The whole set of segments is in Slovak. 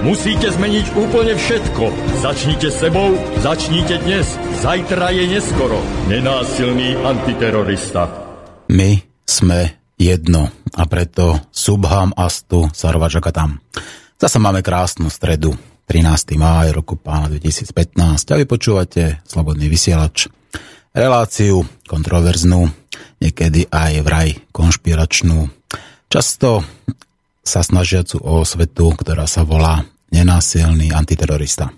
Musíte zmeniť úplne všetko. Začnite sebou, začnite dnes. Zajtra je neskoro. Nenásilný antiterorista. My sme jedno a preto Subham Astu Sarvačaka tam. Zase máme krásnu stredu, 13. máj roku pána 2015 a vy počúvate Slobodný vysielač. Reláciu kontroverznú, niekedy aj vraj konšpiračnú, často sa snažiacu o svetu, ktorá sa volá nenásilný antiterorista.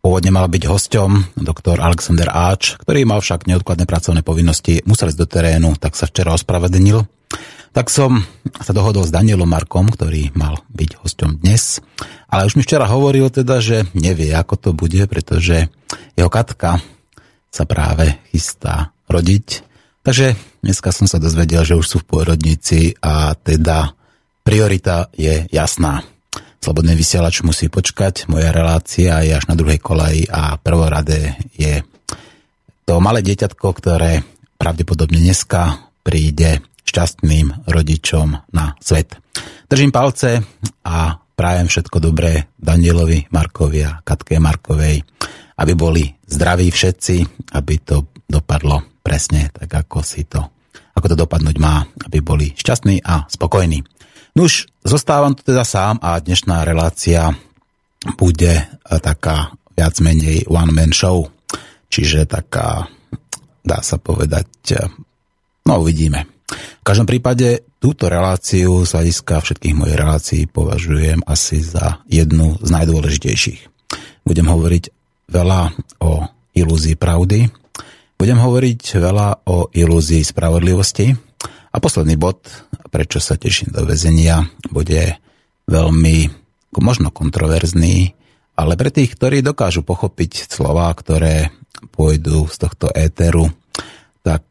Pôvodne mal byť hosťom doktor Alexander Áč, ktorý mal však neodkladné pracovné povinnosti, musel ísť do terénu, tak sa včera ospravedlnil. Tak som sa dohodol s Danielom Markom, ktorý mal byť hosťom dnes, ale už mi včera hovoril teda, že nevie, ako to bude, pretože jeho katka sa práve chystá rodiť. Takže dneska som sa dozvedel, že už sú v pôrodnici a teda priorita je jasná. Slobodný vysielač musí počkať, moja relácia je až na druhej koleji a prvoradé je to malé dieťatko, ktoré pravdepodobne dneska príde šťastným rodičom na svet. Držím palce a prajem všetko dobré Danielovi Markovi a Katke Markovej, aby boli zdraví všetci, aby to dopadlo presne tak, ako si to, ako to dopadnúť má, aby boli šťastní a spokojní. Nuž, zostávam tu teda sám a dnešná relácia bude eh, taká viac menej one-man show. Čiže taká, dá sa povedať, eh, no uvidíme. V každom prípade túto reláciu z hľadiska všetkých mojich relácií považujem asi za jednu z najdôležitejších. Budem hovoriť veľa o ilúzii pravdy, budem hovoriť veľa o ilúzii spravodlivosti a posledný bod, prečo sa teším do väzenia, bude veľmi možno kontroverzný, ale pre tých, ktorí dokážu pochopiť slova, ktoré pôjdu z tohto éteru, tak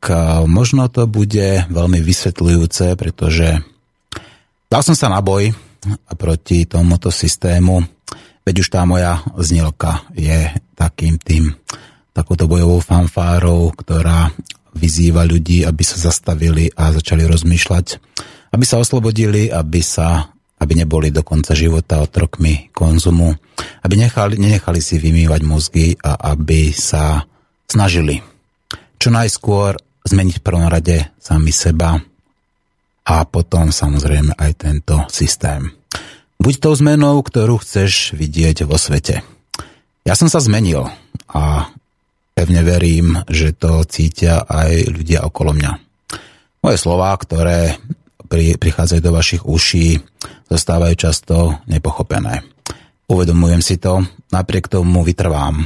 možno to bude veľmi vysvetľujúce, pretože dal som sa na boj proti tomuto systému, veď už tá moja znilka je takým tým takouto bojovou fanfárou, ktorá vyzýva ľudí, aby sa zastavili a začali rozmýšľať, aby sa oslobodili, aby sa aby neboli do konca života otrokmi konzumu, aby nechali, nenechali si vymývať mozgy a aby sa snažili čo najskôr zmeniť v prvom rade sami seba a potom samozrejme aj tento systém. Buď tou zmenou, ktorú chceš vidieť vo svete. Ja som sa zmenil a Pevne verím, že to cítia aj ľudia okolo mňa. Moje slová, ktoré pri, prichádzajú do vašich uší, zostávajú často nepochopené. Uvedomujem si to, napriek tomu vytrvám.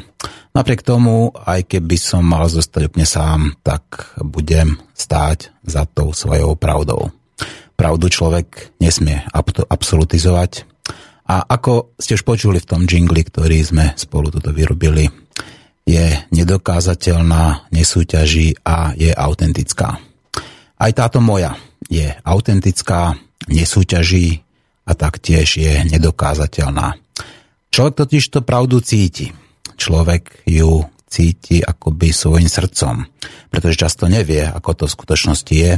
Napriek tomu, aj keby som mal zostať úplne sám, tak budem stáť za tou svojou pravdou. Pravdu človek nesmie absolutizovať. A ako ste už počuli v tom jingli, ktorý sme spolu toto vyrobili, je nedokázateľná, nesúťaží a je autentická. Aj táto moja je autentická, nesúťaží a taktiež je nedokázateľná. Človek totiž to pravdu cíti. Človek ju cíti akoby svojim srdcom, pretože často nevie, ako to v skutočnosti je,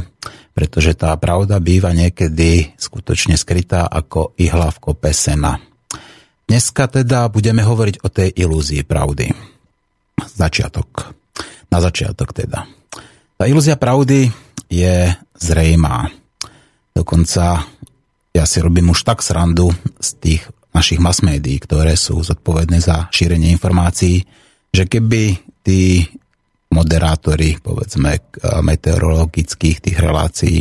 pretože tá pravda býva niekedy skutočne skrytá ako ihla v kope sena. Dneska teda budeme hovoriť o tej ilúzii pravdy začiatok. Na začiatok teda. Tá ilúzia pravdy je zrejmá. Dokonca ja si robím už tak srandu z tých našich mass médií, ktoré sú zodpovedné za šírenie informácií, že keby tí moderátori, povedzme, meteorologických tých relácií,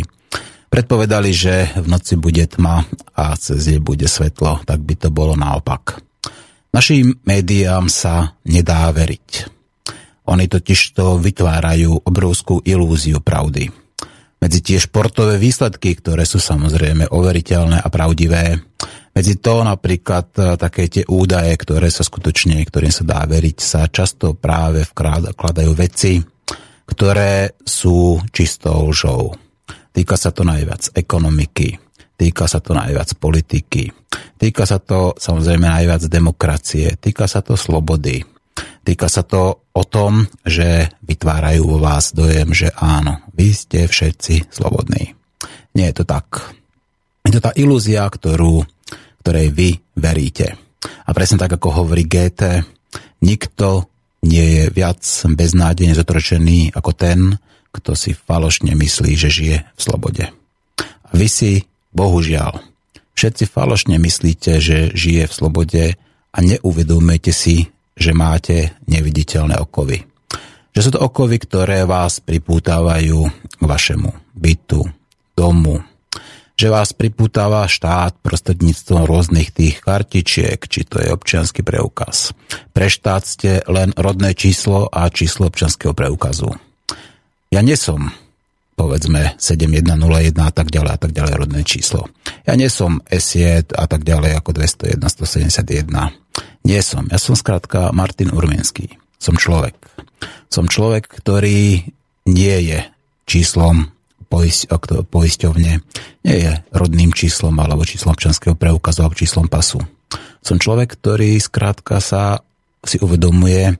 predpovedali, že v noci bude tma a cez deň bude svetlo, tak by to bolo naopak. Našim médiám sa nedá veriť. Oni totiž to vytvárajú obrovskú ilúziu pravdy. Medzi tie športové výsledky, ktoré sú samozrejme overiteľné a pravdivé, medzi to napríklad e, také tie údaje, ktoré sa skutočne, ktorým sa dá veriť, sa často práve vkladajú veci, ktoré sú čistou lžou. Týka sa to najviac ekonomiky, týka sa to najviac politiky, týka sa to samozrejme najviac demokracie, týka sa to slobody, týka sa to o tom, že vytvárajú vo vás dojem, že áno, vy ste všetci slobodní. Nie je to tak. Je to tá ilúzia, ktorú, ktorej vy veríte. A presne tak, ako hovorí GT, nikto nie je viac beznádejne zotročený ako ten, kto si falošne myslí, že žije v slobode. A vy si, bohužiaľ, všetci falošne myslíte, že žije v slobode a neuvedomujete si, že máte neviditeľné okovy. Že sú to okovy, ktoré vás pripútávajú k vašemu bytu, domu, že vás pripútava štát prostredníctvom rôznych tých kartičiek, či to je občianský preukaz. Pre štát ste len rodné číslo a číslo občianského preukazu. Ja nie som povedzme 7101 a tak ďalej a tak ďalej rodné číslo. Ja nie som S1 a tak ďalej ako 201, 171. Nie som. Ja som skrátka Martin Urminský. Som človek. Som človek, ktorý nie je číslom poisťovne, nie je rodným číslom alebo číslom občanského preukazu alebo číslom pasu. Som človek, ktorý skrátka sa si uvedomuje,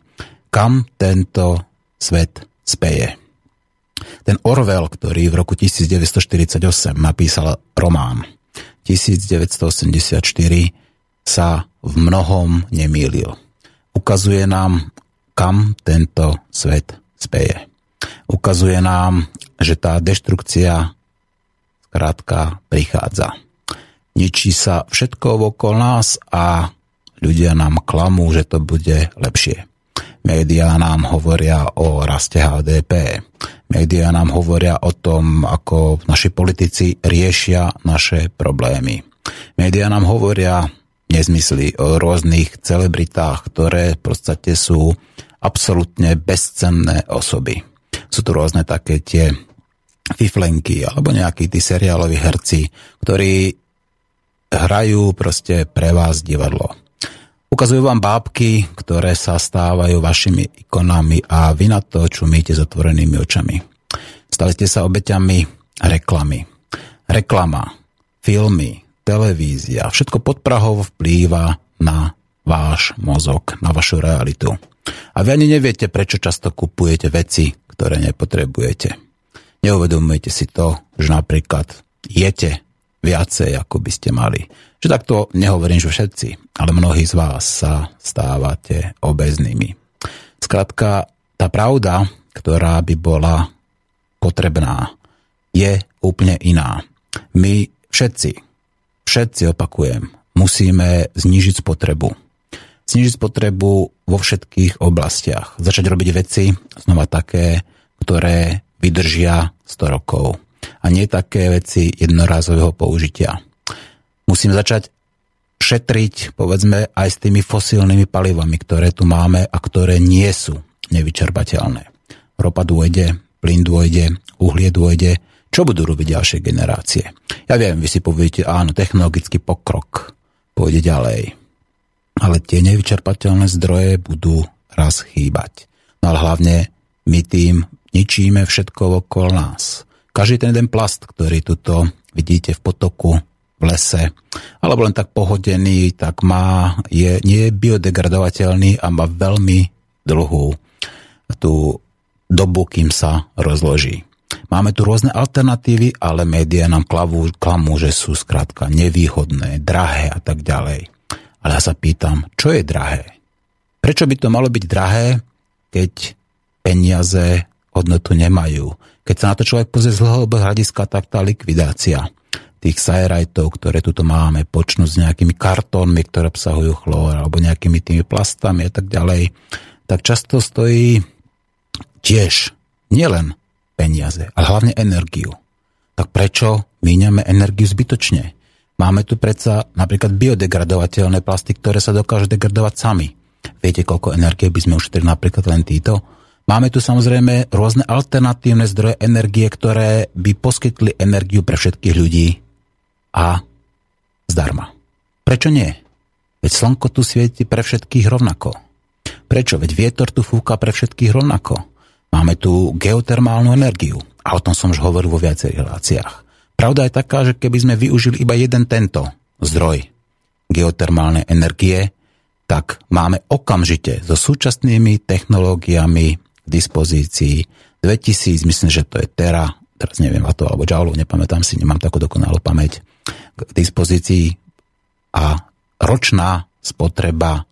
kam tento svet speje. Ten Orwell, ktorý v roku 1948 napísal román 1984, sa v mnohom nemýlil. Ukazuje nám, kam tento svet speje. Ukazuje nám, že tá deštrukcia skrátka prichádza. Ničí sa všetko okolo nás a ľudia nám klamú, že to bude lepšie. Média nám hovoria o raste HDP. Média nám hovoria o tom, ako naši politici riešia naše problémy. Média nám hovoria nezmysly o rôznych celebritách, ktoré v podstate sú absolútne bezcenné osoby. Sú tu rôzne také tie fiflenky alebo nejakí tí seriáloví herci, ktorí hrajú proste pre vás divadlo. Ukazujú vám bábky, ktoré sa stávajú vašimi ikonami a vy na to čumíte s otvorenými očami. Stali ste sa obeťami reklamy. Reklama, filmy, televízia, všetko podprahov vplýva na váš mozog, na vašu realitu. A vy ani neviete, prečo často kupujete veci, ktoré nepotrebujete. Neuvedomujete si to, že napríklad jete viacej, ako by ste mali. Že takto nehovorím, že všetci, ale mnohí z vás sa stávate obeznými. Skrátka, tá pravda, ktorá by bola potrebná, je úplne iná. My všetci, všetci opakujem, musíme znížiť spotrebu. Znížiť spotrebu vo všetkých oblastiach. Začať robiť veci znova také, ktoré vydržia 100 rokov a nie také veci jednorázového použitia. Musíme začať šetriť, povedzme, aj s tými fosílnymi palivami, ktoré tu máme a ktoré nie sú nevyčerpateľné. Ropa dôjde, plyn dôjde, uhlie dôjde, čo budú robiť ďalšie generácie? Ja viem, vy si poviete, áno, technologický pokrok pôjde ďalej. Ale tie nevyčerpateľné zdroje budú raz chýbať. No ale hlavne my tým ničíme všetko okolo nás. Každý ten jeden plast, ktorý tuto vidíte v potoku, v lese, alebo len tak pohodený, tak má, je, nie je biodegradovateľný a má veľmi dlhú tú dobu, kým sa rozloží. Máme tu rôzne alternatívy, ale médiá nám klavú, klamú, že sú skrátka nevýhodné, drahé a tak ďalej. Ale ja sa pýtam, čo je drahé? Prečo by to malo byť drahé, keď peniaze hodnotu nemajú? Keď sa na to človek pozrie z dlhodobého hľadiska, tak tá likvidácia tých sajerajtov, ktoré tuto máme, počnú s nejakými kartónmi, ktoré obsahujú chlór, alebo nejakými tými plastami a tak ďalej, tak často stojí tiež nielen peniaze, ale hlavne energiu. Tak prečo míňame energiu zbytočne? Máme tu predsa napríklad biodegradovateľné plasty, ktoré sa dokážu degradovať sami. Viete, koľko energie by sme ušetrili napríklad len týto? Máme tu samozrejme rôzne alternatívne zdroje energie, ktoré by poskytli energiu pre všetkých ľudí a zdarma. Prečo nie? Veď slnko tu svieti pre všetkých rovnako. Prečo? Veď vietor tu fúka pre všetkých rovnako. Máme tu geotermálnu energiu. A o tom som už hovoril vo viacerých reláciách. Pravda je taká, že keby sme využili iba jeden tento zdroj geotermálnej energie, tak máme okamžite so súčasnými technológiami k dispozícii 2000, myslím, že to je tera, teraz neviem, to alebo joule, nepamätám si, nemám takú dokonalú pamäť, k dispozícii a ročná spotreba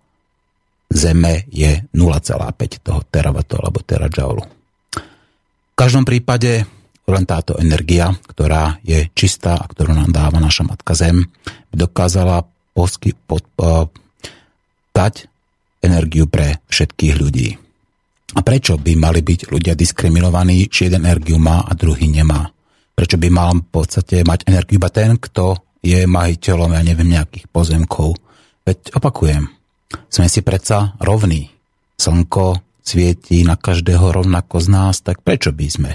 Zeme je 0,5 toho teravatu alebo terajoulu. V každom prípade len táto energia, ktorá je čistá a ktorú nám dáva naša Matka Zem, by dokázala posky, pod, uh, dať energiu pre všetkých ľudí. A prečo by mali byť ľudia diskriminovaní, či jeden energiu má a druhý nemá? Prečo by mal v podstate mať energiu iba ten, kto je majiteľom, ja neviem, nejakých pozemkov? Veď opakujem, sme si predsa rovní. Slnko svieti na každého rovnako z nás, tak prečo by sme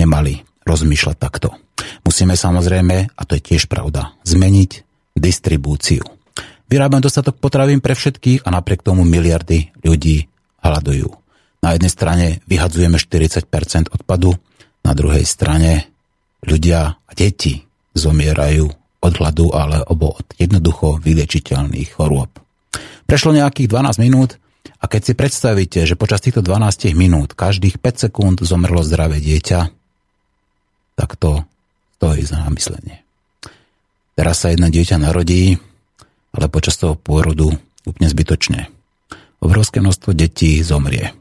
nemali rozmýšľať takto? Musíme samozrejme, a to je tiež pravda, zmeniť distribúciu. Vyrábame dostatok potravín pre všetkých a napriek tomu miliardy ľudí hľadujú. Na jednej strane vyhadzujeme 40% odpadu, na druhej strane ľudia a deti zomierajú od hladu alebo od jednoducho vyliečiteľných chorôb. Prešlo nejakých 12 minút a keď si predstavíte, že počas týchto 12 minút každých 5 sekúnd zomrlo zdravé dieťa, tak to stojí za namyslenie. Teraz sa jedno dieťa narodí, ale počas toho pôrodu úplne zbytočne. Obrovské množstvo detí zomrie.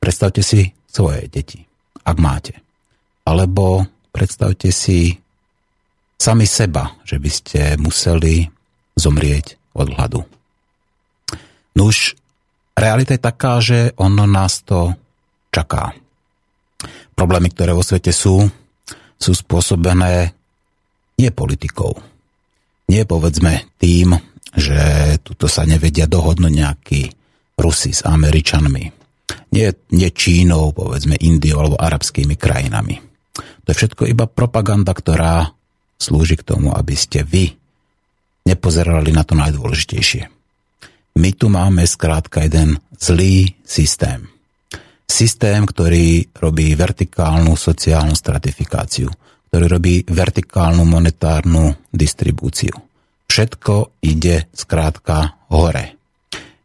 Predstavte si svoje deti, ak máte. Alebo predstavte si sami seba, že by ste museli zomrieť od hladu. Nuž, realita je taká, že ono nás to čaká. Problémy, ktoré vo svete sú, sú spôsobené nie politikou. Nie povedzme tým, že tuto sa nevedia dohodnúť nejakí Rusi s Američanmi. Nie, nie Čínou, povedzme Indiou alebo arabskými krajinami. To je všetko iba propaganda, ktorá slúži k tomu, aby ste vy nepozerali na to najdôležitejšie. My tu máme skrátka jeden zlý systém. Systém, ktorý robí vertikálnu sociálnu stratifikáciu, ktorý robí vertikálnu monetárnu distribúciu. Všetko ide skrátka hore.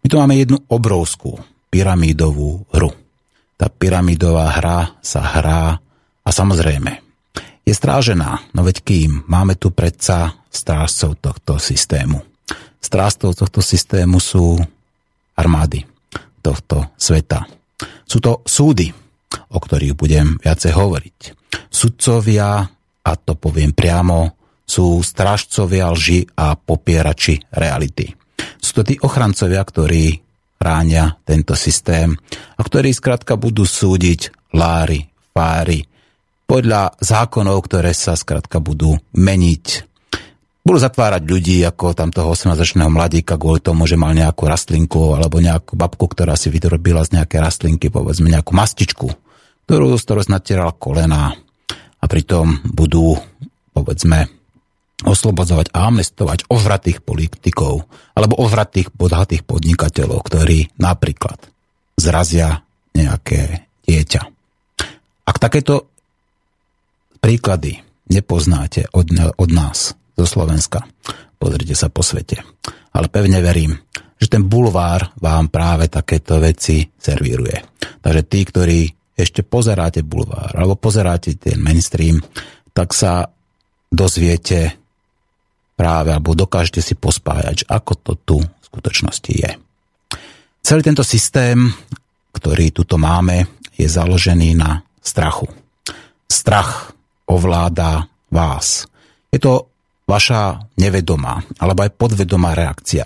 My tu máme jednu obrovskú pyramídovú hru. Tá pyramidová hra sa hrá a samozrejme je strážená, no veď kým máme tu predsa strážcov tohto systému. Strážcov tohto systému sú armády tohto sveta. Sú to súdy, o ktorých budem viacej hovoriť. Sudcovia, a to poviem priamo, sú strážcovia lži a popierači reality. Sú to tí ochrancovia, ktorí chránia tento systém a ktorí skrátka budú súdiť láry, fáry, podľa zákonov, ktoré sa skrátka budú meniť budú zatvárať ľudí ako tam toho 18-ročného mladíka kvôli tomu, že mal nejakú rastlinku alebo nejakú babku, ktorá si vyrobila z nejaké rastlinky, povedzme nejakú mastičku, ktorú, z ktorou natieral kolena a pritom budú, povedzme, oslobodzovať a amnestovať ovratých politikov alebo ovratých bohatých podnikateľov, ktorí napríklad zrazia nejaké dieťa. Ak takéto príklady nepoznáte od, od nás, zo Slovenska. Pozrite sa po svete. Ale pevne verím, že ten bulvár vám práve takéto veci servíruje. Takže tí, ktorí ešte pozeráte bulvár alebo pozeráte ten mainstream, tak sa dozviete práve alebo dokážete si pospájať, ako to tu v skutočnosti je. Celý tento systém, ktorý tuto máme, je založený na strachu. Strach ovláda vás. Je to vaša nevedomá alebo aj podvedomá reakcia.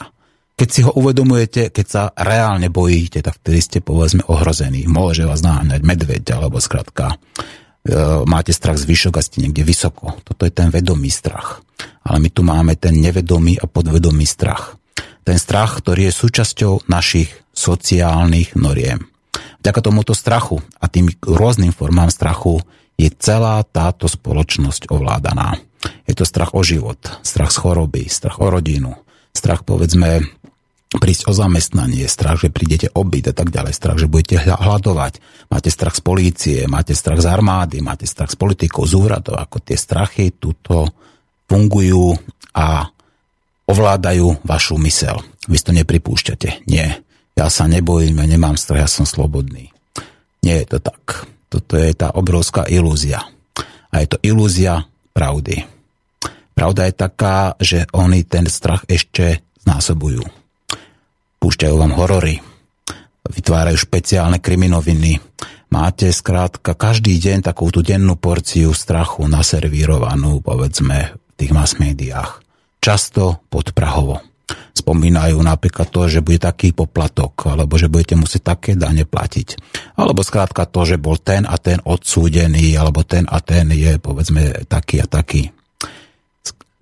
Keď si ho uvedomujete, keď sa reálne bojíte, tak vtedy ste povedzme ohrození. Môže vás náhňať medveď alebo skratka e, máte strach z výšok a ste niekde vysoko. Toto je ten vedomý strach. Ale my tu máme ten nevedomý a podvedomý strach. Ten strach, ktorý je súčasťou našich sociálnych noriem. Vďaka tomuto strachu a tým rôznym formám strachu je celá táto spoločnosť ovládaná. Je to strach o život, strach z choroby, strach o rodinu, strach povedzme prísť o zamestnanie, strach, že prídete obyť a tak ďalej, strach, že budete hľadovať, máte strach z polície, máte strach z armády, máte strach z politikov, z úradov, ako tie strachy tuto fungujú a ovládajú vašu mysel. Vy to nepripúšťate. Nie. Ja sa nebojím, ja nemám strach, ja som slobodný. Nie je to tak. Toto je tá obrovská ilúzia. A je to ilúzia pravdy. Pravda je taká, že oni ten strach ešte znásobujú púšťajú vám horory, vytvárajú špeciálne kriminoviny. Máte skrátka každý deň takú tú dennú porciu strachu naservírovanú, povedzme, v tých mass médiách. Často podprahovo. Spomínajú napríklad to, že bude taký poplatok, alebo že budete musieť také dane platiť. Alebo skrátka to, že bol ten a ten odsúdený, alebo ten a ten je, povedzme, taký a taký.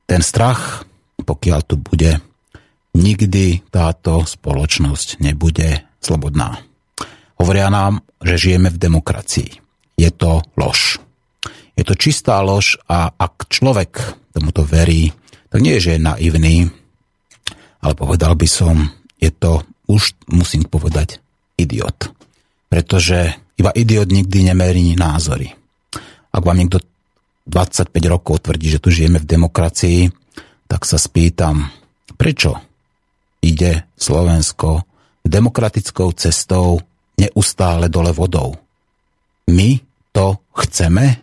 Ten strach, pokiaľ tu bude, nikdy táto spoločnosť nebude slobodná. Hovoria nám, že žijeme v demokracii. Je to lož. Je to čistá lož a ak človek tomuto verí, tak nie že je naivný, ale povedal by som, je to, už musím povedať, idiot. Pretože iba idiot nikdy nemerí názory. Ak vám niekto 25 rokov tvrdí, že tu žijeme v demokracii, tak sa spýtam, prečo ide Slovensko demokratickou cestou neustále dole vodou. My to chceme?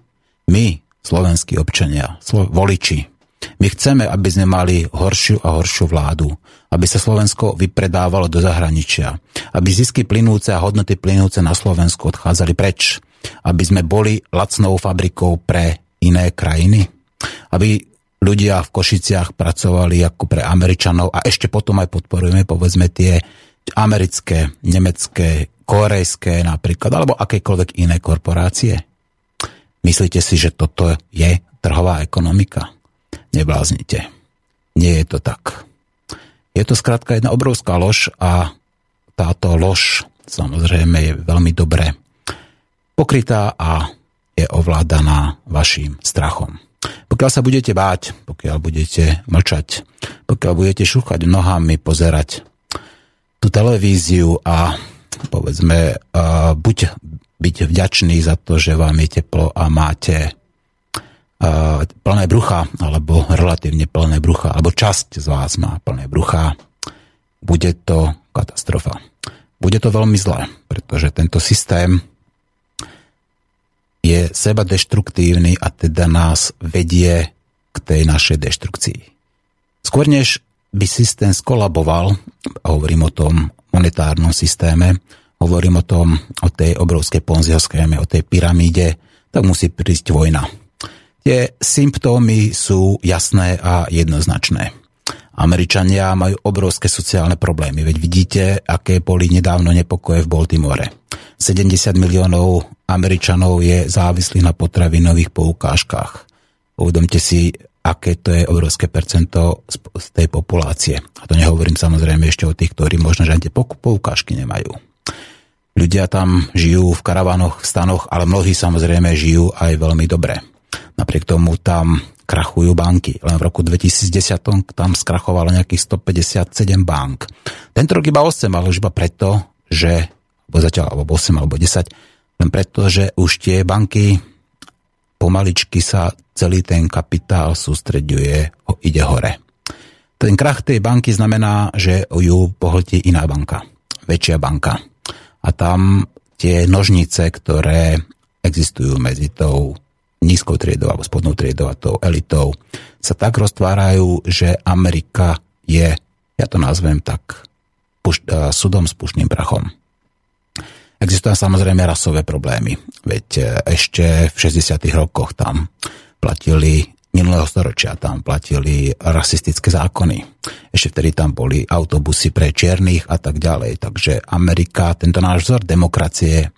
My, slovenskí občania, voliči. My chceme, aby sme mali horšiu a horšiu vládu, aby sa Slovensko vypredávalo do zahraničia, aby zisky plynúce a hodnoty plynúce na Slovensku odchádzali preč, aby sme boli lacnou fabrikou pre iné krajiny, aby ľudia v Košiciach pracovali ako pre Američanov a ešte potom aj podporujeme povedzme tie americké, nemecké, korejské napríklad, alebo akékoľvek iné korporácie. Myslíte si, že toto je trhová ekonomika? Nebláznite. Nie je to tak. Je to skrátka jedna obrovská lož a táto lož samozrejme je veľmi dobre pokrytá a je ovládaná vašim strachom. Pokiaľ sa budete báť, pokiaľ budete mlčať, pokiaľ budete šúchať nohami, pozerať tú televíziu a povedzme, buď byť vďačný za to, že vám je teplo a máte plné brucha, alebo relatívne plné brucha, alebo časť z vás má plné brucha, bude to katastrofa. Bude to veľmi zlé, pretože tento systém je seba deštruktívny a teda nás vedie k tej našej deštrukcii. Skôr než by systém skolaboval, hovorím o tom monetárnom systéme, hovorím o tom, o tej obrovskej ponziho o tej pyramíde, tak musí prísť vojna. Tie symptómy sú jasné a jednoznačné. Američania majú obrovské sociálne problémy, veď vidíte, aké boli nedávno nepokoje v Baltimore. 70 miliónov Američanov je závislých na potravinových poukážkach. Uvedomte si, aké to je obrovské percento z tej populácie. A to nehovorím samozrejme ešte o tých, ktorí možno že ani tie poukážky nemajú. Ľudia tam žijú v karavanoch, v stanoch, ale mnohí samozrejme žijú aj veľmi dobre. Napriek tomu tam krachujú banky. Len v roku 2010 tam skrachovalo nejakých 157 bank. Tento rok iba 8, ale už iba preto, že alebo zatiaľ alebo 8 alebo 10, len preto, že už tie banky pomaličky sa celý ten kapitál sústreďuje, ide hore. Ten krach tej banky znamená, že ju pohltí iná banka, väčšia banka. A tam tie nožnice, ktoré existujú medzi tou nízkou triedou alebo spodnou triedou a tou elitou, sa tak roztvárajú, že Amerika je, ja to nazvem tak, puš, uh, sudom s pušným prachom. Existujú samozrejme rasové problémy, veď e, ešte v 60. rokoch tam platili minulého storočia tam platili rasistické zákony. Ešte vtedy tam boli autobusy pre čiernych a tak ďalej. Takže Amerika, tento náš vzor demokracie,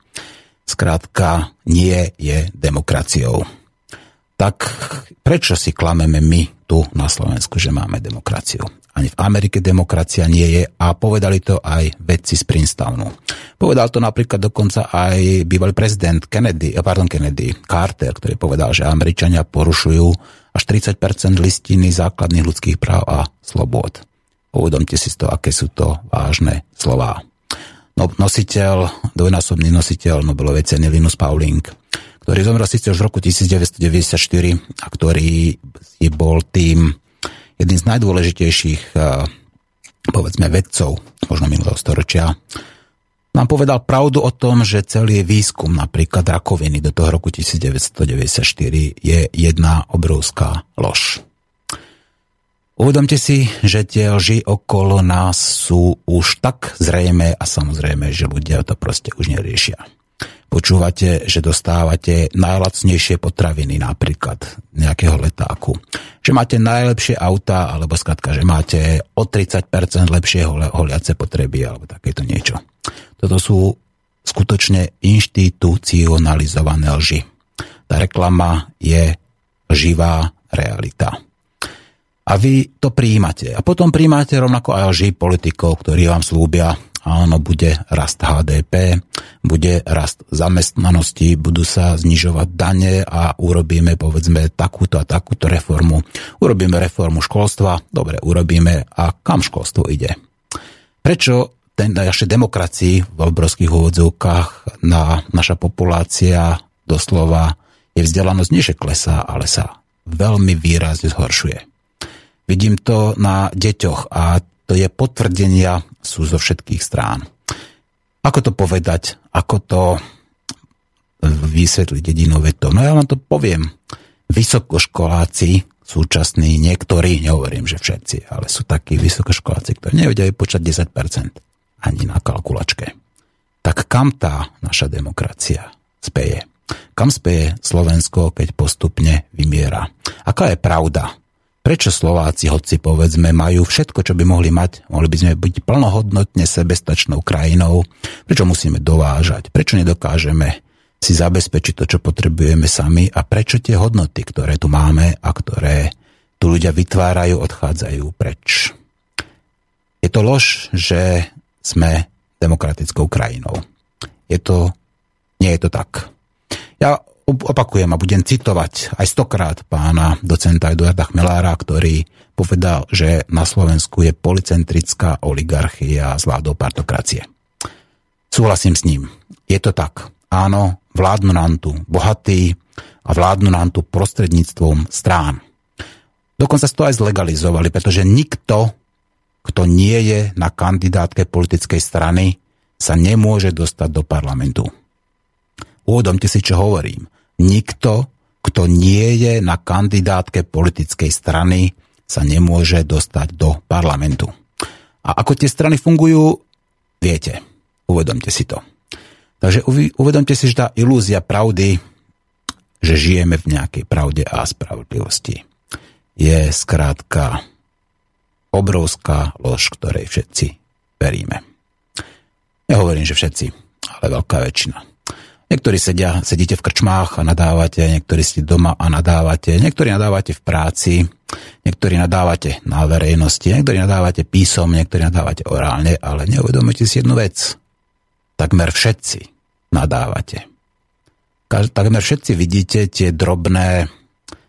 skrátka nie je demokraciou. Tak prečo si klameme my tu na Slovensku, že máme demokraciu? Ani v Amerike demokracia nie je a povedali to aj vedci z Princetonu. Povedal to napríklad dokonca aj bývalý prezident Kennedy, eh, pardon, Kennedy, Carter, ktorý povedal, že Američania porušujú až 30% listiny základných ľudských práv a slobôd. Uvedomte si to, aké sú to vážne slová. No, nositeľ, dvojnásobný nositeľ Nobelovej ceny Linus Pauling, ktorý zomrel síce už v roku 1994 a ktorý bol tým jedným z najdôležitejších povedzme vedcov možno minulého storočia, nám povedal pravdu o tom, že celý výskum napríklad rakoviny do toho roku 1994 je jedna obrovská lož. Uvedomte si, že tie lži okolo nás sú už tak zrejme a samozrejme, že ľudia to proste už neriešia. Počúvate, že dostávate najlacnejšie potraviny napríklad nejakého letáku. Že máte najlepšie auta, alebo skladka, že máte o 30% lepšie holiace potreby, alebo takéto niečo. Toto sú skutočne inštitucionalizované lži. Tá reklama je živá realita a vy to príjmate. A potom príjmate rovnako aj lži politikov, ktorí vám slúbia, áno, bude rast HDP, bude rast zamestnanosti, budú sa znižovať dane a urobíme povedzme takúto a takúto reformu. Urobíme reformu školstva, dobre, urobíme a kam školstvo ide? Prečo ten, naše demokracii v obrovských úvodzovkách na naša populácia doslova je vzdelanosť nie že klesá, ale sa veľmi výrazne zhoršuje. Vidím to na deťoch a to je potvrdenia sú zo všetkých strán. Ako to povedať? Ako to vysvetliť jedinou vetou? No ja vám to poviem. Vysokoškoláci súčasní, niektorí, nehovorím, že všetci, ale sú takí vysokoškoláci, ktorí nevedia vypočať 10% ani na kalkulačke. Tak kam tá naša demokracia speje? Kam speje Slovensko, keď postupne vymiera? Aká je pravda? Prečo Slováci, hoci povedzme, majú všetko, čo by mohli mať, mohli by sme byť plnohodnotne sebestačnou krajinou, prečo musíme dovážať, prečo nedokážeme si zabezpečiť to, čo potrebujeme sami a prečo tie hodnoty, ktoré tu máme a ktoré tu ľudia vytvárajú, odchádzajú preč. Je to lož, že sme demokratickou krajinou. Je to, nie je to tak. Ja opakujem a budem citovať aj stokrát pána docenta Eduarda Chmelára, ktorý povedal, že na Slovensku je policentrická oligarchia s vládou partokracie. Súhlasím s ním. Je to tak. Áno, vládnu nám tu bohatí a vládnu nám tu prostredníctvom strán. Dokonca to aj zlegalizovali, pretože nikto, kto nie je na kandidátke politickej strany, sa nemôže dostať do parlamentu. Uvedomte si, čo hovorím nikto, kto nie je na kandidátke politickej strany, sa nemôže dostať do parlamentu. A ako tie strany fungujú, viete. Uvedomte si to. Takže uvedomte si, že tá ilúzia pravdy, že žijeme v nejakej pravde a spravodlivosti, je skrátka obrovská lož, ktorej všetci veríme. Nehovorím, že všetci, ale veľká väčšina. Niektorí sedia, sedíte v krčmách a nadávate, niektorí ste doma a nadávate, niektorí nadávate v práci, niektorí nadávate na verejnosti, niektorí nadávate písom, niektorí nadávate orálne, ale neuvedomujete si jednu vec. Takmer všetci nadávate. Takmer všetci vidíte tie drobné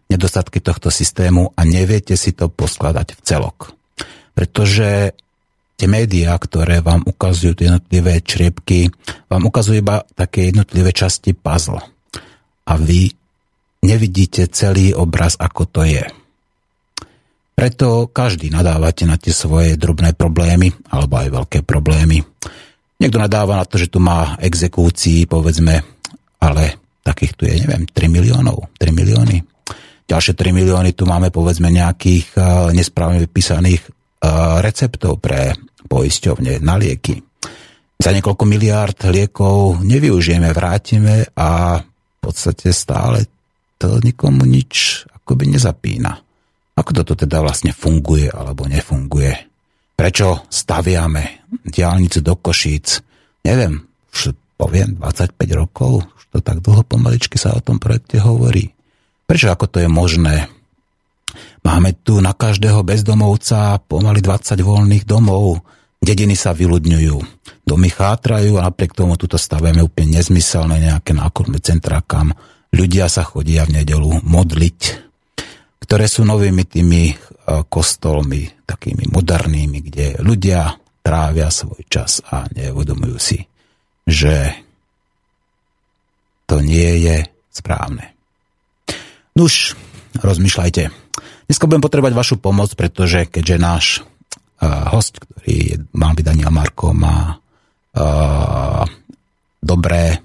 nedostatky tohto systému a neviete si to poskladať v celok. Pretože tie médiá, ktoré vám ukazujú tie jednotlivé čriepky, vám ukazujú iba také jednotlivé časti puzzle. A vy nevidíte celý obraz, ako to je. Preto každý nadávate na tie svoje drobné problémy, alebo aj veľké problémy. Niekto nadáva na to, že tu má exekúcií, povedzme, ale takých tu je, neviem, 3 miliónov, 3 milióny. Ďalšie 3 milióny tu máme, povedzme, nejakých uh, nesprávne vypísaných uh, receptov pre poisťovne na lieky. Za niekoľko miliárd liekov nevyužijeme, vrátime a v podstate stále to nikomu nič akoby nezapína. Ako toto teda vlastne funguje alebo nefunguje? Prečo staviame diálnicu do Košíc? Neviem, už poviem 25 rokov, už to tak dlho pomaličky sa o tom projekte hovorí. Prečo ako to je možné? Máme tu na každého bezdomovca pomaly 20 voľných domov, Dediny sa vyľudňujú, domy chátrajú a napriek tomu tuto stavujeme úplne nezmyselné nejaké nákupné centrá, kam ľudia sa chodia v nedelu modliť. ktoré sú novými tými kostolmi, takými modernými, kde ľudia trávia svoj čas a neuvedomujú si, že to nie je správne. Nuž, rozmýšľajte. Dneska budem potrebovať vašu pomoc, pretože keďže náš uh, host, ktorý má vydanie Marko, má uh, dobré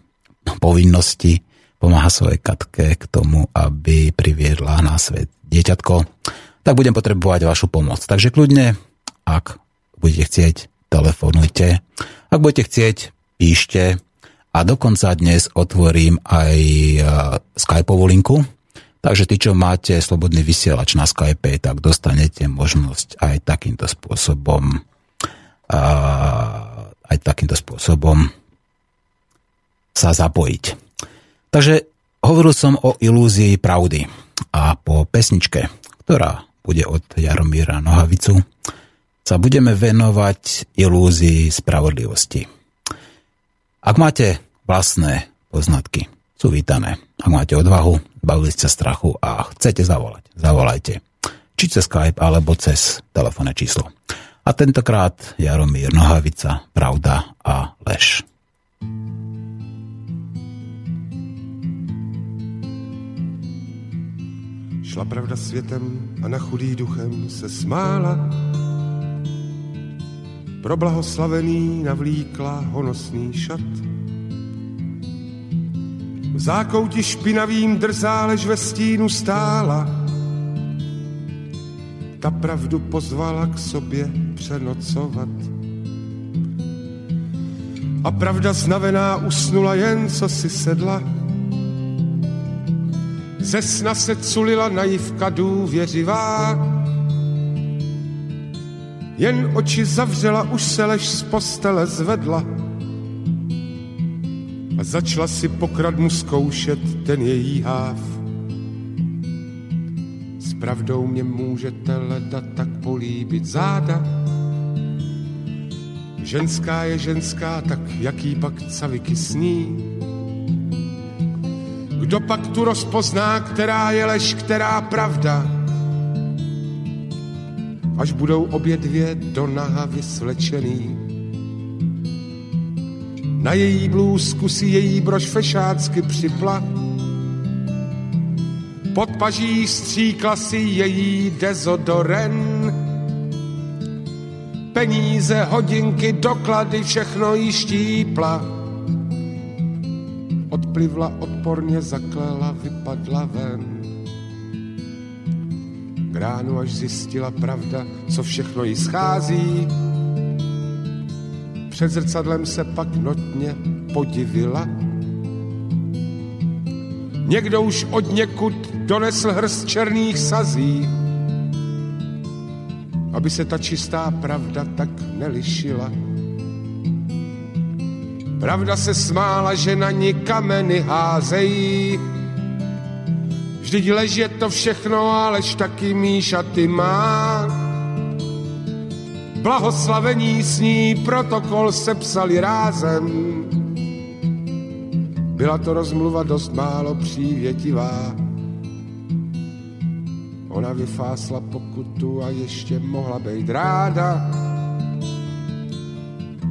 povinnosti, pomáha svojej katke k tomu, aby priviedla na svet dieťatko, tak budem potrebovať vašu pomoc. Takže kľudne, ak budete chcieť, telefonujte. Ak budete chcieť, píšte. A dokonca dnes otvorím aj uh, Skypeovú linku, Takže tí, čo máte slobodný vysielač na Skype, tak dostanete možnosť aj takýmto spôsobom a, aj takýmto spôsobom sa zapojiť. Takže hovoril som o ilúzii pravdy a po pesničke, ktorá bude od Jaromíra Nohavicu, sa budeme venovať ilúzii spravodlivosti. Ak máte vlastné poznatky, sú vítané. Ak máte odvahu, bavili ste strachu a chcete zavolať, zavolajte. Či cez Skype, alebo cez telefónne číslo. A tentokrát Jaromír Nohavica, Pravda a Lež. Šla pravda světem a na chudý duchem se smála. Pro blahoslavený navlíkla honosný šat v zákouti špinavým drzá, lež ve stínu stála. Ta pravdu pozvala k sobě přenocovat. A pravda znavená usnula jen, co si sedla. Ze sna se culila naivka důvěřivá. Jen oči zavřela, už se lež z postele zvedla začala si pokradmu zkoušet ten její háv. S pravdou mě můžete leda tak políbit záda. Ženská je ženská, tak jaký pak caviky sní. Kdo pak tu rozpozná, která je lež, která pravda? Až budou obě dvě do naha vysvlečený na její blůzku si její brož fešácky připla. Pod paží stříkla si její dezodoren. Peníze, hodinky, doklady, všechno jí štípla. Odplivla, odporně zaklela, vypadla ven. Gránu až zjistila pravda, co všechno jí schází, před zrcadlem se pak notně podivila. Někdo už od někud donesl hrst černých sazí, aby se ta čistá pravda tak nelišila. Pravda se smála, že na ní kameny házejí. Vždyť lež je to všechno, alež taky míšaty má blahoslavení s ní protokol sepsali rázem. Byla to rozmluva dost málo přívětivá. Ona vyfásla pokutu a ještě mohla být ráda.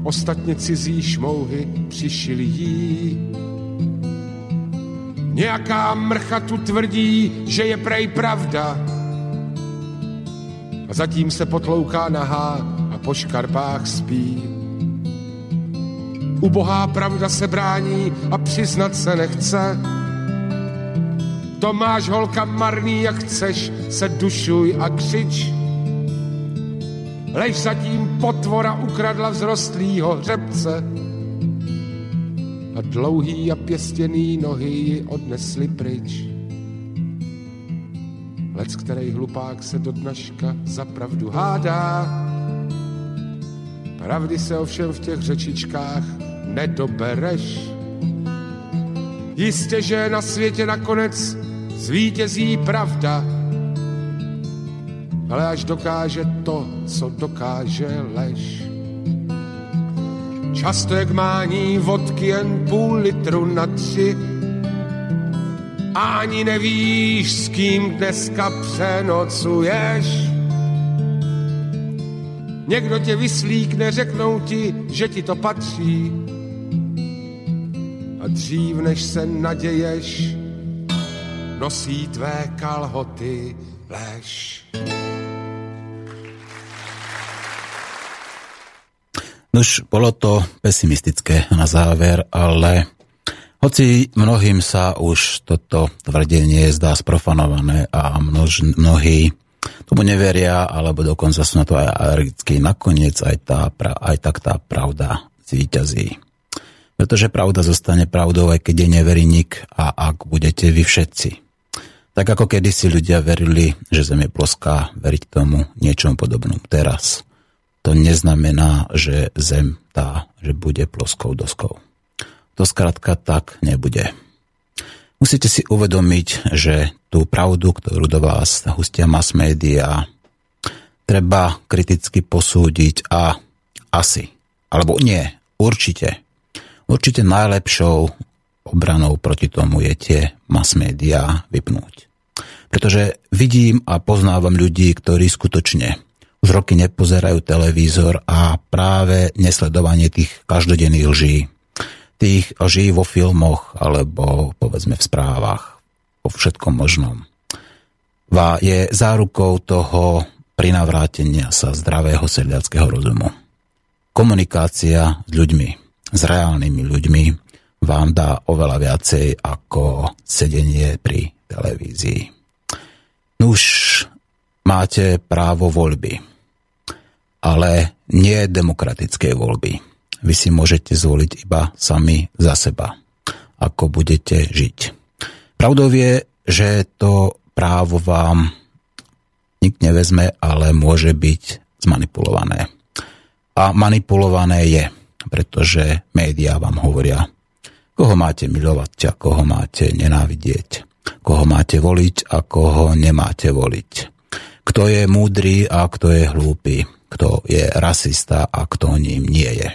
Ostatně cizí šmouhy přišili jí. Nějaká mrcha tu tvrdí, že je prej pravda. A zatím se potlouká nahá po škarpách spí. Ubohá pravda se brání a přiznat se nechce. To máš holka marný, jak chceš, se dušuj a křič. Lež zatím potvora ukradla vzrostlýho hřebce a dlouhý a pěstěný nohy ji odnesli pryč. Lec, který hlupák se do dnaška za pravdu hádá, Pravdy se ovšem v těch řečičkách nedobereš. Jistě, že na světě nakonec zvítězí pravda, ale až dokáže to, co dokáže lež. Často jak mání vodky jen půl litru na tři, ani nevíš, s kým dneska přenocuješ. Někdo tě vyslíkne, řeknou ti, že ti to patří. A dřív než se naděješ, nosí tvé kalhoty lež. Nož, bolo to pesimistické na záver, ale hoci mnohým sa už toto tvrdenie zdá sprofanované a množ, mnohí tomu neveria, alebo dokonca sú na to aj alergickí, nakoniec aj, tá, aj tak tá pravda zvýťazí. Pretože pravda zostane pravdou, aj keď je neverí nik a ak budete vy všetci. Tak ako kedysi ľudia verili, že Zem je ploská, veriť tomu niečomu podobnom teraz – to neznamená, že Zem tá, že bude ploskou doskou. To skrátka tak nebude. Musíte si uvedomiť, že tú pravdu, ktorú do vás hustia mass media, treba kriticky posúdiť a asi, alebo nie, určite. Určite najlepšou obranou proti tomu je tie mass media vypnúť. Pretože vidím a poznávam ľudí, ktorí skutočne už roky nepozerajú televízor a práve nesledovanie tých každodenných lží, tých lží vo filmoch alebo povedzme v správach, o všetkom možnom. Va je zárukou toho prinavrátenia sa zdravého sedliackého rozumu. Komunikácia s ľuďmi, s reálnymi ľuďmi vám dá oveľa viacej ako sedenie pri televízii. Už máte právo voľby ale nie demokratickej voľby. Vy si môžete zvoliť iba sami za seba, ako budete žiť. Pravdou je, že to právo vám nik nevezme, ale môže byť zmanipulované. A manipulované je, pretože médiá vám hovoria, koho máte milovať a koho máte nenávidieť, koho máte voliť a koho nemáte voliť. Kto je múdry a kto je hlúpy kto je rasista a kto ním nie je.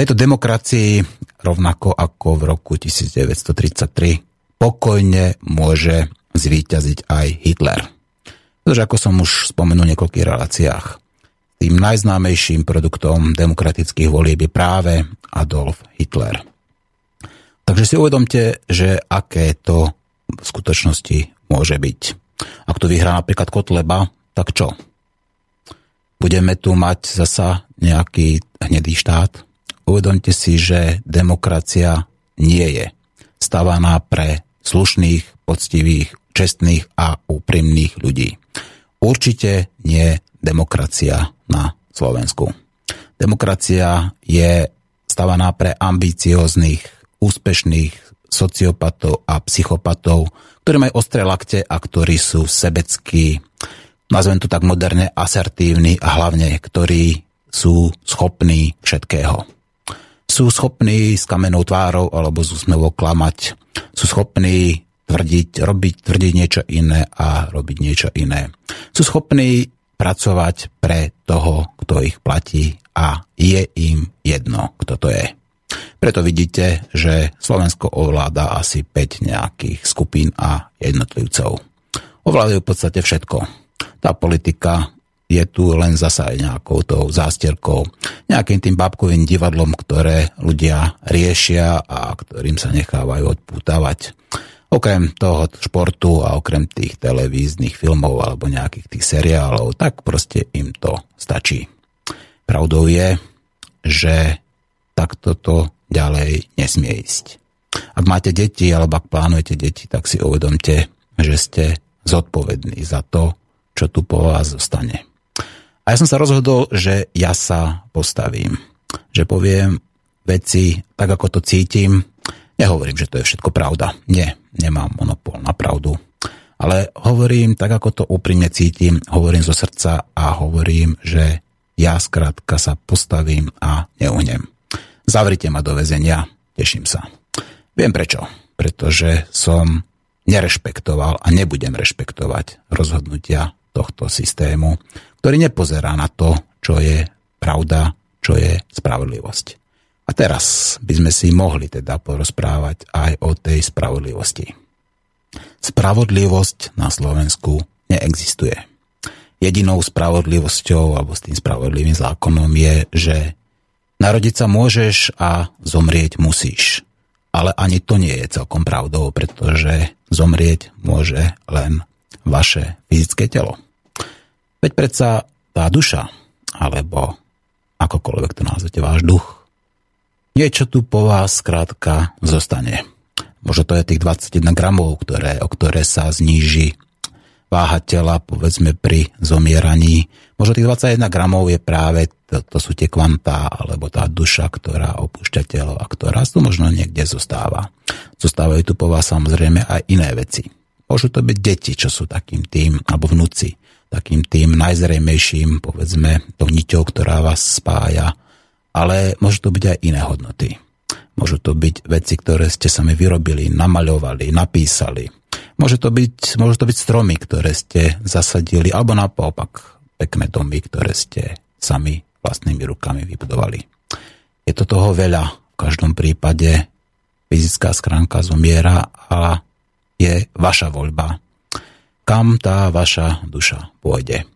Tejto demokracii, rovnako ako v roku 1933, pokojne môže zvíťaziť aj Hitler. Pretože ako som už spomenul v niekoľkých reláciách, tým najznámejším produktom demokratických volieb je práve Adolf Hitler. Takže si uvedomte, že aké to v skutočnosti môže byť. Ak to vyhrá napríklad Kotleba, tak čo? budeme tu mať zasa nejaký hnedý štát. Uvedomte si, že demokracia nie je stavaná pre slušných, poctivých, čestných a úprimných ľudí. Určite nie demokracia na Slovensku. Demokracia je stavaná pre ambicióznych, úspešných sociopatov a psychopatov, ktorí majú ostré lakte a ktorí sú sebeckí, nazvem to tak moderne, asertívni a hlavne, ktorí sú schopní všetkého. Sú schopní s kamenou tvárou alebo z úsmevou klamať. Sú schopní tvrdiť, robiť, tvrdiť niečo iné a robiť niečo iné. Sú schopní pracovať pre toho, kto ich platí a je im jedno, kto to je. Preto vidíte, že Slovensko ovláda asi 5 nejakých skupín a jednotlivcov. Ovládajú v podstate všetko tá politika je tu len zasa nejakou tou zástierkou, nejakým tým bábkovým divadlom, ktoré ľudia riešia a ktorým sa nechávajú odpútavať. Okrem toho športu a okrem tých televíznych filmov alebo nejakých tých seriálov, tak proste im to stačí. Pravdou je, že takto to ďalej nesmie ísť. Ak máte deti alebo ak plánujete deti, tak si uvedomte, že ste zodpovední za to, čo tu po vás zostane. A ja som sa rozhodol, že ja sa postavím. Že poviem veci tak, ako to cítim. Nehovorím, že to je všetko pravda. Nie, nemám monopol na pravdu. Ale hovorím tak, ako to úprimne cítim, hovorím zo srdca a hovorím, že ja skrátka sa postavím a neuhnem. Zavrite ma do väzenia, teším sa. Viem prečo. Pretože som nerešpektoval a nebudem rešpektovať rozhodnutia tohto systému, ktorý nepozerá na to, čo je pravda, čo je spravodlivosť. A teraz by sme si mohli teda porozprávať aj o tej spravodlivosti. Spravodlivosť na Slovensku neexistuje. Jedinou spravodlivosťou alebo s tým spravodlivým zákonom je, že narodiť sa môžeš a zomrieť musíš. Ale ani to nie je celkom pravdou, pretože zomrieť môže len vaše fyzické telo. Veď predsa tá duša, alebo akokoľvek to nazvete, váš duch, niečo tu po vás skrátka zostane. Možno to je tých 21 gramov, ktoré, o ktoré sa zníži váha tela, povedzme pri zomieraní. Možno tých 21 gramov je práve, to, to sú tie kvantá, alebo tá duša, ktorá opúšťa telo a ktorá tu možno niekde zostáva. Zostávajú tu po vás samozrejme aj iné veci. Môžu to byť deti, čo sú takým tým, alebo vnúci, takým tým najzrejmejším, povedzme, tou niťou, ktorá vás spája. Ale môžu to byť aj iné hodnoty. Môžu to byť veci, ktoré ste sami vyrobili, namaľovali, napísali. Môže to byť, môžu to byť stromy, ktoré ste zasadili, alebo naopak pekné domy, ktoré ste sami vlastnými rukami vybudovali. Je to toho veľa. V každom prípade fyzická schránka zomiera a je vaša voľba, kam tá vaša duša pôjde.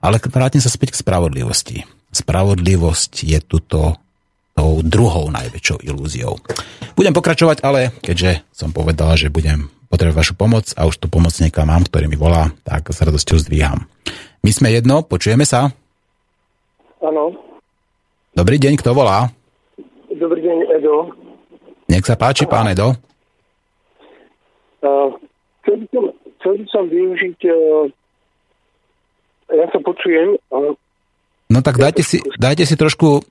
Ale vrátim sa späť k spravodlivosti. Spravodlivosť je tuto tou druhou najväčšou ilúziou. Budem pokračovať, ale keďže som povedal, že budem potrebovať vašu pomoc a už tu pomocníka mám, ktorý mi volá, tak s radosťou zdvíham. My sme jedno, počujeme sa? Áno. Dobrý deň, kto volá? Dobrý deň, Edo. Nech sa páči, pán Edo. Uh, chcel, by som, chcel by som využiť... Uh, ja sa počujem. No tak dajte si, dajte si trošku,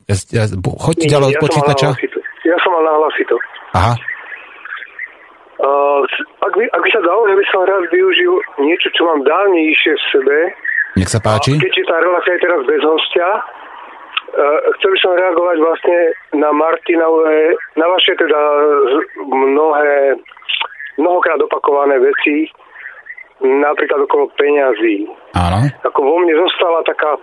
choďte ďalej od počítača. Ja som mal nahlasiť to. Aha. Uh, ak, by, ak by sa dalo, ja by som rád využil niečo, čo mám dávnejšie v sebe. Nech sa páči. A keďže tá relácia je teraz bez hostia, uh, chcel by som reagovať vlastne na Martinové, na vaše teda mnohé, mnohokrát opakované veci, napríklad okolo peňazí. Áno. Ako vo mne zostala taká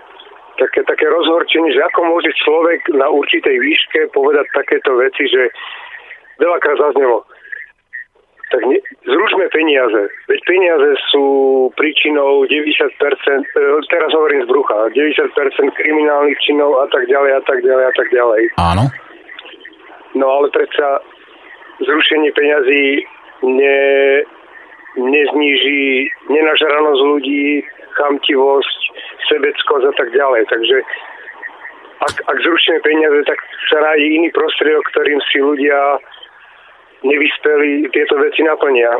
také, také rozhorčenie, že ako môže človek na určitej výške povedať takéto veci, že veľakrát zaznelo. Tak ne, zrušme peniaze. Veď peniaze sú príčinou 90%, e, teraz hovorím z brucha, 90% kriminálnych činov a tak ďalej a tak ďalej a tak ďalej. Áno. No ale predsa zrušenie peňazí ne, nezníži nenažranosť ľudí, chamtivosť, sebeckosť a tak ďalej. Takže ak, ak zrušíme peniaze, tak sa nájde iný prostriedok, ktorým si ľudia nevyspeli tieto veci naplnia.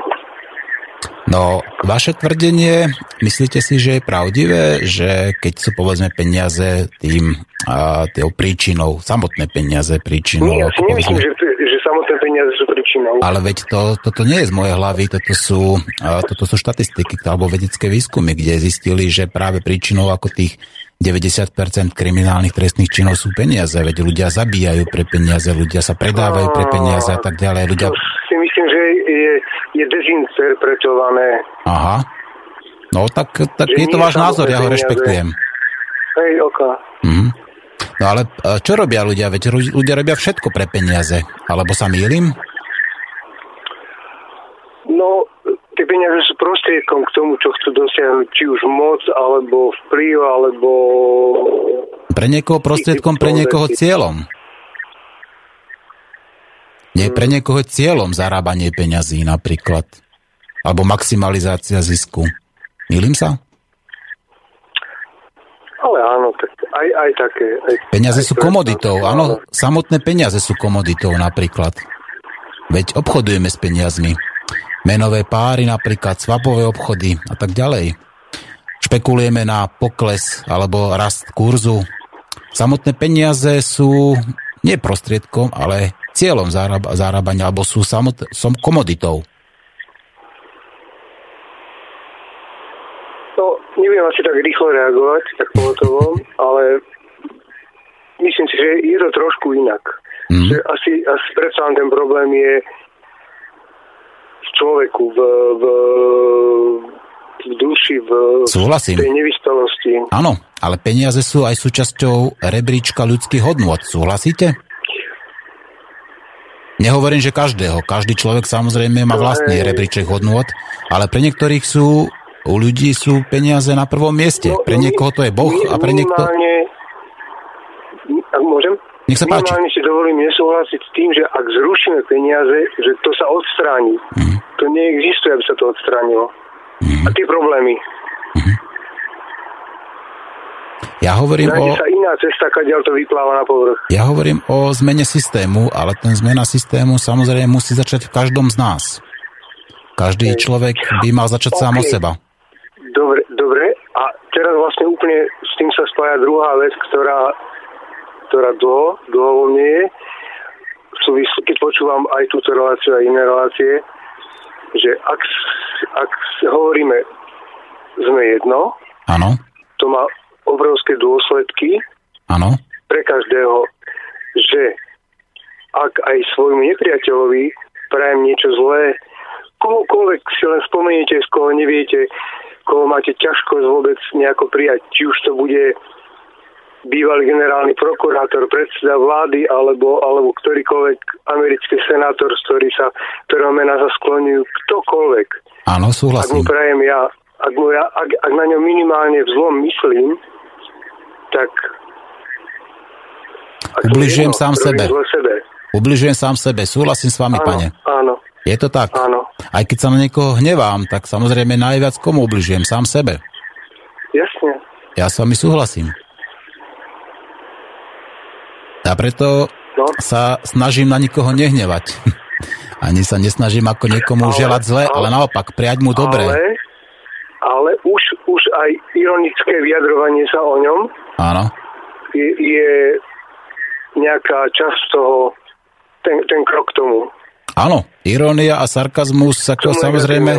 No, vaše tvrdenie, myslíte si, že je pravdivé, že keď sú povedzme peniaze tým a, tým príčinou, samotné peniaze príčinou? Nie, ja si nemyslím, povedzme... že samotné peniaze sú príčinou. Ale veď to, toto nie je z mojej hlavy, toto sú, toto sú štatistiky alebo vedecké výskumy, kde zistili, že práve príčinou ako tých 90% kriminálnych trestných činov sú peniaze, veď ľudia zabíjajú pre peniaze, ľudia sa predávajú pre peniaze a tak ďalej. Ľudia... To si myslím, že je je dezinterpretované. Aha. No tak, tak je to váš názor, ja ho rešpektujem. Hej, ok. Mhm. No ale e, čo robia ľudia? Veď ľudia robia všetko pre peniaze. Alebo sa mýlim? No, tie peniaze sú prostriedkom k tomu, čo chcú dosiahnuť, či už moc, alebo vplyv, alebo... Pre niekoho prostriedkom, pre niekoho cieľom. Nie pre niekoho cieľom zarábanie peňazí napríklad. Alebo maximalizácia zisku. Milím sa? Ale aj, aj také. Aj, peniaze aj sú komoditou, áno. Samotné peniaze sú komoditou napríklad. Veď obchodujeme s peniazmi. Menové páry napríklad, svapové obchody a tak ďalej. Špekulujeme na pokles alebo rast kurzu. Samotné peniaze sú nie prostriedkom, ale cieľom zarábania, alebo sú samot, som komoditou? No, neviem asi tak rýchlo reagovať, tak pohotovo, ale myslím si, že je to trošku inak. Mm. Že asi, asi predsa ten problém je v človeku, v, v, v duši, v Súhlasím. tej nevyspelosti. Áno, ale peniaze sú aj súčasťou rebríčka ľudských hodnôt. Súhlasíte? Nehovorím, že každého. Každý človek samozrejme má vlastný rebríček hodnôt, ale pre niektorých sú, u ľudí sú peniaze na prvom mieste. No, Pre niekoho to je Boh a pre. Minimálne, ak môžem? Nech sa páči. Minimálne si dovolím nesúhlasiť s tým, že ak zrušíme peniaze, že to sa odstráni. Mhm. To neexistuje, aby sa to odstránilo. A tie problémy. Ja hovorím o... Nájde sa iná cesta, kadiaľ to vypláva na povrch. Ja hovorím o zmene systému, ale ten zmena systému samozrejme musí začať v každom z nás. Každý človek by mal začať sám od seba. Dobre, dobre. A teraz vlastne úplne s tým sa spája druhá vec, ktorá, ktorá dlho, dlho vo mne je. V súvislu, keď počúvam aj túto reláciu a iné relácie, že ak, ak hovoríme sme jedno, Áno, to má obrovské dôsledky áno, pre každého, že ak aj svojmu nepriateľovi prajem niečo zlé, kohokoľvek si len spomeniete, z koho neviete, koho máte ťažko vôbec nejako prijať, či už to bude bývalý generálny prokurátor, predseda vlády alebo, alebo ktorýkoľvek americký senátor, z ktorý sa, ktorého mená sa skloňujú, ktokoľvek. áno, Ak mu súhlasím. prajem ja, ak, mu ja ak, ak na ňom minimálne v zlom myslím, tak... Ubližujem jedno, sám sebe. sebe. Ubližujem sám sebe, súhlasím s vami, Áno, pane. áno, Je to tak? áno. Aj keď sa na niekoho hnevám, tak samozrejme najviac komu ubližujem? Sám sebe. Jasne. Ja s vami súhlasím. A preto No. sa snažím na nikoho nehnevať. Ani sa nesnažím ako niekomu Ale- želať zle, ale ale- naopak, priať mu dobre. Ale, ale už, už aj ironické vyjadrovanie sa o ňom Áno, je, je nejaká časť toho, ten, ten krok k tomu. Áno, irónia a sarkazmus, ako Tomu samozrejme,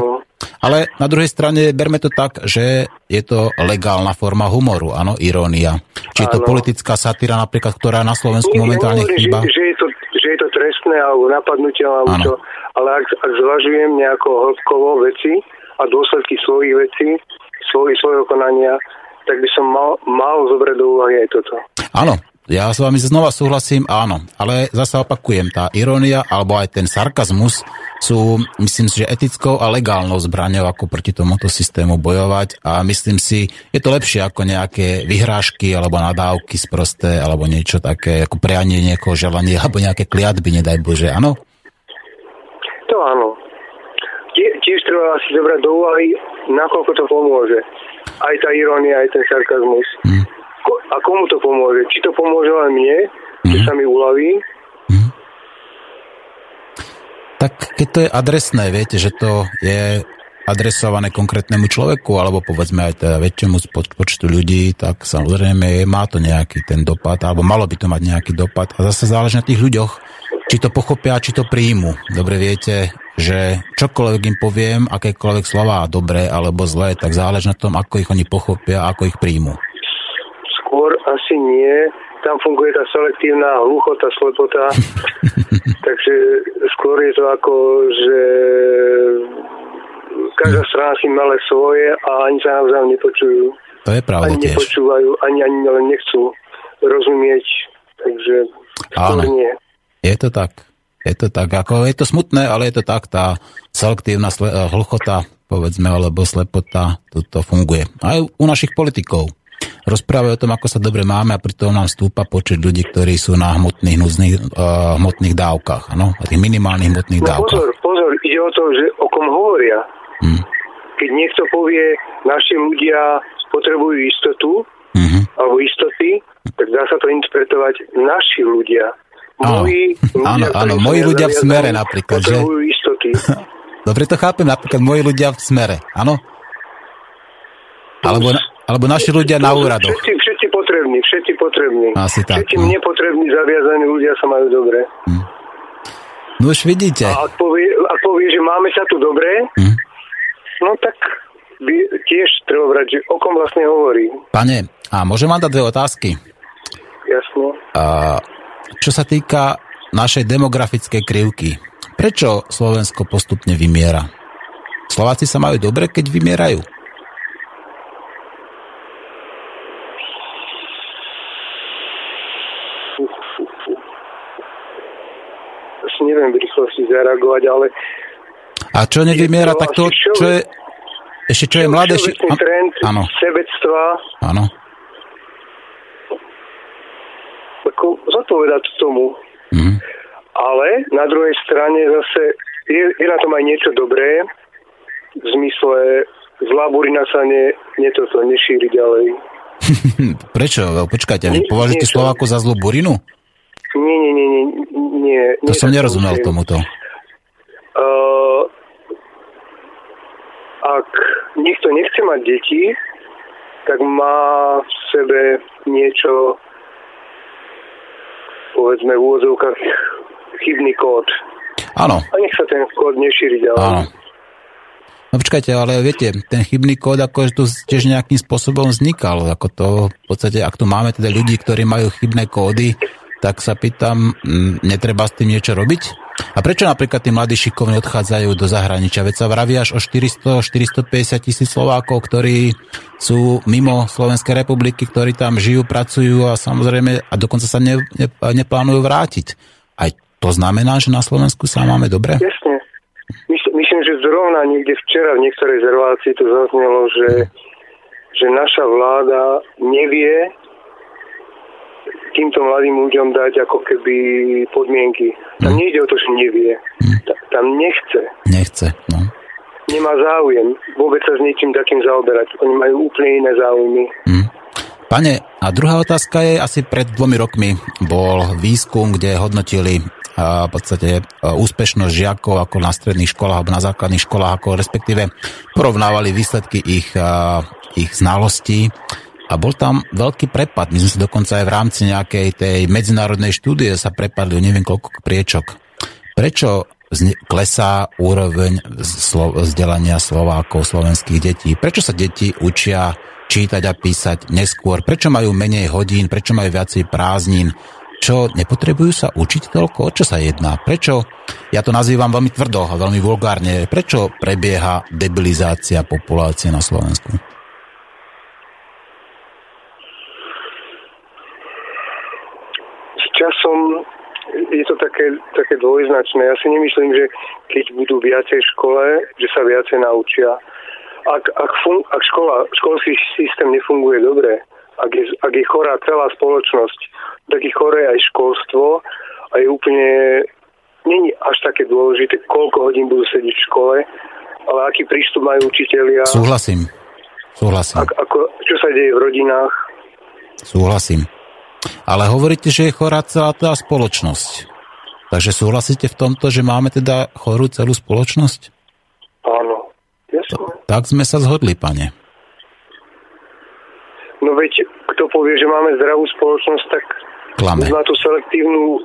ale na druhej strane berme to tak, že je to legálna forma humoru, áno, irónia. Či je to Áno. politická satíra napríklad, ktorá na Slovensku Nie, momentálne nehovorím, chýba. Že, že, je to, že je to trestné alebo napadnutie alebo Áno. čo, ale ak, ak zvažujem nejako hĺbkovo veci a dôsledky svojich vecí, svoj, svojho konania, tak by som mal, mal zobrať do úvahy aj toto. Áno, ja s vami znova súhlasím, áno, ale zasa opakujem, tá irónia alebo aj ten sarkazmus sú, myslím si, že etickou a legálnou zbraňou, ako proti tomuto systému bojovať a myslím si, je to lepšie ako nejaké vyhrážky alebo nadávky sprosté alebo niečo také, ako prianie niekoho želanie alebo nejaké kliatby, nedaj Bože, áno? To áno. Tie, tiež treba si zobrať do úvahy, nakoľko to pomôže. Aj tá irónia, aj ten sarkazmus. Hm. Ko- A komu to pomôže? Či to pomôže len mne, že sa mi uľaví, Tak keď to je adresné, viete, že to je adresované konkrétnemu človeku, alebo povedzme aj teda väčšiemu počtu ľudí, tak samozrejme má to nejaký ten dopad, alebo malo by to mať nejaký dopad. A zase záleží na tých ľuďoch, či to pochopia, či to príjmu. Dobre viete, že čokoľvek im poviem, akékoľvek slova, dobré alebo zlé, tak záleží na tom, ako ich oni pochopia, ako ich príjmu. Asi nie. Tam funguje tá selektívna hluchota, slepota. Takže skôr je to ako, že každá strana si male svoje a ani sa navzájom nepočujú. To je pravda Ani tiež. nepočúvajú, ani, ani len nechcú rozumieť. Takže Áno. nie. Je to tak. Je to tak. Ako je to smutné, ale je to tak. Tá selektívna sle- eh, hluchota, povedzme, alebo slepota, toto funguje. Aj u našich politikov. Rozprávajú o tom, ako sa dobre máme a pritom nám stúpa počet ľudí, ktorí sú na hmotných, núznych, uh, hmotných dávkach. Ano? A tých minimálnych hmotných No dávkach. pozor, pozor, ide o to, že o kom hovoria. Hm. Keď niekto povie, naši ľudia potrebujú istotu, Mhm. alebo istoty, tak dá sa to interpretovať naši ľudia. Áno. Moji Áno, áno, ktorí sú moji ľudia v smere napríklad, že? Istoty. Dobre to chápem, napríklad moji ľudia v smere, áno? Alebo, alebo naši ľudia na úradoch. Všetci, všetci potrební, všetci potrební. Asi tak, všetci no. nepotrební zaviazaní ľudia sa majú dobre. No už vidíte. A povie, ak povie, že máme sa tu dobre, Hm. no tak by tiež treba brať, že o kom vlastne hovorí. Pane, a môžem vám dať dve otázky? Jasne. A čo sa týka našej demografickej krivky, prečo Slovensko postupne vymiera? Slováci sa majú dobre, keď vymierajú. Asi neviem zareagovať, ale... A čo nevymiera, tak to, čo je... Ešte čo je mladé... trend áno. sebectva. Áno. Ako zodpovedať tomu. Mm. Ale na druhej strane zase je, je na tom aj niečo dobré, v zmysle zlá burina sa ne, ne toto nešíri ďalej. Prečo? Počkajte, vy považujete Slováko za zlú burinu? Nie, nie, nie, nie. nie to som nerozumel tomuto. Uh, ak niekto nechce mať deti, tak má v sebe niečo, povedzme v úvodzovkách, chybný kód. Áno. A nech sa ten kód nešíri ďalej. Áno. No počkajte, ale viete, ten chybný kód ako tu tiež nejakým spôsobom vznikal. Ako to, v podstate, ak tu máme teda ľudí, ktorí majú chybné kódy, tak sa pýtam, netreba s tým niečo robiť? A prečo napríklad tí mladí šikovní odchádzajú do zahraničia? Veď sa vraví až o 400-450 tisíc Slovákov, ktorí sú mimo Slovenskej republiky, ktorí tam žijú, pracujú a samozrejme a dokonca sa ne, ne, neplánujú vrátiť. Aj to znamená, že na Slovensku sa máme dobre? Jasne. Myslím, že zrovna niekde včera v niektorej rezervácii to zaznelo, že, že naša vláda nevie týmto mladým ľuďom dať ako keby podmienky. Tam mm. nejde o to, že nevie. Mm. Tam nechce. Nechce, no. Nemá záujem vôbec sa s niečím takým zaoberať. Oni majú úplne iné záujmy. Mm. Pane, a druhá otázka je, asi pred dvomi rokmi bol výskum, kde hodnotili v podstate úspešnosť žiakov ako na stredných školách alebo na základných školách, ako respektíve porovnávali výsledky ich, ich znalostí a bol tam veľký prepad. My sme sa dokonca aj v rámci nejakej tej medzinárodnej štúdie sa prepadli neviem koľko priečok. Prečo klesá úroveň vzdelania Slovákov, slovenských detí? Prečo sa deti učia čítať a písať neskôr? Prečo majú menej hodín? Prečo majú viacej prázdnin? Čo, nepotrebujú sa učiť toľko? O čo sa jedná? Prečo, ja to nazývam veľmi tvrdo a veľmi vulgárne, prečo prebieha debilizácia populácie na Slovensku? Časom je to také, také dvojznačné. Ja si nemyslím, že keď budú viacej v škole, že sa viacej naučia. Ak, ak, fun, ak škola, školský systém nefunguje dobre, ak je, ak je chorá celá spoločnosť, tak je choré aj školstvo a je úplne není až také dôležité, koľko hodín budú sedieť v škole, ale aký prístup majú učitelia. Súhlasím. Súhlasím. Ak, ako, čo sa deje v rodinách. Súhlasím. Ale hovoríte, že je chorá celá tá spoločnosť. Takže súhlasíte v tomto, že máme teda chorú celú spoločnosť? Áno, jasné. Tak sme sa zhodli, pane. No veď, kto povie, že máme zdravú spoločnosť, tak Klame. má tú selektívnu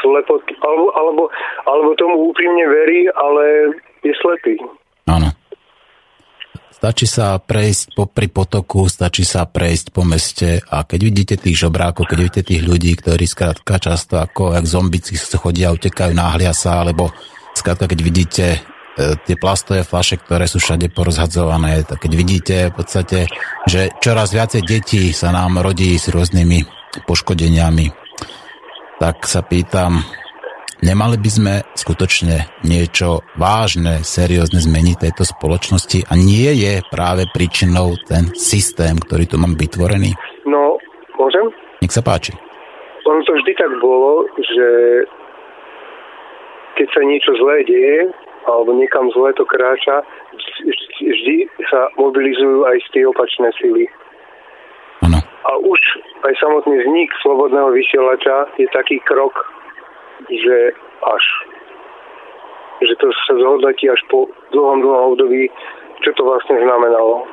slepotu, alebo, alebo, alebo tomu úprimne verí, ale je slepý. Áno. Stačí sa prejsť po, pri potoku, stačí sa prejsť po meste a keď vidíte tých žobrákov, keď vidíte tých ľudí, ktorí skrátka často ako jak zombici chodia, utekajú, náhlia sa, alebo skrátka keď vidíte e, tie plastové flaše, ktoré sú všade porozhadzované, tak keď vidíte v podstate, že čoraz viacej detí sa nám rodí s rôznymi poškodeniami, tak sa pýtam, Nemali by sme skutočne niečo vážne, seriózne zmeniť tejto spoločnosti a nie je práve príčinou ten systém, ktorý tu mám vytvorený? No, môžem? Nech sa páči. Ono to vždy tak bolo, že keď sa niečo zlé deje, alebo niekam zlé to kráča, vždy sa mobilizujú aj z tie opačné sily. Ano. A už aj samotný vznik slobodného vysielača je taký krok že až že to sa zhodnotí až po dlhom, dlhom období, čo to vlastne znamenalo.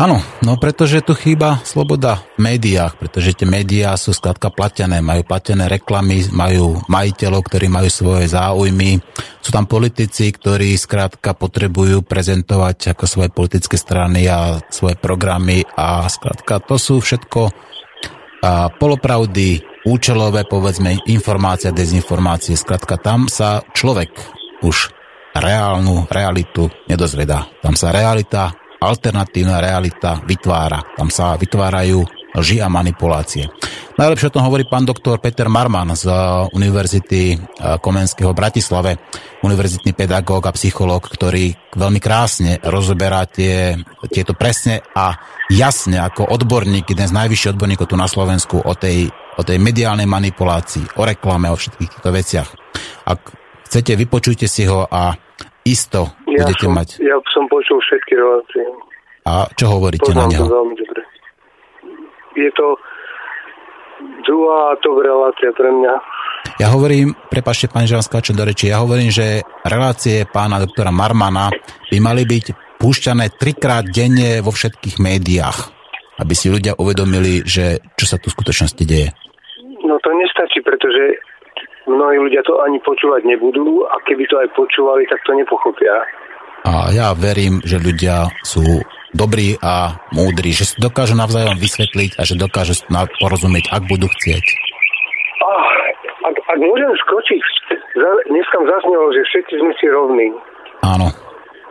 Áno, no pretože tu chýba sloboda v médiách, pretože tie médiá sú skladka platené, majú platené reklamy, majú majiteľov, ktorí majú svoje záujmy, sú tam politici, ktorí skrátka potrebujú prezentovať ako svoje politické strany a svoje programy a skrátka to sú všetko a polopravdy, účelové, povedzme, informácia, dezinformácie. Skladka, tam sa človek už reálnu realitu nedozvedá. Tam sa realita, alternatívna realita vytvára. Tam sa vytvárajú lži a manipulácie. Najlepšie o tom hovorí pán doktor Peter Marman z Univerzity Komenského v Bratislave, univerzitný pedagóg a psychológ, ktorý veľmi krásne rozoberá tie, tieto presne a jasne ako odborník, jeden z najvyšších odborníkov tu na Slovensku o tej, o tej mediálnej manipulácii, o reklame, o všetkých týchto veciach. Ak chcete, vypočujte si ho a isto ja budete som, mať. Ja som počul všetky relácie. A čo hovoríte Poznám na neho? To veľmi dobre. Je to druhá top relácia pre mňa. Ja hovorím, prepašte pani vám skáčem do reči, ja hovorím, že relácie pána doktora Marmana by mali byť púšťané trikrát denne vo všetkých médiách, aby si ľudia uvedomili, že čo sa tu v skutočnosti deje. No to nestačí, pretože mnohí ľudia to ani počúvať nebudú a keby to aj počúvali, tak to nepochopia. A ja verím, že ľudia sú dobrí a múdri, že si dokážu navzájom vysvetliť a že dokážu porozumieť, ak budú chcieť. Ah, ak, ak môžem skočiť, dnes tam zaznelo, že všetci sme si rovní. Áno.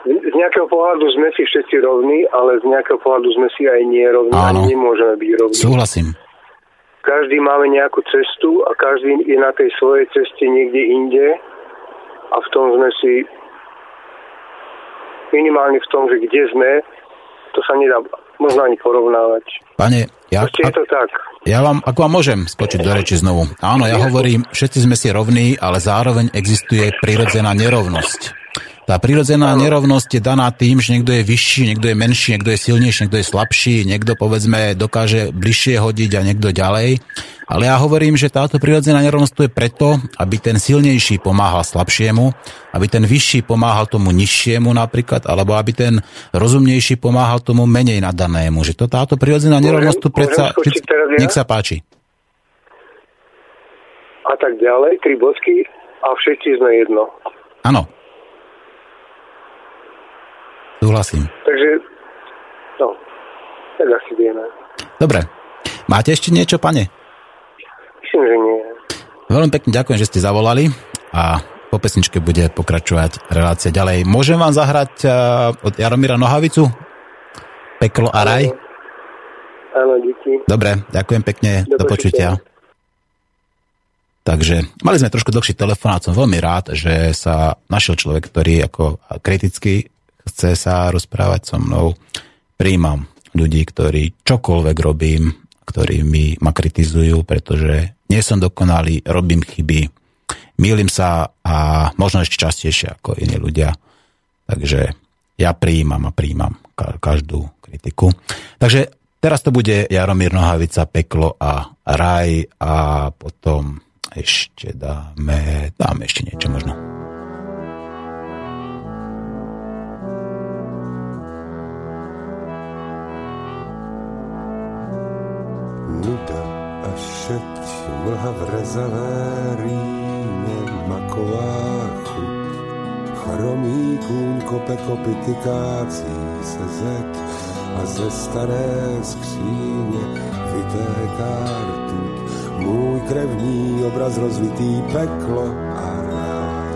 Z nejakého pohľadu sme si všetci rovní, ale z nejakého pohľadu sme si aj nie rovní Áno. a nemôžeme byť rovní. Súhlasím. Každý máme nejakú cestu a každý je na tej svojej ceste niekde inde a v tom sme si minimálne v tom, že kde sme, to sa nedá možno ani porovnávať. Pane, ja, Proste je to tak. ja vám, ako vám môžem skočiť do reči znovu. Áno, ja hovorím, všetci sme si rovní, ale zároveň existuje prirodzená nerovnosť. Tá prirodzená nerovnosť je daná tým, že niekto je vyšší, niekto je menší, niekto je silnejší, niekto je slabší, niekto povedzme dokáže bližšie hodiť a niekto ďalej. Ale ja hovorím, že táto prirodzená nerovnosť tu je preto, aby ten silnejší pomáhal slabšiemu, aby ten vyšší pomáhal tomu nižšiemu napríklad, alebo aby ten rozumnejší pomáhal tomu menej nadanému. Že to táto prirodzená nerovnosť tu predsa... Nech sa páči. A tak ďalej, tri bodky a všetci sme jedno. Áno. Súhlasím. Takže, no, tak asi vieme. Dobre. Máte ešte niečo, pane? Myslím, že nie. Veľmi pekne ďakujem, že ste zavolali a po pesničke bude pokračovať relácia ďalej. Môžem vám zahrať uh, od Jaromíra Nohavicu? Peklo a raj? Áno, díky. Dobre, ďakujem pekne, do, Do počutia. Takže mali sme trošku dlhší telefón a som veľmi rád, že sa našiel človek, ktorý ako kriticky chce sa rozprávať so mnou. Príjmam ľudí, ktorí čokoľvek robím, ktorí mi ma kritizujú, pretože nie som dokonalý, robím chyby, mýlim sa a možno ešte častejšie ako iní ľudia. Takže ja príjmam a príjmam ka- každú kritiku. Takže teraz to bude Jaromír Nohavica, Peklo a Raj a potom ešte dáme, dáme ešte niečo možno. Nuda a šeť, mlha v rezavé rýne, maková chuť. Chromý kůň kope kopy se zet a ze staré skříně vytéká rtuť. Můj krevní obraz rozlitý peklo a ráj.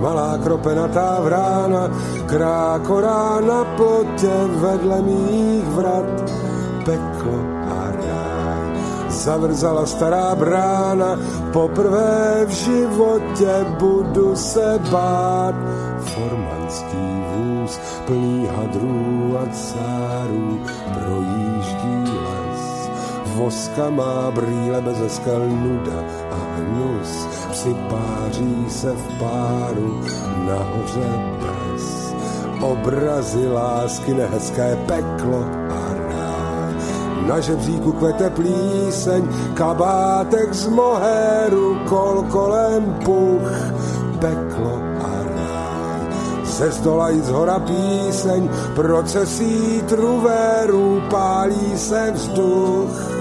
Malá kropenatá vrána, krákorá na plotě vedle mých vrat. Peklo. Zavrzala stará brána, poprvé v životě budu se bát. Formanský vůz plný hadrů a cárů projíždí les. Voska má brýle bez skal nuda a hnus. Psi páří se v páru, nahoře bez. Obrazy lásky nehezké peklo a. Na žebříku kvete plíseň, kabátek z mohéru, kol kolem puch, peklo a ráj. Ze zdola i z hora píseň, procesí truvéru, pálí se vzduch.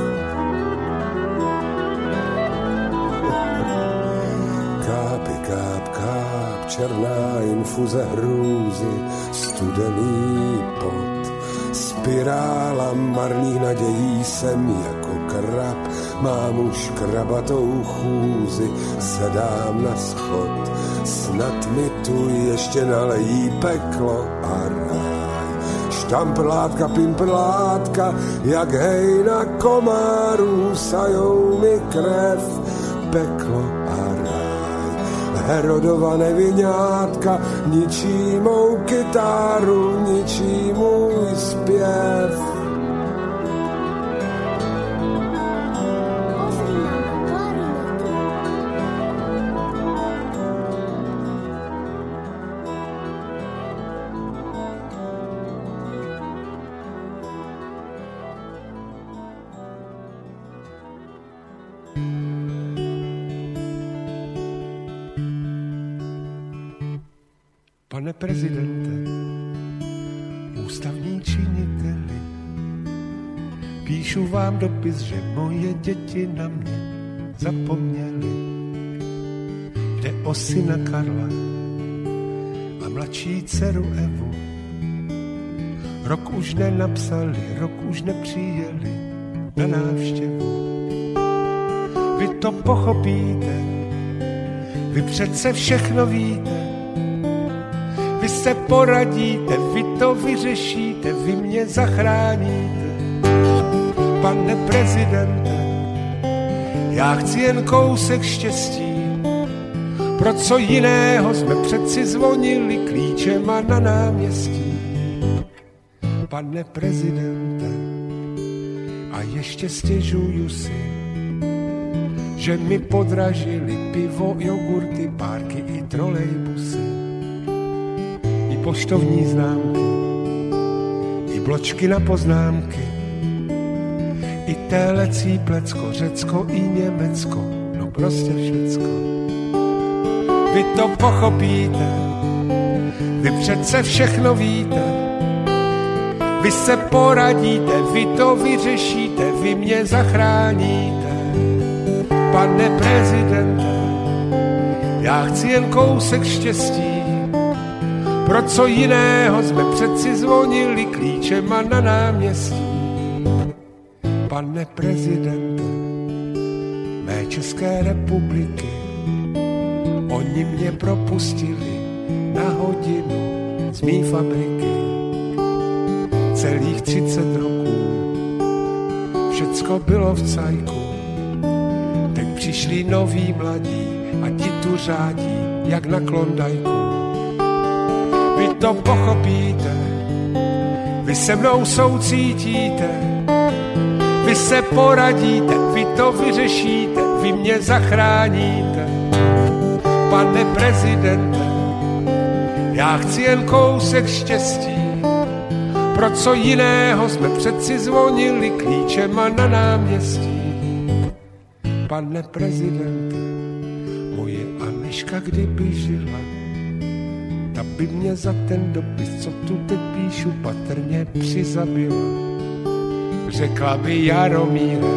Černá infuze hrůzy, studený pot. Spirála marných nadějí jsem jako krab, mám už krabatou chůzi, sedám na schod. Snad mi tu ještě nalejí peklo a ráj. štamprlátka, pimprlátka, jak hejna komárů sajou mi krev, peklo. Herodova nevinátka ničí mou kytáru, ničí můj zpěv. Pane prezidente, ústavní činiteli, píšu vám dopis, že moje děti na mě zapomněli. Jde o syna Karla a mladší dceru Evu. Rok už nenapsali, rok už nepřijeli na návštěvu. Vy to pochopíte, vy přece všechno víte, vy se poradíte, vy to vyřešíte, vy mě zachráníte. Pane prezidente, já chci jen kousek štěstí, pro co jiného jsme přeci zvonili klíčema na náměstí. Pane prezidente, a ještě stěžuju si, že mi podražili pivo, jogurty, párky i trolejbusy poštovní známky, i bločky na poznámky, i télecí plecko, Řecko i Německo, no prostě všecko. Vy to pochopíte, vy přece všechno víte, vy se poradíte, vy to vyřešíte, vy mě zachráníte. Pane prezidente, já chci jen kousek štěstí, pro co jiného jsme přeci zvonili klíčema na náměstí. Pane prezidente mé České republiky, oni mě propustili na hodinu z mý fabriky. Celých 30 roků všecko bylo v cajku. Teď přišli noví mladí a ti tu řádí jak na klondajku vy to pochopíte, vy se mnou soucítíte, vy se poradíte, vy to vyřešíte, vy mě zachráníte. Pane prezidente, já chci jen kousek štěstí, pro co jiného jsme přeci zvonili klíčema na náměstí. Pane prezidente, moje Aniška kdyby žila, by mě za ten dopis, co tu teď píšu, patrně přizabila. Řekla by Jaromíre,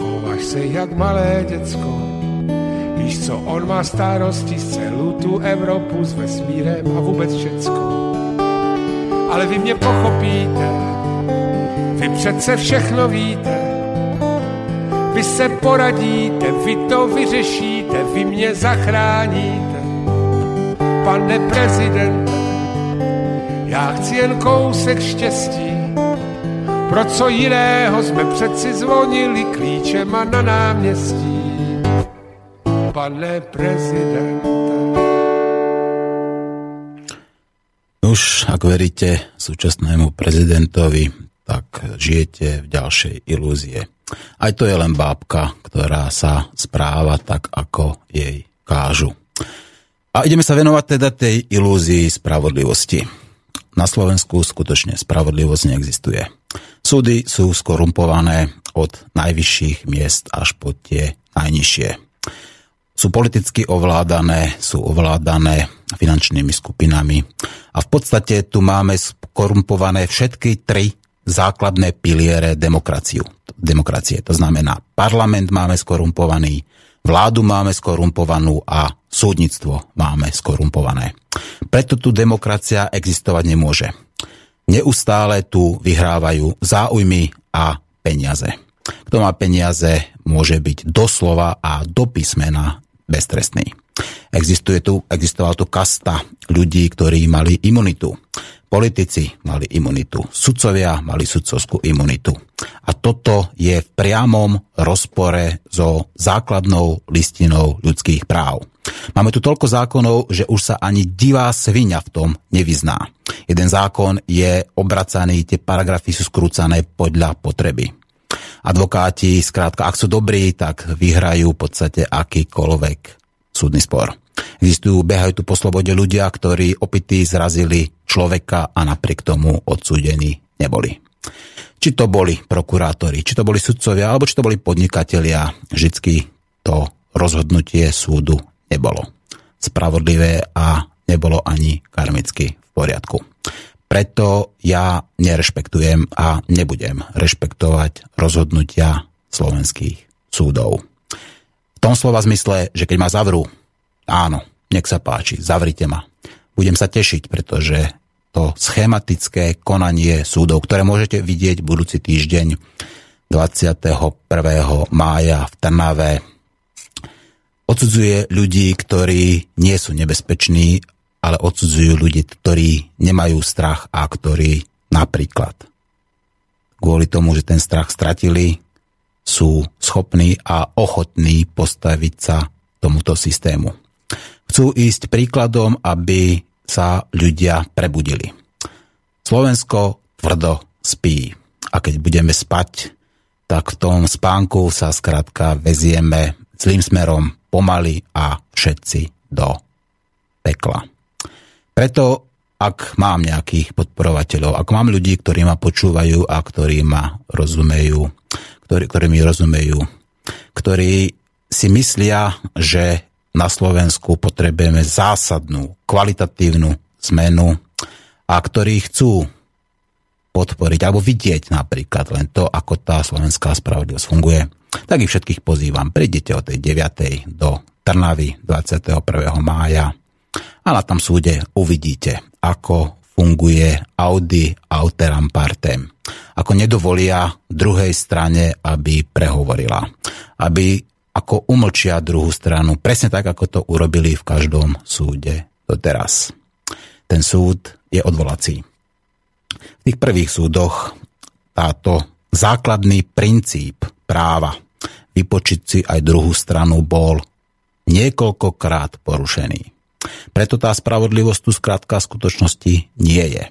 chováš se jak malé děcko, Víš co, on má starosti z celou tu Evropu s vesmírem a vůbec všecko. Ale vy mě pochopíte, vy přece všechno víte, vy se poradíte, vy to vyřešíte, vy mě zachráníte pane prezidente, já chci jen kousek štěstí, pro co jiného jsme přeci zvonili klíčema na náměstí. Pane prezidente. Už ak veríte súčasnému prezidentovi, tak žijete v ďalšej ilúzie. Aj to je len bábka, ktorá sa správa tak, ako jej kážu. A ideme sa venovať teda tej ilúzii spravodlivosti. Na Slovensku skutočne spravodlivosť neexistuje. Súdy sú skorumpované od najvyšších miest až po tie najnižšie. Sú politicky ovládané, sú ovládané finančnými skupinami a v podstate tu máme skorumpované všetky tri základné piliere demokraciu. demokracie. To znamená, parlament máme skorumpovaný, Vládu máme skorumpovanú a súdnictvo máme skorumpované. Preto tu demokracia existovať nemôže. Neustále tu vyhrávajú záujmy a peniaze. Kto má peniaze, môže byť doslova a do písmena beztrestný. Existuje tu, existovala tu kasta ľudí, ktorí mali imunitu. Politici mali imunitu, sudcovia mali sudcovskú imunitu. A toto je v priamom rozpore so základnou listinou ľudských práv. Máme tu toľko zákonov, že už sa ani divá svinia v tom nevyzná. Jeden zákon je obracaný, tie paragrafy sú skrúcané podľa potreby. Advokáti, skrátka, ak sú dobrí, tak vyhrajú v podstate akýkoľvek súdny spor. Existujú, behajú tu po slobode ľudia, ktorí opití zrazili človeka a napriek tomu odsúdení neboli. Či to boli prokurátori, či to boli sudcovia, alebo či to boli podnikatelia, vždycky to rozhodnutie súdu nebolo spravodlivé a nebolo ani karmicky v poriadku. Preto ja nerešpektujem a nebudem rešpektovať rozhodnutia slovenských súdov. Tom slova zmysle, že keď ma zavrú, Áno, nech sa páči, zavrite ma. Budem sa tešiť, pretože to schematické konanie súdov, ktoré môžete vidieť budúci týždeň 21. mája v Trnave, odsudzuje ľudí, ktorí nie sú nebezpeční, ale odsudzujú ľudí, ktorí nemajú strach a ktorí napríklad kvôli tomu, že ten strach stratili, sú schopní a ochotní postaviť sa tomuto systému chcú ísť príkladom, aby sa ľudia prebudili. Slovensko tvrdo spí. A keď budeme spať, tak v tom spánku sa skrátka vezieme zlým smerom pomaly a všetci do pekla. Preto, ak mám nejakých podporovateľov, ak mám ľudí, ktorí ma počúvajú a ktorí ma rozumejú, ktorí, ktorí mi rozumejú, ktorí si myslia, že na Slovensku potrebujeme zásadnú, kvalitatívnu zmenu a ktorí chcú podporiť alebo vidieť napríklad len to, ako tá slovenská spravodlivosť funguje, tak ich všetkých pozývam. Prídete o tej 9. do Trnavy 21. mája a na tam súde uvidíte, ako funguje Audi Auteram Partem. Ako nedovolia druhej strane, aby prehovorila. Aby ako umlčia druhú stranu, presne tak, ako to urobili v každom súde doteraz. Ten súd je odvolací. V tých prvých súdoch táto základný princíp práva vypočiť si aj druhú stranu bol niekoľkokrát porušený. Preto tá spravodlivosť tu skrátka v skutočnosti nie je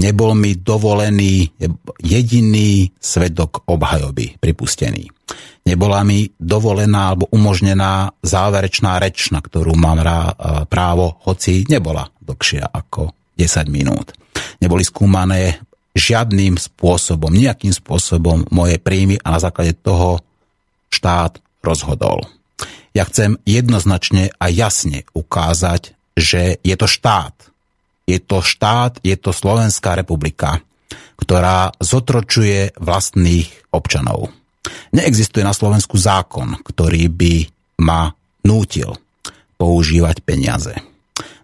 nebol mi dovolený jediný svedok obhajoby pripustený. Nebola mi dovolená alebo umožnená záverečná reč, na ktorú mám rá, právo, hoci nebola dlhšia ako 10 minút. Neboli skúmané žiadnym spôsobom, nejakým spôsobom moje príjmy a na základe toho štát rozhodol. Ja chcem jednoznačne a jasne ukázať, že je to štát, je to štát, je to Slovenská republika, ktorá zotročuje vlastných občanov. Neexistuje na Slovensku zákon, ktorý by ma nútil používať peniaze.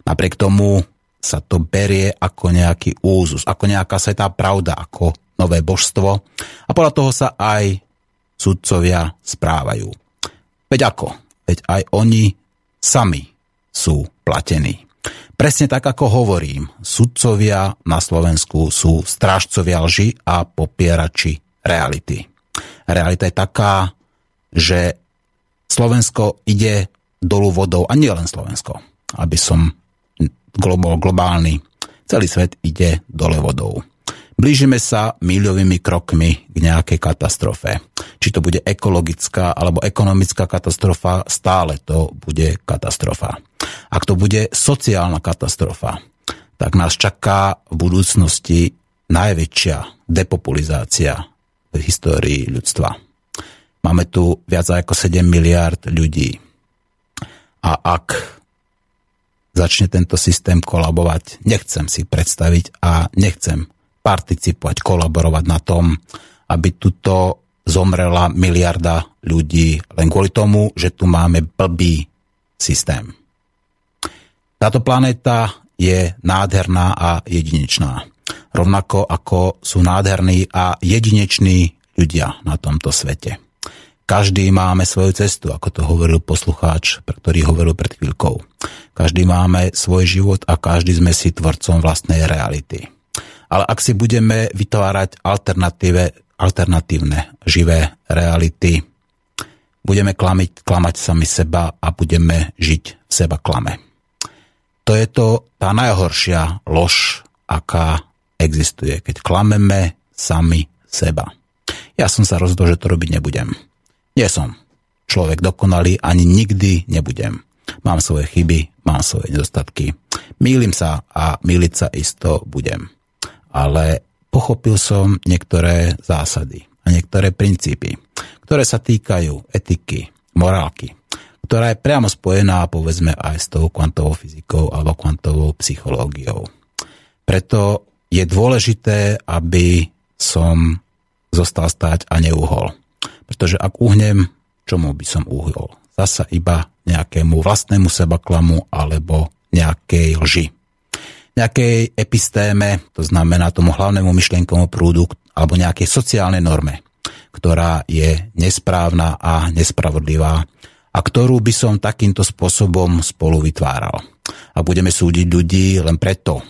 Napriek tomu sa to berie ako nejaký úzus, ako nejaká svetá pravda, ako nové božstvo a podľa toho sa aj sudcovia správajú. Veď ako? Veď aj oni sami sú platení. Presne tak, ako hovorím, sudcovia na Slovensku sú strážcovia lži a popierači reality. Realita je taká, že Slovensko ide dolu vodou, a nie len Slovensko, aby som bol globálny. Celý svet ide dole vodou. Blížime sa míľovými krokmi k nejakej katastrofe. Či to bude ekologická alebo ekonomická katastrofa, stále to bude katastrofa. Ak to bude sociálna katastrofa, tak nás čaká v budúcnosti najväčšia depopulizácia v histórii ľudstva. Máme tu viac ako 7 miliard ľudí. A ak začne tento systém kolabovať, nechcem si predstaviť a nechcem participovať, kolaborovať na tom, aby tuto zomrela miliarda ľudí len kvôli tomu, že tu máme blbý systém. Táto planéta je nádherná a jedinečná. Rovnako ako sú nádherní a jedineční ľudia na tomto svete. Každý máme svoju cestu, ako to hovoril poslucháč, ktorý hovoril pred chvíľkou. Každý máme svoj život a každý sme si tvorcom vlastnej reality. Ale ak si budeme vytvárať alternatívne živé reality, budeme klamiť, klamať sami seba a budeme žiť v seba klame. To je to tá najhoršia lož, aká existuje, keď klameme sami seba. Ja som sa rozhodol, že to robiť nebudem. Nie som človek dokonalý, ani nikdy nebudem. Mám svoje chyby, mám svoje nedostatky. Mýlim sa a míliť sa isto budem. Ale pochopil som niektoré zásady a niektoré princípy, ktoré sa týkajú etiky, morálky, ktorá je priamo spojená povedzme aj s tou kvantovou fyzikou alebo kvantovou psychológiou. Preto je dôležité, aby som zostal stáť a neuhol. Pretože ak uhnem, čomu by som uhol? Zasa iba nejakému vlastnému sebaklamu alebo nejakej lži. Nejakej epistéme, to znamená tomu hlavnému myšlienkomu prúdu alebo nejakej sociálnej norme, ktorá je nesprávna a nespravodlivá a ktorú by som takýmto spôsobom spolu vytváral. A budeme súdiť ľudí len preto,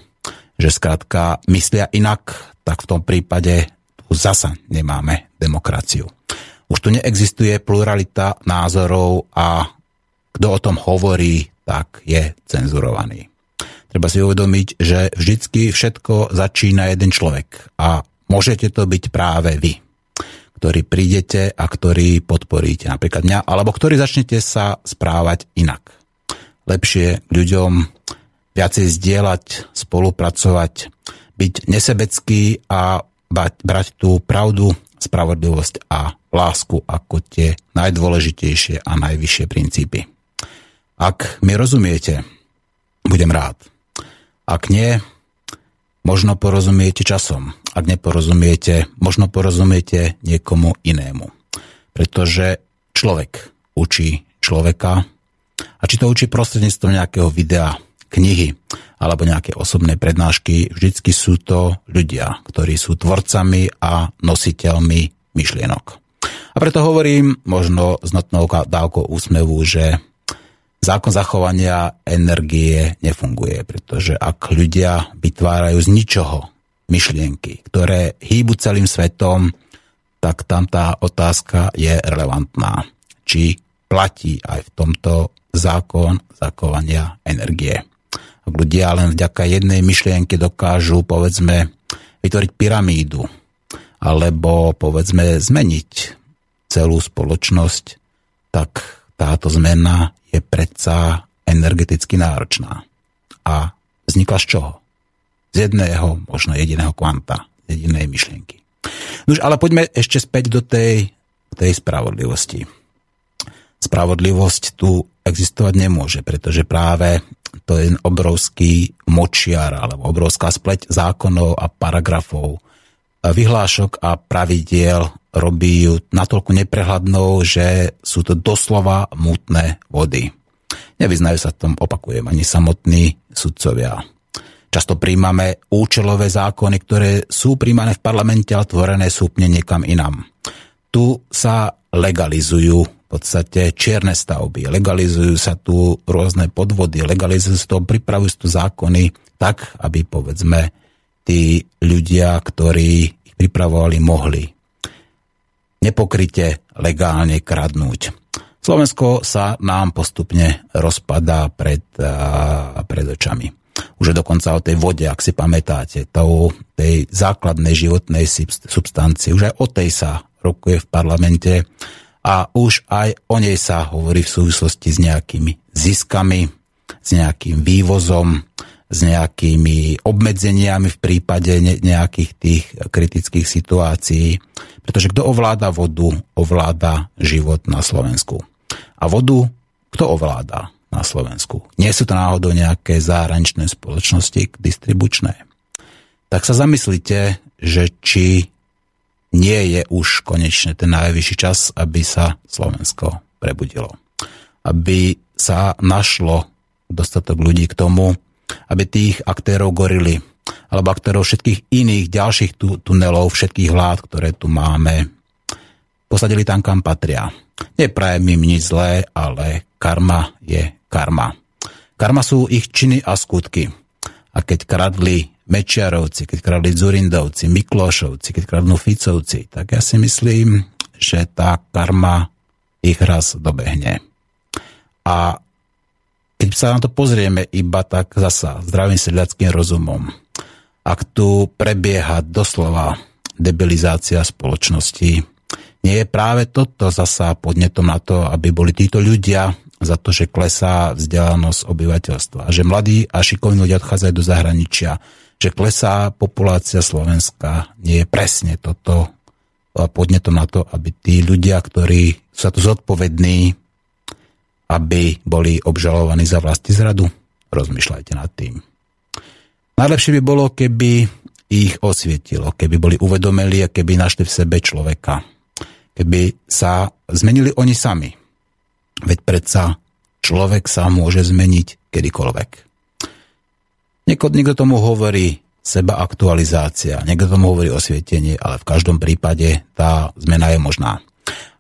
že skrátka myslia inak, tak v tom prípade tu zasa nemáme demokraciu. Už tu neexistuje pluralita názorov a kto o tom hovorí, tak je cenzurovaný. Treba si uvedomiť, že vždycky všetko začína jeden človek a môžete to byť práve vy ktorý prídete a ktorý podporíte napríklad mňa, alebo ktorý začnete sa správať inak. Lepšie ľuďom viacej zdieľať, spolupracovať, byť nesebecký a brať tú pravdu, spravodlivosť a lásku ako tie najdôležitejšie a najvyššie princípy. Ak mi rozumiete, budem rád. Ak nie, možno porozumiete časom ak neporozumiete, možno porozumiete niekomu inému. Pretože človek učí človeka a či to učí prostredníctvom nejakého videa, knihy alebo nejaké osobné prednášky, vždycky sú to ľudia, ktorí sú tvorcami a nositeľmi myšlienok. A preto hovorím možno s notnou dávkou úsmevu, že zákon zachovania energie nefunguje, pretože ak ľudia vytvárajú z ničoho myšlienky, ktoré hýbu celým svetom, tak tam tá otázka je relevantná. Či platí aj v tomto zákon zakovania energie. Ak ľudia len vďaka jednej myšlienke dokážu, povedzme, vytvoriť pyramídu, alebo povedzme zmeniť celú spoločnosť, tak táto zmena je predsa energeticky náročná. A vznikla z čoho? z jedného, možno jediného kvanta, z jedinej myšlienky. Nož, ale poďme ešte späť do tej, tej spravodlivosti. Spravodlivosť tu existovať nemôže, pretože práve to je obrovský močiar alebo obrovská spleť zákonov a paragrafov, vyhlášok a pravidiel robí ju natoľko neprehľadnou, že sú to doslova mutné vody. Nevyznajú sa v tom, opakujem, ani samotní sudcovia. Často príjmame účelové zákony, ktoré sú príjmané v parlamente, ale tvorené sú úplne niekam inám. Tu sa legalizujú v podstate čierne stavby, legalizujú sa tu rôzne podvody, legalizujú sa tu, pripravujú sa tu zákony tak, aby povedzme tí ľudia, ktorí ich pripravovali, mohli nepokryte legálne kradnúť. Slovensko sa nám postupne rozpadá pred, pred očami už dokonca o tej vode, ak si pamätáte, tou, tej základnej životnej substancie. Už aj o tej sa rokuje v parlamente a už aj o nej sa hovorí v súvislosti s nejakými ziskami, s nejakým vývozom, s nejakými obmedzeniami v prípade nejakých tých kritických situácií. Pretože kto ovláda vodu, ovláda život na Slovensku. A vodu kto ovláda? na Slovensku. Nie sú to náhodou nejaké zahraničné spoločnosti distribučné. Tak sa zamyslite, že či nie je už konečne ten najvyšší čas, aby sa Slovensko prebudilo. Aby sa našlo dostatok ľudí k tomu, aby tých aktérov gorili, alebo aktérov všetkých iných ďalších tu, tunelov, všetkých vlád, ktoré tu máme, posadili tam, kam patria. Neprajem im nič zlé, ale karma je karma. Karma sú ich činy a skutky. A keď kradli Mečiarovci, keď kradli Zurindovci, Miklošovci, keď kradnú Ficovci, tak ja si myslím, že tá karma ich raz dobehne. A keď sa na to pozrieme iba tak zasa zdravým sedľackým rozumom, ak tu prebieha doslova debilizácia spoločnosti, nie je práve toto zasa podnetom na to, aby boli títo ľudia za to, že klesá vzdelanosť obyvateľstva, že mladí a šikovní ľudia odchádzajú do zahraničia, že klesá populácia Slovenska, nie je presne toto podnetom na to, aby tí ľudia, ktorí sú tu zodpovední, aby boli obžalovaní za vlasti zradu? Rozmýšľajte nad tým. Najlepšie by bolo, keby ich osvietilo, keby boli uvedomili a keby našli v sebe človeka. Keby sa zmenili oni sami. Veď predsa človek sa môže zmeniť kedykoľvek. Niekto, niekto tomu hovorí seba aktualizácia, niekto tomu hovorí osvietenie, ale v každom prípade tá zmena je možná.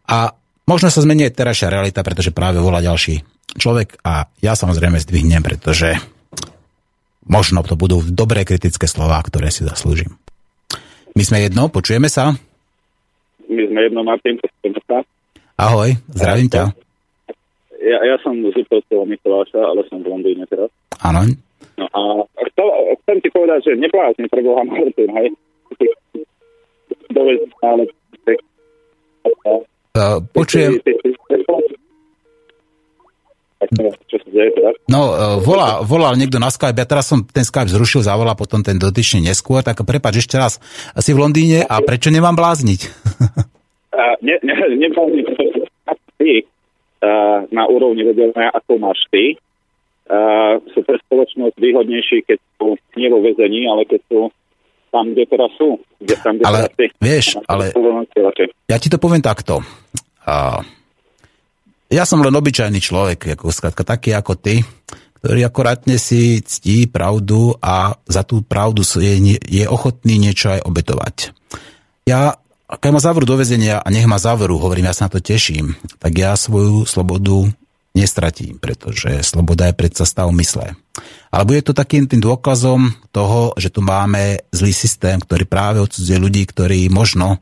A možno sa zmení aj terajšia realita, pretože práve volá ďalší človek a ja samozrejme zdvihnem, pretože možno to budú dobré kritické slova, ktoré si zaslúžim. My sme jedno, počujeme sa? My sme jedno, Martin, počujeme sa. Ahoj, zdravím ťa. Ja, ja som z Liptovského Mikuláša, ale som v Londýne teraz. Áno. No a chcel, chcem ti povedať, že neblázni pre Boha Martin, hej. Dovez, ale... Uh, počujem... No, uh, volá, volal niekto na Skype, ja teraz som ten Skype zrušil, zavolal potom ten dotyčný neskôr, tak prepáč ešte raz, asi v Londýne a prečo nemám blázniť? ne, ne, neblázni, pretože ty uh, na úrovni vedelenia, ako máš ty, uh, sú pre spoločnosť výhodnejší, keď sú nie vo vezení, ale keď sú tam, kde teraz sú. Kde, tam, kde ale teraz vieš, ale ja ti to poviem takto. Uh, ja som len obyčajný človek, ako, skratka, taký ako ty, ktorý akorátne si ctí pravdu a za tú pravdu je, je ochotný niečo aj obetovať. Ja, keď ma zavrú do vezenia a nech ma zavrú, hovorím, ja sa na to teším, tak ja svoju slobodu nestratím, pretože sloboda je predsa stav mysle. Ale bude to takým tým dôkazom toho, že tu máme zlý systém, ktorý práve odsudzuje ľudí, ktorí možno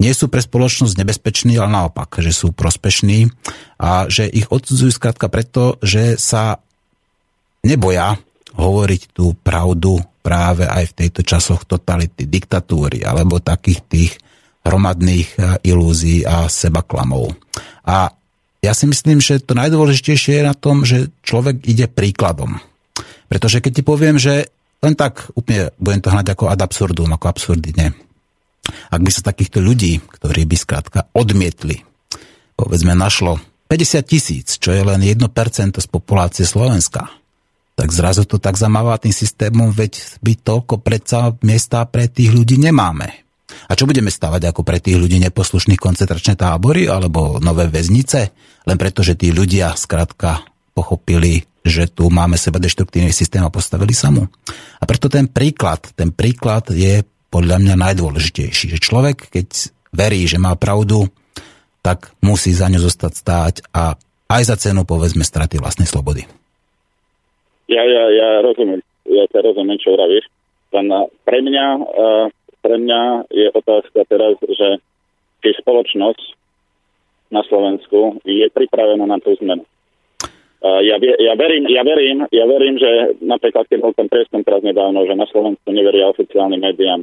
nie sú pre spoločnosť nebezpeční, ale naopak, že sú prospešní a že ich odsudzujú skrátka preto, že sa neboja hovoriť tú pravdu práve aj v tejto časoch totality, diktatúry alebo takých tých hromadných eh, ilúzií a sebaklamov. A ja si myslím, že to najdôležitejšie je na tom, že človek ide príkladom. Pretože keď ti poviem, že len tak úplne budem to hnať ako ad absurdum, ako absurdine. Ak by sa takýchto ľudí, ktorí by skrátka odmietli, povedzme našlo 50 tisíc, čo je len 1% z populácie Slovenska, tak zrazu to tak zamáva tým systémom, veď by toľko predsa miesta pre tých ľudí nemáme. A čo budeme stavať ako pre tých ľudí neposlušných koncentračné tábory alebo nové väznice? Len preto, že tí ľudia skrátka pochopili, že tu máme seba deštruktívny systém a postavili sa mu. A preto ten príklad, ten príklad je podľa mňa najdôležitejší. Že človek, keď verí, že má pravdu, tak musí za ňu zostať stáť a aj za cenu, povedzme, straty vlastnej slobody. Ja, ja, ja rozumiem, ja sa rozumiem, čo hovoríš. Pre mňa uh, pre mňa je otázka teraz, že či spoločnosť na Slovensku je pripravená na tú zmenu. Ja, ja, verím, ja, verím, ja verím, že napríklad keď bol ten prieskum teraz nedávno, že na Slovensku neveria oficiálnym médiám,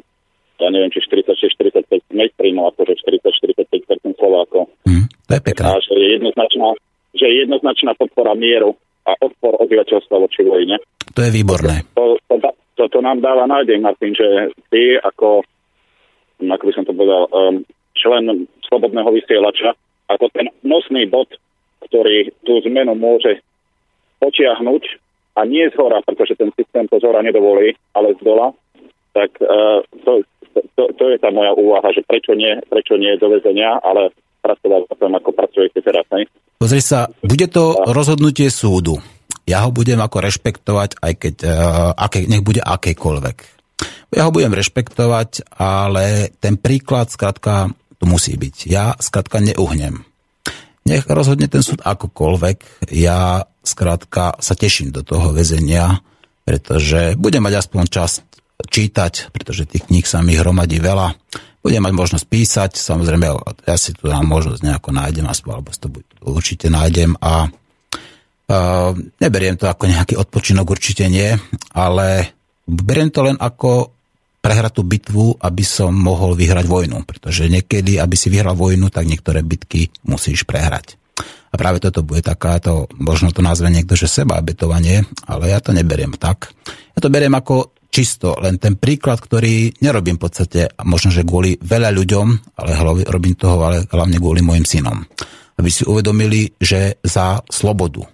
ja neviem, či 46-45 mainstreamov, akože 40-45% Slovákov. Mm, to je pekné. A že je jednoznačná, že je jednoznačná podpora mieru a odpor obyvateľstva voči vojne. To je výborné. To, to, to, to nám dáva nádej, Martin, že ty ako, ako by som to povedal, um, člen slobodného vysielača, ako ten nosný bod, ktorý tú zmenu môže počiahnuť a nie z hora, pretože ten systém to z hora nedovolí, ale z dola, tak uh, to, to, to je tá moja úvaha, že prečo nie, prečo nie do väzenia, ale pracovať potom, ako pracujete teraz. Ne? Pozri sa, bude to rozhodnutie súdu ja ho budem ako rešpektovať, aj keď, uh, aké, nech bude akékoľvek. Ja ho budem rešpektovať, ale ten príklad skrátka tu musí byť. Ja skrátka neuhnem. Nech rozhodne ten súd akokoľvek, ja skrátka sa teším do toho väzenia, pretože budem mať aspoň časť čítať, pretože tých kníh sa mi hromadí veľa. Budem mať možnosť písať, samozrejme, ja si tu dám možnosť nejako nájdem, aspoň, alebo to určite nájdem a uh, neberiem to ako nejaký odpočinok, určite nie, ale beriem to len ako prehrať tú bitvu, aby som mohol vyhrať vojnu, pretože niekedy, aby si vyhral vojnu, tak niektoré bitky musíš prehrať. A práve toto bude takáto, možno to nazve niekto, že seba obetovanie, ale ja to neberiem tak. Ja to beriem ako čisto len ten príklad, ktorý nerobím v podstate, možno, že kvôli veľa ľuďom, ale robím toho ale hlavne kvôli mojim synom. Aby si uvedomili, že za slobodu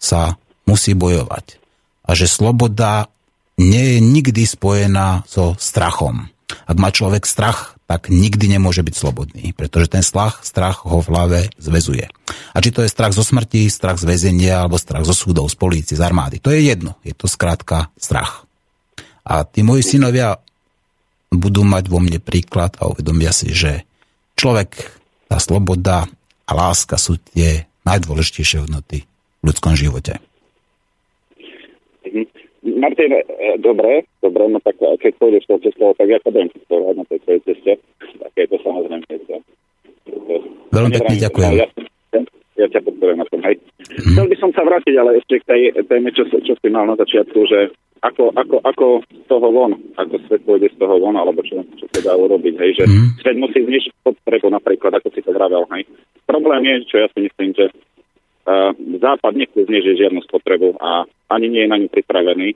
sa musí bojovať. A že sloboda nie je nikdy spojená so strachom. Ak má človek strach, tak nikdy nemôže byť slobodný, pretože ten strach, strach ho v hlave zväzuje. A či to je strach zo smrti, strach z väzenia, alebo strach zo súdov, z polície, z armády, to je jedno. Je to skrátka strach. A tí moji synovia budú mať vo mne príklad a uvedomia si, že človek, tá sloboda a láska sú tie najdôležitejšie hodnoty v ľudskom živote. Martin, e, dobre, dobre, no tak keď pôjdeš tou cestou, tak ja to budem cestovať na tej tvojej ceste. Tak je to samozrejme cesta. Veľmi pekne ďakujem. Ja, ja ťa podporujem na tom, hej. Mm-hmm. Chcel by som sa vrátiť, ale ešte k tej téme, čo, čo si mal na začiatku, že ako, ako, ako z toho von, ako svet pôjde z toho von, alebo čo, čo sa dá urobiť, hej, že mm-hmm. svet musí znižiť potrebu napríklad, ako si to vravel, hej. Problém je, čo ja si myslím, že uh, Západ nechce znižiť žiadnu spotrebu a ani nie je na ňu pripravený.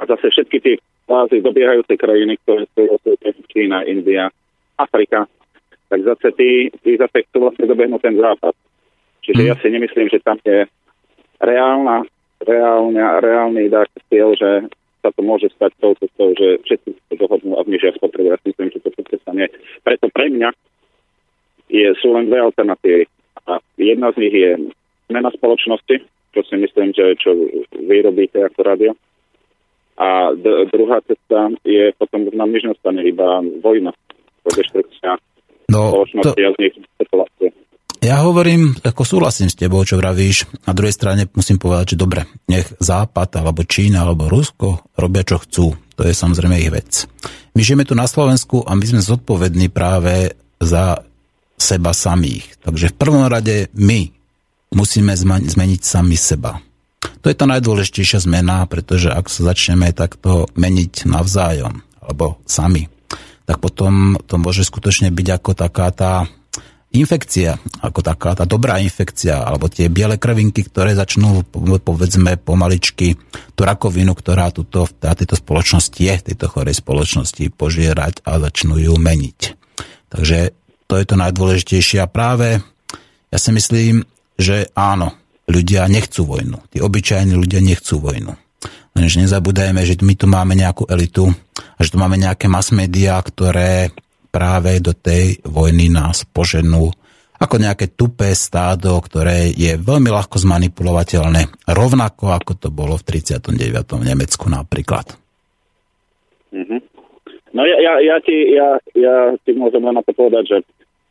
A zase všetky tie fázy dobiehajúce krajiny, ktoré sú Čína, India, Afrika, tak zase tí, tí zase chcú vlastne dobehnúť ten západ. Čiže mm. ja si nemyslím, že tam je reálna, reálne, reálny dák cieľ, že sa to môže stať tou cestou, že všetci sa dohodnú a znižia spotrebu. Ja si myslím, že to cesta nie. Preto pre mňa je, sú len dve alternatívy. A jedna z nich je zmena spoločnosti, čo si myslím, že čo vy robíte ako radio. A d- druhá cesta je potom, nám nič nestane, iba vojna, deštrukcia no, spoločnosti to... a z Ja hovorím, ako súhlasím s tebou, čo vravíš. Na druhej strane musím povedať, že dobre, nech Západ, alebo Čína, alebo Rusko robia, čo chcú. To je samozrejme ich vec. My žijeme tu na Slovensku a my sme zodpovední práve za seba samých. Takže v prvom rade my musíme zmeniť sami seba. To je tá najdôležitejšia zmena, pretože ak sa začneme takto meniť navzájom, alebo sami, tak potom to môže skutočne byť ako taká tá infekcia, ako taká tá dobrá infekcia, alebo tie biele krvinky, ktoré začnú, povedzme, pomaličky tú rakovinu, ktorá tuto, v tejto spoločnosti je, tejto chorej spoločnosti, požierať a začnú ju meniť. Takže to je to najdôležitejšie a práve ja si myslím, že áno, ľudia nechcú vojnu. Tí obyčajní ľudia nechcú vojnu. Lenže nezabúdajme, že my tu máme nejakú elitu a že tu máme nejaké mass media, ktoré práve do tej vojny nás poženú ako nejaké tupé stádo, ktoré je veľmi ľahko zmanipulovateľné, rovnako ako to bolo v 39. Nemecku napríklad. Mm-hmm. No ja, ja, ja, ti, ja, ja ti môžem len na to povedať, že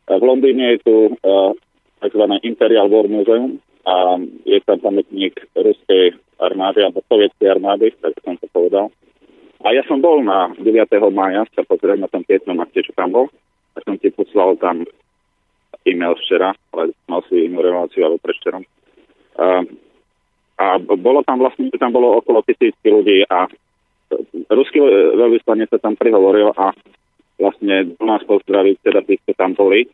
v Londýne je tu uh, tzv. Imperial War Museum a je tam pamätník ruskej armády alebo sovietskej armády, tak som to povedal. A ja som bol na 9. maja sa pozrieť na tom pietnom akte, čo tam bol. A som ti poslal tam e-mail včera, ale mal si inú reláciu alebo prečerom. A, a bolo tam vlastne, tam bolo okolo tisícky ľudí a ruský veľvyslanec sa tam prihovoril a vlastne do nás pozdraviť, teda tých, čo tam boli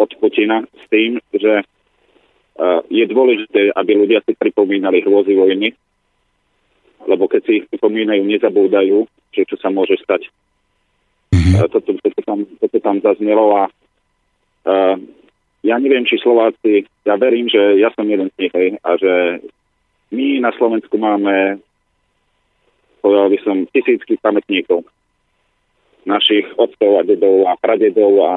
od Putina s tým, že uh, je dôležité, aby ľudia si pripomínali hrôzy vojny, lebo keď si pripomínajú, nezabúdajú, že čo sa môže stať. Mm-hmm. Toto, toto, tam, toto tam zaznelo a uh, ja neviem, či Slováci, ja verím, že ja som jeden z nich, hej, a že my na Slovensku máme, povedal by som, tisícky pamätníkov našich otcov a dedov a pradedov a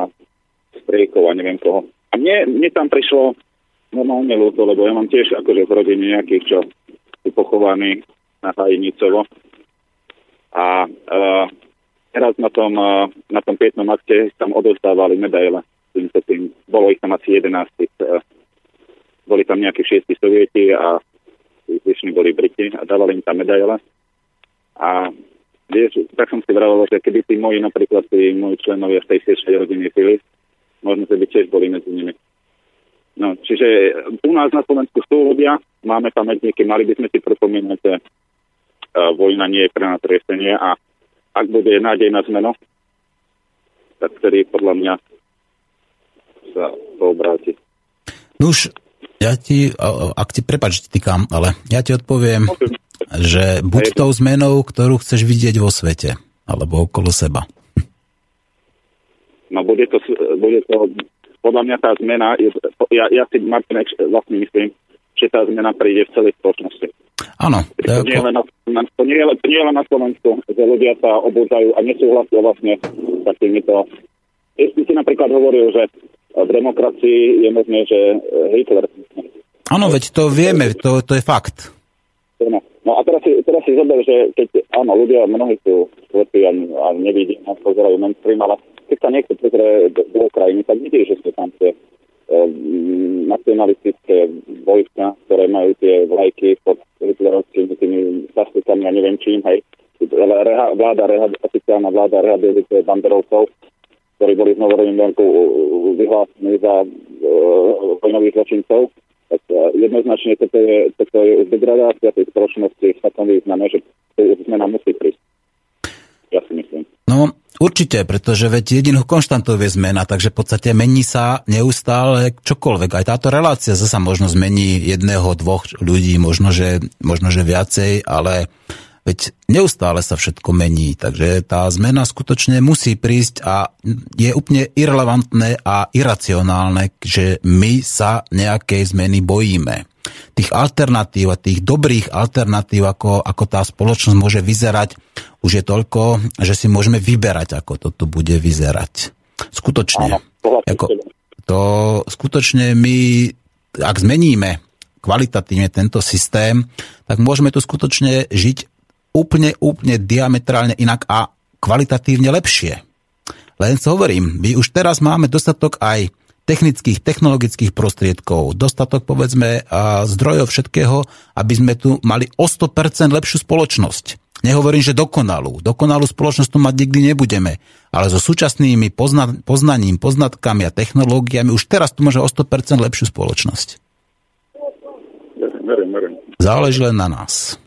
striekov a neviem koho. A mne, mne tam prišlo normálne ľúto, lebo ja mám tiež akože v rodine nejakých, čo sú pochovaní na Hajnicovo. A uh, teraz na tom, uh, na tom pietnom akte tam odozdávali medaile. Tým, bolo ich tam asi 11. Uh, boli tam nejakí šiesti sovieti a zvyšní boli Briti a dávali im tam medaile. A vieš, tak som si vravel, že keby tí moji, napríklad tí moji členovia z tej siešej rodiny pili, možno, že by tiež boli medzi nimi. No, čiže u nás na Slovensku sú ľudia, máme pamätníky, mali by sme si pripomínať, vojna nie je pre nás riešenie a ak bude nádej na zmenu, tak vtedy podľa mňa sa to obráti. No už, ja ti, ak ti, prepač, týkam, ale ja ti odpoviem, že buď tou zmenou, ktorú chceš vidieť vo svete, alebo okolo seba. No bude to, bude to podľa mňa tá zmena, je, ja, ja si Martin vlastne myslím, že tá zmena príde v celej spoločnosti. Áno. To, nie ako... na, to, nie je, nie je len na Slovensku, že ľudia sa obúzajú a nesúhlasia vlastne s takýmito. Ešte si napríklad hovoril, že v demokracii je možné, že Hitler... Áno, veď to vieme, to, to je fakt. No, no a teraz si, teraz si zober, že keď, áno, ľudia, mnohí sú slepí a, a nevidí, a pozerajú mainstream, ale keď sa niekto pozrie do, do Ukrajiny, tak vidí, že sú tam tie nacionalistické vojska, ktoré majú tie vlajky pod hitlerovskými tými zastupami a neviem čím, hej. Reha, vláda, reha, oficiálna vláda rehabilituje banderovcov, ktorí boli v Novorenberku vyhlásení za uh, vojnových zločincov. Tak uh, jednoznačne toto je, toto je už degradácia tej spoločnosti v takom význame, že zmena musí prísť. Ja si myslím. No, Určite, pretože veď jedinou konštantou je zmena, takže v podstate mení sa neustále čokoľvek. Aj táto relácia zase možno zmení jedného, dvoch ľudí, možno že, možno, že viacej, ale veď neustále sa všetko mení, takže tá zmena skutočne musí prísť a je úplne irrelevantné a iracionálne, že my sa nejakej zmeny bojíme tých alternatív a tých dobrých alternatív, ako, ako tá spoločnosť môže vyzerať, už je toľko, že si môžeme vyberať, ako to tu bude vyzerať. Skutočne. Ako, to skutočne my, ak zmeníme kvalitatívne tento systém, tak môžeme tu skutočne žiť úplne, úplne diametrálne inak a kvalitatívne lepšie. Len co hovorím, my už teraz máme dostatok aj technických, technologických prostriedkov, dostatok povedzme zdrojov všetkého, aby sme tu mali o 100% lepšiu spoločnosť. Nehovorím, že dokonalú. Dokonalú spoločnosť tu mať nikdy nebudeme. Ale so súčasnými pozna- poznaním, poznatkami a technológiami už teraz tu môže o 100% lepšiu spoločnosť. Verím, verím. Záleží len na nás.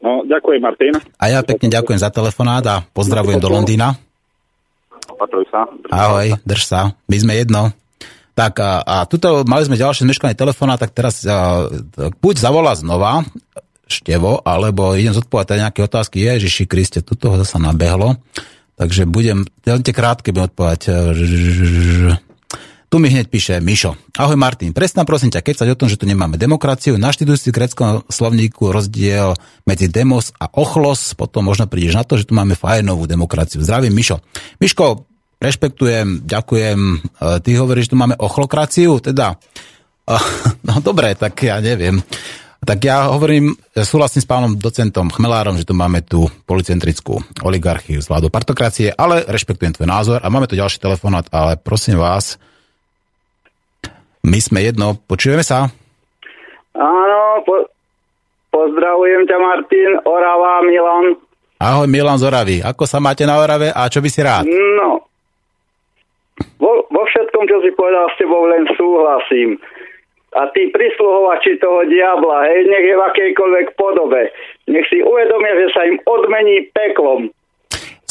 No, ďakujem, Martin. A ja pekne ďakujem za telefonát a pozdravujem do Londýna. Opatruj sa. Ahoj, drž sa. My sme jedno. Tak a, a tuto mali sme ďalšie zmeškané telefóna, tak teraz a, buď zavolá znova Števo, alebo idem zodpovedať nejaké otázky. Ježiši Kriste, tu toho zase nabehlo. Takže budem, tie krátke budem odpovedať. Tu mi hneď píše Mišo. Ahoj Martin, presná prosím ťa, keď sa o tom, že tu nemáme demokraciu, naštuduj si v greckom slovníku rozdiel medzi demos a ochlos, potom možno prídeš na to, že tu máme fajnovú demokraciu. Zdravím Mišo. Miško, rešpektujem, ďakujem. E, ty hovoríš, že tu máme ochlokraciu, teda... No dobre, tak ja neviem. Tak ja hovorím, súhlasím s pánom docentom Chmelárom, že tu máme tú policentrickú oligarchiu z vládu partokracie, ale rešpektujem tvoj názor a máme tu ďalší telefonát, ale prosím vás, my sme jedno, počujeme sa? Áno, po, pozdravujem ťa Martin, Orava, Milan. Ahoj Milan z Oravy, ako sa máte na Orave a čo by si rád? No, vo, vo všetkom, čo si povedal, s tebou len súhlasím. A tí prisluhovači toho diabla, hej, nech je v akejkoľvek podobe, nech si uvedomia, že sa im odmení peklom.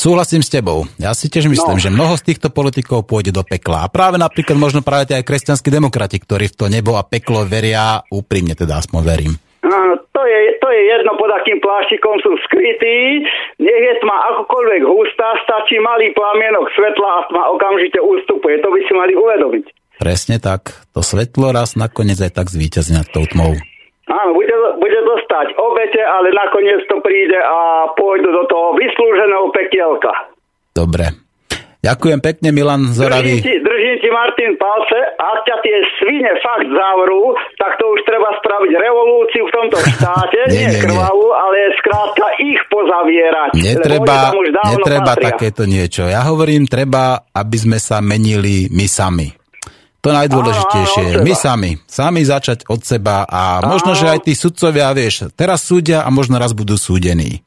Súhlasím s tebou. Ja si tiež myslím, no. že mnoho z týchto politikov pôjde do pekla. A práve napríklad možno práve aj kresťanskí demokrati, ktorí v to nebo a peklo veria, úprimne teda aspoň verím. Áno, to je, to je jedno, pod akým pláštikom sú skrytí. Nech je tma akokoľvek hustá, stačí malý plamienok svetla a tma okamžite ústupuje. To by si mali uvedomiť. Presne tak. To svetlo raz nakoniec aj tak zvýťazí nad tou tmou. Áno, bude, bude dostať obete, ale nakoniec to príde a pôjdu do toho vyslúženého pekielka. Dobre. Ďakujem pekne, Milan Zoravý. Držím ti, držím ti Martin palce. Ak ťa tie svine fakt zavrú, tak to už treba spraviť revolúciu v tomto štáte. nie, nie, nie krvavú, ale skrátka ich pozavierať. Netreba, netreba takéto niečo. Ja hovorím, treba, aby sme sa menili my sami. To najdôležitejšie. Áno, My sami. Sami začať od seba a áno. možno, že aj tí sudcovia, vieš, teraz súdia a možno raz budú súdení.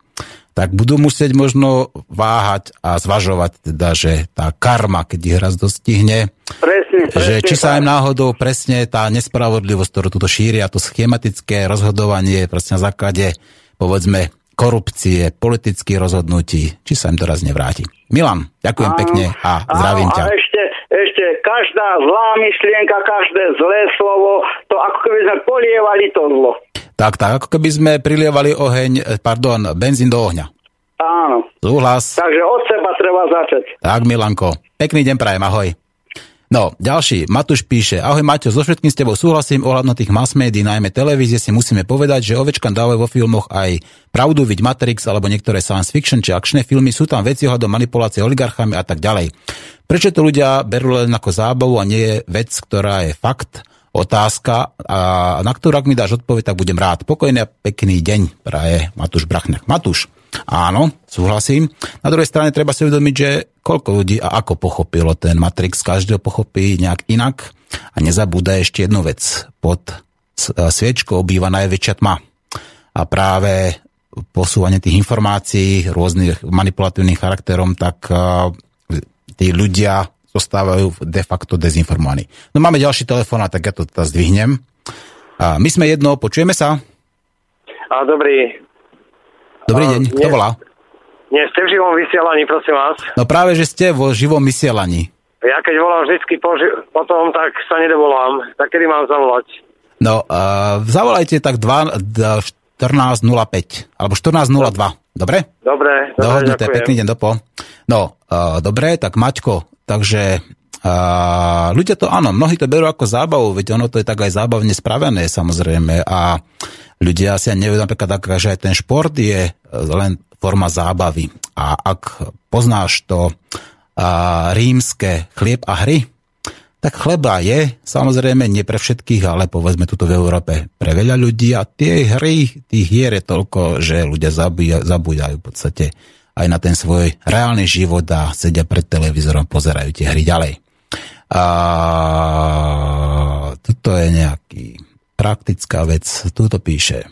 tak budú musieť možno váhať a zvažovať teda, že tá karma, keď ich raz dostihne, Presne, presne. že či sa im náhodou presne tá nespravodlivosť, ktorú tuto šíria, to schematické rozhodovanie presne na základe, povedzme, korupcie, politických rozhodnutí, či sa im to raz nevráti. Milan, ďakujem Áno, pekne a zdravím áno, ťa. A ešte, ešte každá zlá myšlienka, každé zlé slovo, to ako keby sme polievali to zlo. Tak, tak, ako keby sme prilievali oheň, eh, pardon, benzín do ohňa. Áno. Súhlas. Takže od seba treba začať. Tak, Milanko. Pekný deň prajem, ahoj. No, ďalší. Matúš píše. Ahoj Maťo, so všetkým s tebou súhlasím ohľadom tých mass médií, najmä televízie si musíme povedať, že ovečkan dávajú vo filmoch aj pravdu, viď Matrix alebo niektoré science fiction či akčné filmy, sú tam veci ohľadom manipulácie oligarchami a tak ďalej. Prečo to ľudia berú len ako zábavu a nie je vec, ktorá je fakt, otázka, a na ktorú ak mi dáš odpoveď, tak budem rád. Pokojný a pekný deň, praje Matúš Brachňák. Matúš, áno, súhlasím. Na druhej strane treba si uvedomiť, že koľko ľudí a ako pochopilo ten Matrix, každého pochopí nejak inak a nezabúda ešte jednu vec. Pod s- sviečkou býva najväčšia tma. A práve posúvanie tých informácií rôznych manipulatívnych charakterom, tak uh, tí ľudia zostávajú de facto dezinformovaní. No máme ďalší telefón, tak ja to teda zdvihnem. A my sme jedno, počujeme sa? A dobrý. Dobrý A, deň, kto nie. volá? Nie, ste v živom vysielaní, prosím vás. No práve, že ste vo živom vysielaní. Ja keď volám vždycky po, ži- potom, tak sa nedovolám. Tak kedy mám zavolať? No, uh, zavolajte tak 2, d- 14.05 alebo 14.02. Dobre? Dobre, Dohodnuté, ďakujem. pekný deň dopo. No, uh, dobre, tak Maťko, takže uh, ľudia to, áno, mnohí to berú ako zábavu, veď ono to je tak aj zábavne spravené, samozrejme, a ľudia si ani nevedia napríklad, že aj ten šport je uh, len forma zábavy. A ak poznáš to uh, rímske chlieb a hry, tak chleba je, samozrejme nie pre všetkých, ale povedzme tuto v Európe pre veľa ľudí a tie hry, tých hier je toľko, že ľudia zabúja, zabúdajú v podstate aj na ten svoj reálny život a sedia pred televízorom, pozerajú tie hry ďalej. A toto je nejaký praktická vec, tu to píše.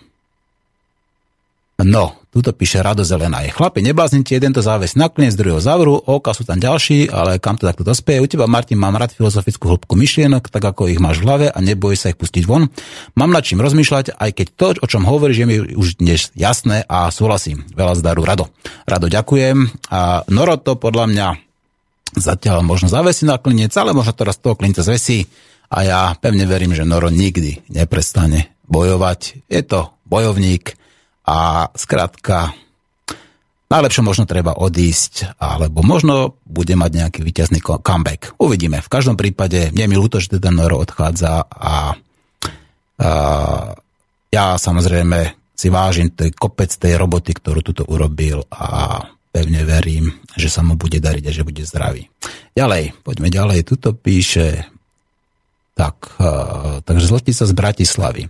No, tuto píše Rado Zelená je. Chlapi, nebláznite, jeden to záves nakoniec, druhého závoru, oka sú tam ďalší, ale kam to takto dospeje? U teba, Martin, mám rád filozofickú hĺbku myšlienok, tak ako ich máš v hlave a neboj sa ich pustiť von. Mám nad čím rozmýšľať, aj keď to, o čom hovoríš, je mi už dnes jasné a súhlasím. Veľa zdaru, Rado. Rado, ďakujem. A Noro to podľa mňa zatiaľ možno zavesí na klinec, ale možno teraz toho klinca zvesí a ja pevne verím, že Noro nikdy neprestane bojovať. Je to bojovník a skrátka najlepšie možno treba odísť, alebo možno bude mať nejaký víťazný ko- comeback. Uvidíme. V každom prípade mne je mi ľúto, že ten Noro odchádza a, a ja samozrejme si vážim tej kopec tej roboty, ktorú tuto urobil a pevne verím, že sa mu bude dariť a že bude zdravý. Ďalej, poďme ďalej. Tuto píše tak, uh, takže Zlatica z Bratislavy.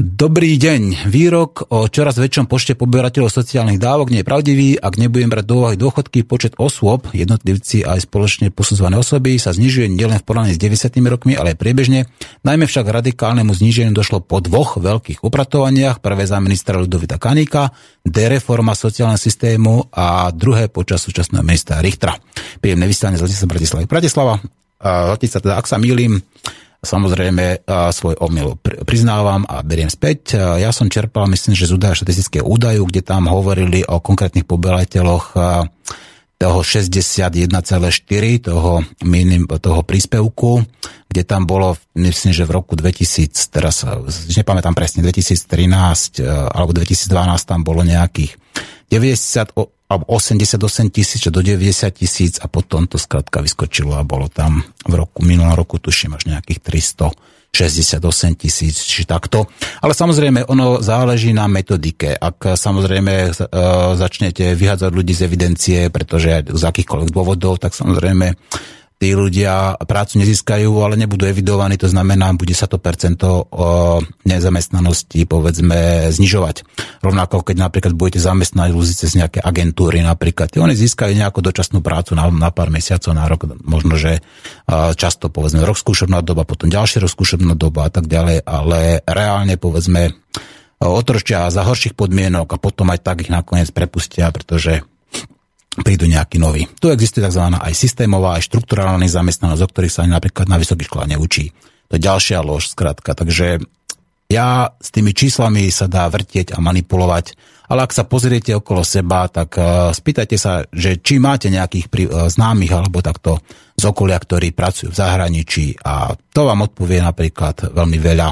Dobrý deň. Výrok o čoraz väčšom počte poberateľov sociálnych dávok nie je pravdivý. Ak nebudem brať do úvahy dôchodky, počet osôb, jednotlivci aj spoločne posudzované osoby sa znižuje nielen v porovnaní s 90 rokmi, ale aj priebežne. Najmä však radikálnemu zníženiu došlo po dvoch veľkých upratovaniach. Prvé za ministra Ludovita Kaníka, dereforma sociálneho systému a druhé počas súčasného ministra Richtra. Príjemné vystanie z Bratislava. Bratislava, Latica, teda ak sa mýlim, samozrejme svoj omyl priznávam a beriem späť. Ja som čerpal, myslím, že z údaja štatistického údaju, kde tam hovorili o konkrétnych poberateľoch toho 61,4 toho, minim, toho príspevku, kde tam bolo, myslím, že v roku 2000, teraz nepamätám presne, 2013 alebo 2012 tam bolo nejakých 90 alebo 88 tisíc do 90 tisíc a potom to skrátka vyskočilo a bolo tam v roku, minulom roku tuším až nejakých 368 tisíc, či takto. Ale samozrejme, ono záleží na metodike. Ak samozrejme uh, začnete vyhádzať ľudí z evidencie, pretože z akýchkoľvek dôvodov, tak samozrejme tí ľudia prácu nezískajú, ale nebudú evidovaní, to znamená, bude sa to percento nezamestnanosti, povedzme, znižovať. Rovnako, keď napríklad budete zamestnať ľudí cez nejaké agentúry napríklad, oni získajú nejakú dočasnú prácu na, na pár mesiacov, na rok, možno, že často, povedzme, rok skúšobná doba, potom ďalší rok skúšobná doba a tak ďalej, ale reálne, povedzme, otročia za horších podmienok a potom aj tak ich nakoniec prepustia, pretože prídu nejaký nový. Tu existuje tzv. aj systémová, aj štruktúrálna zamestnanosť, o ktorých sa ani napríklad na vysokých školách neučí. To je ďalšia lož, skratka. Takže ja s tými číslami sa dá vrtieť a manipulovať, ale ak sa pozriete okolo seba, tak uh, spýtajte sa, že či máte nejakých uh, známych alebo takto z okolia, ktorí pracujú v zahraničí a to vám odpovie napríklad veľmi veľa.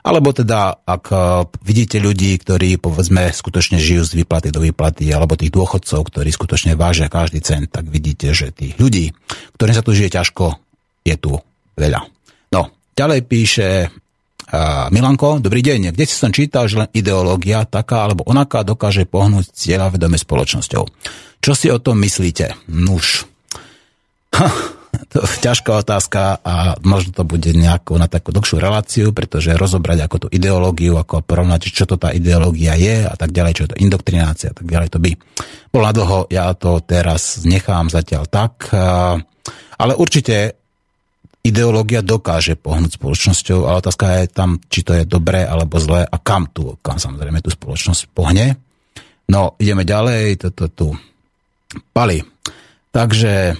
Alebo teda, ak uh, vidíte ľudí, ktorí povedzme skutočne žijú z výplaty do výplaty, alebo tých dôchodcov, ktorí skutočne vážia každý cent, tak vidíte, že tých ľudí, ktorým sa tu žije ťažko, je tu veľa. No, ďalej píše Milanko, dobrý deň. Kde si som čítal, že len ideológia taká alebo onaká dokáže pohnúť cieľa vedome spoločnosťou. Čo si o tom myslíte? Nuž. To ťažká otázka a možno to bude nejako na takú dlhšiu reláciu, pretože rozobrať ako tú ideológiu, ako porovnať, čo to tá ideológia je a tak ďalej, čo je to indoktrinácia a tak ďalej, to by bolo na dlho. Ja to teraz nechám zatiaľ tak. Ale určite ideológia dokáže pohnúť spoločnosťou, ale otázka je tam, či to je dobré alebo zlé a kam tu, kam samozrejme tú spoločnosť pohne. No, ideme ďalej, toto tu. Pali. Takže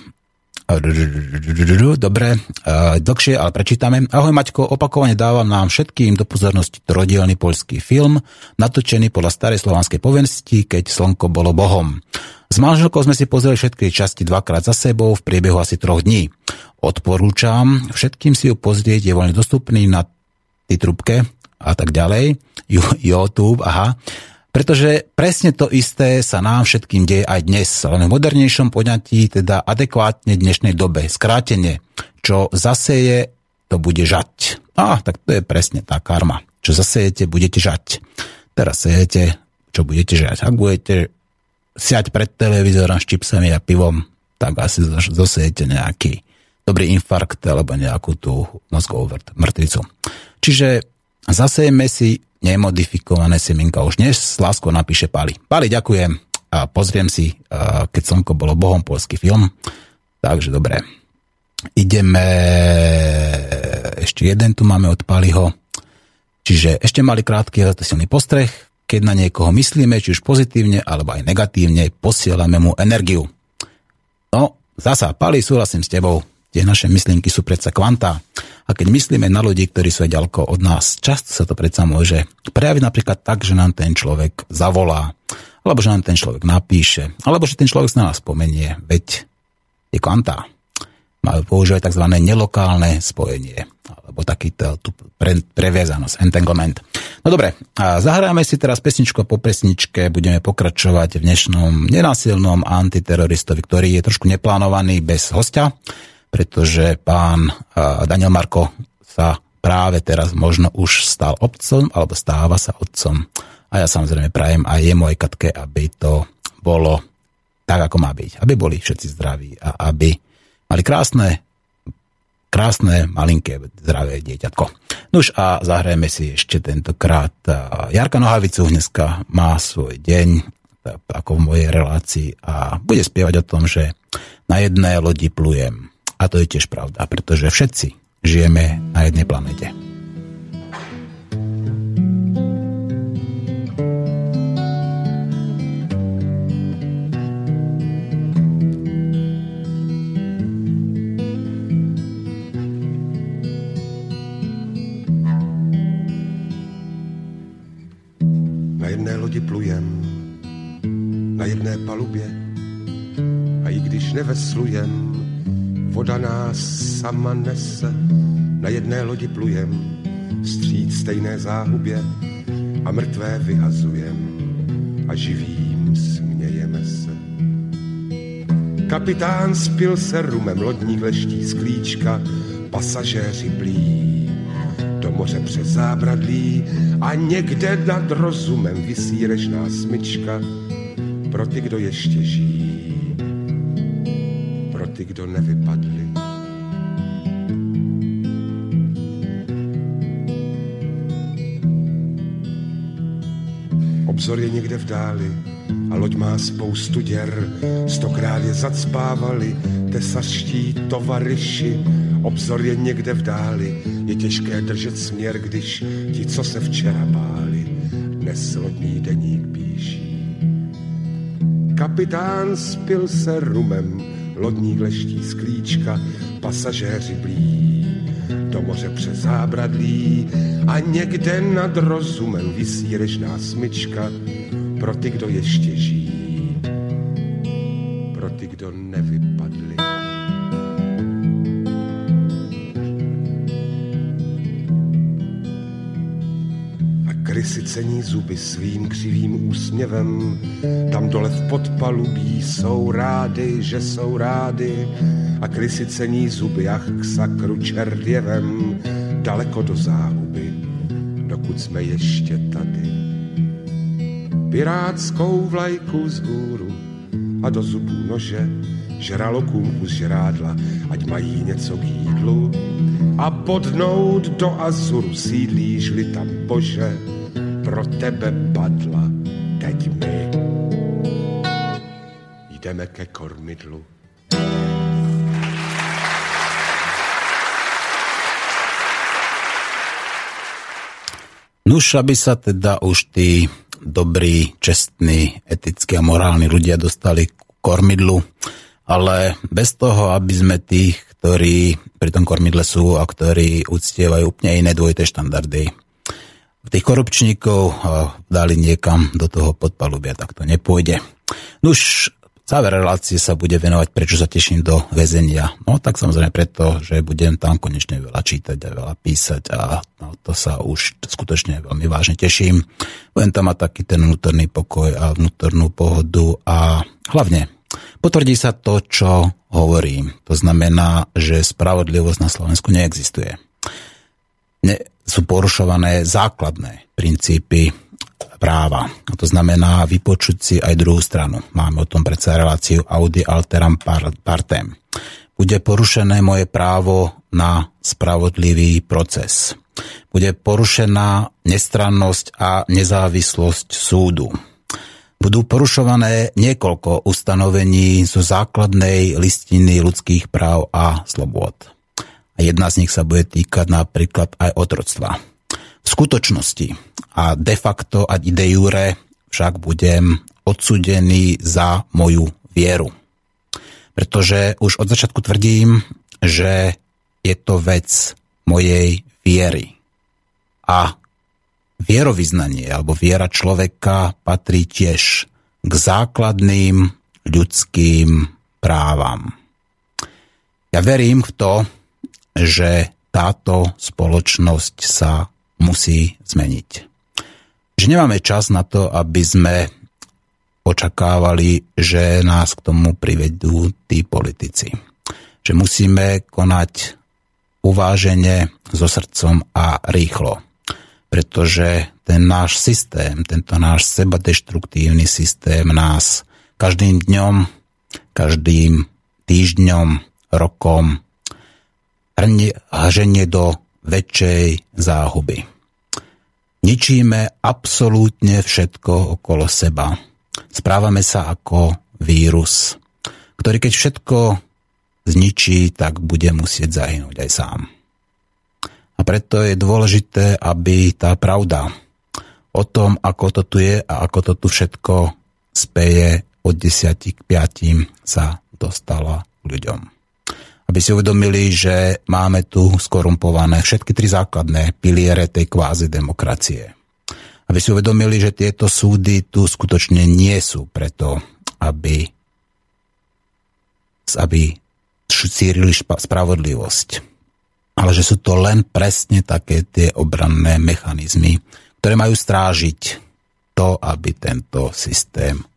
Dobre, dlhšie, ale prečítame. Ahoj Maťko, opakovane dávam nám všetkým do pozornosti trodielny poľský film, natočený podľa starej slovanskej povesti, keď slnko bolo bohom. S manželkou sme si pozreli všetky časti dvakrát za sebou v priebehu asi troch dní. Odporúčam všetkým si ju pozrieť, je voľne dostupný na trubke a tak ďalej. YouTube, aha. Pretože presne to isté sa nám všetkým deje aj dnes, len v modernejšom poňatí, teda adekvátne dnešnej dobe. Skrátenie, čo zaseje, to bude žať. A, tak to je presne tá karma. Čo zasejete, budete žať. Teraz sejete, čo budete žať. Ak budete siať pred televízorom s čipsami a pivom, tak asi zasejete nejaký dobrý infarkt alebo nejakú tú mozgovú mŕtvicu. Čiže zasejeme si nemodifikované semienka. Už dnes s láskou napíše Pali. Pali, ďakujem a pozriem si, keď slnko bolo bohom, polský film. Takže dobre. Ideme, ešte jeden tu máme od Paliho. Čiže ešte mali krátky a silný postreh. Keď na niekoho myslíme, či už pozitívne alebo aj negatívne, posielame mu energiu. No, zasa, Pali, súhlasím s tebou Tie naše myslienky sú predsa kvantá. A keď myslíme na ľudí, ktorí sú ďaleko od nás, často sa to predsa môže prejaviť napríklad tak, že nám ten človek zavolá, alebo že nám ten človek napíše, alebo že ten človek sa nás spomenie, veď je kvantá. Majú používať tzv. nelokálne spojenie, alebo takýto tú pre, previazanosť, entanglement. No dobre, a zahráme si teraz pesničku po pesničke budeme pokračovať v dnešnom nenásilnom antiteroristovi, ktorý je trošku neplánovaný bez hostia pretože pán Daniel Marko sa práve teraz možno už stal otcom, alebo stáva sa otcom. A ja samozrejme prajem aj jemu aj Katke, aby to bolo tak, ako má byť. Aby boli všetci zdraví a aby mali krásne, krásne, malinké, zdravé dieťatko. Nuž a zahrajeme si ešte tentokrát Jarka Nohavicu, dneska má svoj deň, ako v mojej relácii a bude spievať o tom, že na jednej lodi plujem a to je tiež pravda, pretože všetci žijeme na jednej planete. Plujem, na jedné palubě, a i když neveslujem, Voda nás sama nese, na jedné lodi plujem, stříc stejné záhubě a mrtvé vyhazujem a živým smějeme se. Kapitán spil se rumem, lodník leští z klíčka, pasažéři blí do moře přes zábradlí a někde nad rozumem vysí smyčka pro ty, kdo ještě žijí ty, kdo nevypadli. Obzor je někde v dáli a loď má spoustu děr. Stokrát je zacpávali tesařští tovariši. Obzor je někde v dáli, je těžké držet směr, když ti, co se včera báli, dnes lodní deník píší. Kapitán spil se rumem, lodní leští sklíčka, pasažéři blí do moře přes zábradlí a někde nad rozumem vysí režná smyčka pro ty, kdo ještě žijí, cení zuby svým křivým úsměvem. Tam dole v podpalubí jsou rády, že jsou rády a krysy cení zuby, ach k sakru čerděvem, daleko do záhuby, dokud jsme ještě tady. Pirátskou vlajku z hůru a do zubů nože, žralokům kus žrádla, ať mají něco k jídlu a podnout do Azuru sídlíš-li tam Bože, pro tebe padla, teď my jdeme ke kormidlu. Nuž, aby sa teda už tí dobrí, čestní, etickí a morálni ľudia dostali k kormidlu, ale bez toho, aby sme tých, ktorí pri tom kormidle sú a ktorí uctievajú úplne iné dvojité štandardy, tých korupčníkov dali niekam do toho podpalubia, tak to nepôjde. No už záver relácie sa bude venovať, prečo sa teším do väzenia. No tak samozrejme preto, že budem tam konečne veľa čítať a veľa písať a no, to sa už skutočne veľmi vážne teším. Budem tam mať taký ten vnútorný pokoj a vnútornú pohodu a hlavne potvrdí sa to, čo hovorím. To znamená, že spravodlivosť na Slovensku neexistuje. Ne, sú porušované základné princípy práva. A to znamená vypočuť si aj druhú stranu. Máme o tom predsa reláciu Audi Alteram Partem. Bude porušené moje právo na spravodlivý proces. Bude porušená nestrannosť a nezávislosť súdu. Budú porušované niekoľko ustanovení zo základnej listiny ľudských práv a slobôd jedna z nich sa bude týkať napríklad aj otroctva. V skutočnosti a de facto a de jure však budem odsudený za moju vieru. Pretože už od začiatku tvrdím, že je to vec mojej viery. A vierovýznanie alebo viera človeka patrí tiež k základným ľudským právam. Ja verím v to, že táto spoločnosť sa musí zmeniť. Že nemáme čas na to, aby sme očakávali, že nás k tomu privedú tí politici. Že musíme konať uvážene, so srdcom a rýchlo. Pretože ten náš systém, tento náš sebadeštruktívny systém nás každým dňom, každým týždňom, rokom hrnie do väčšej záhuby. Ničíme absolútne všetko okolo seba. Správame sa ako vírus, ktorý keď všetko zničí, tak bude musieť zahynúť aj sám. A preto je dôležité, aby tá pravda o tom, ako to tu je a ako to tu všetko speje od 10 k 5 sa dostala ľuďom aby si uvedomili, že máme tu skorumpované všetky tri základné piliere tej kvázi demokracie. Aby si uvedomili, že tieto súdy tu skutočne nie sú preto, aby, aby šírili spravodlivosť. Ale že sú to len presne také tie obranné mechanizmy, ktoré majú strážiť to, aby tento systém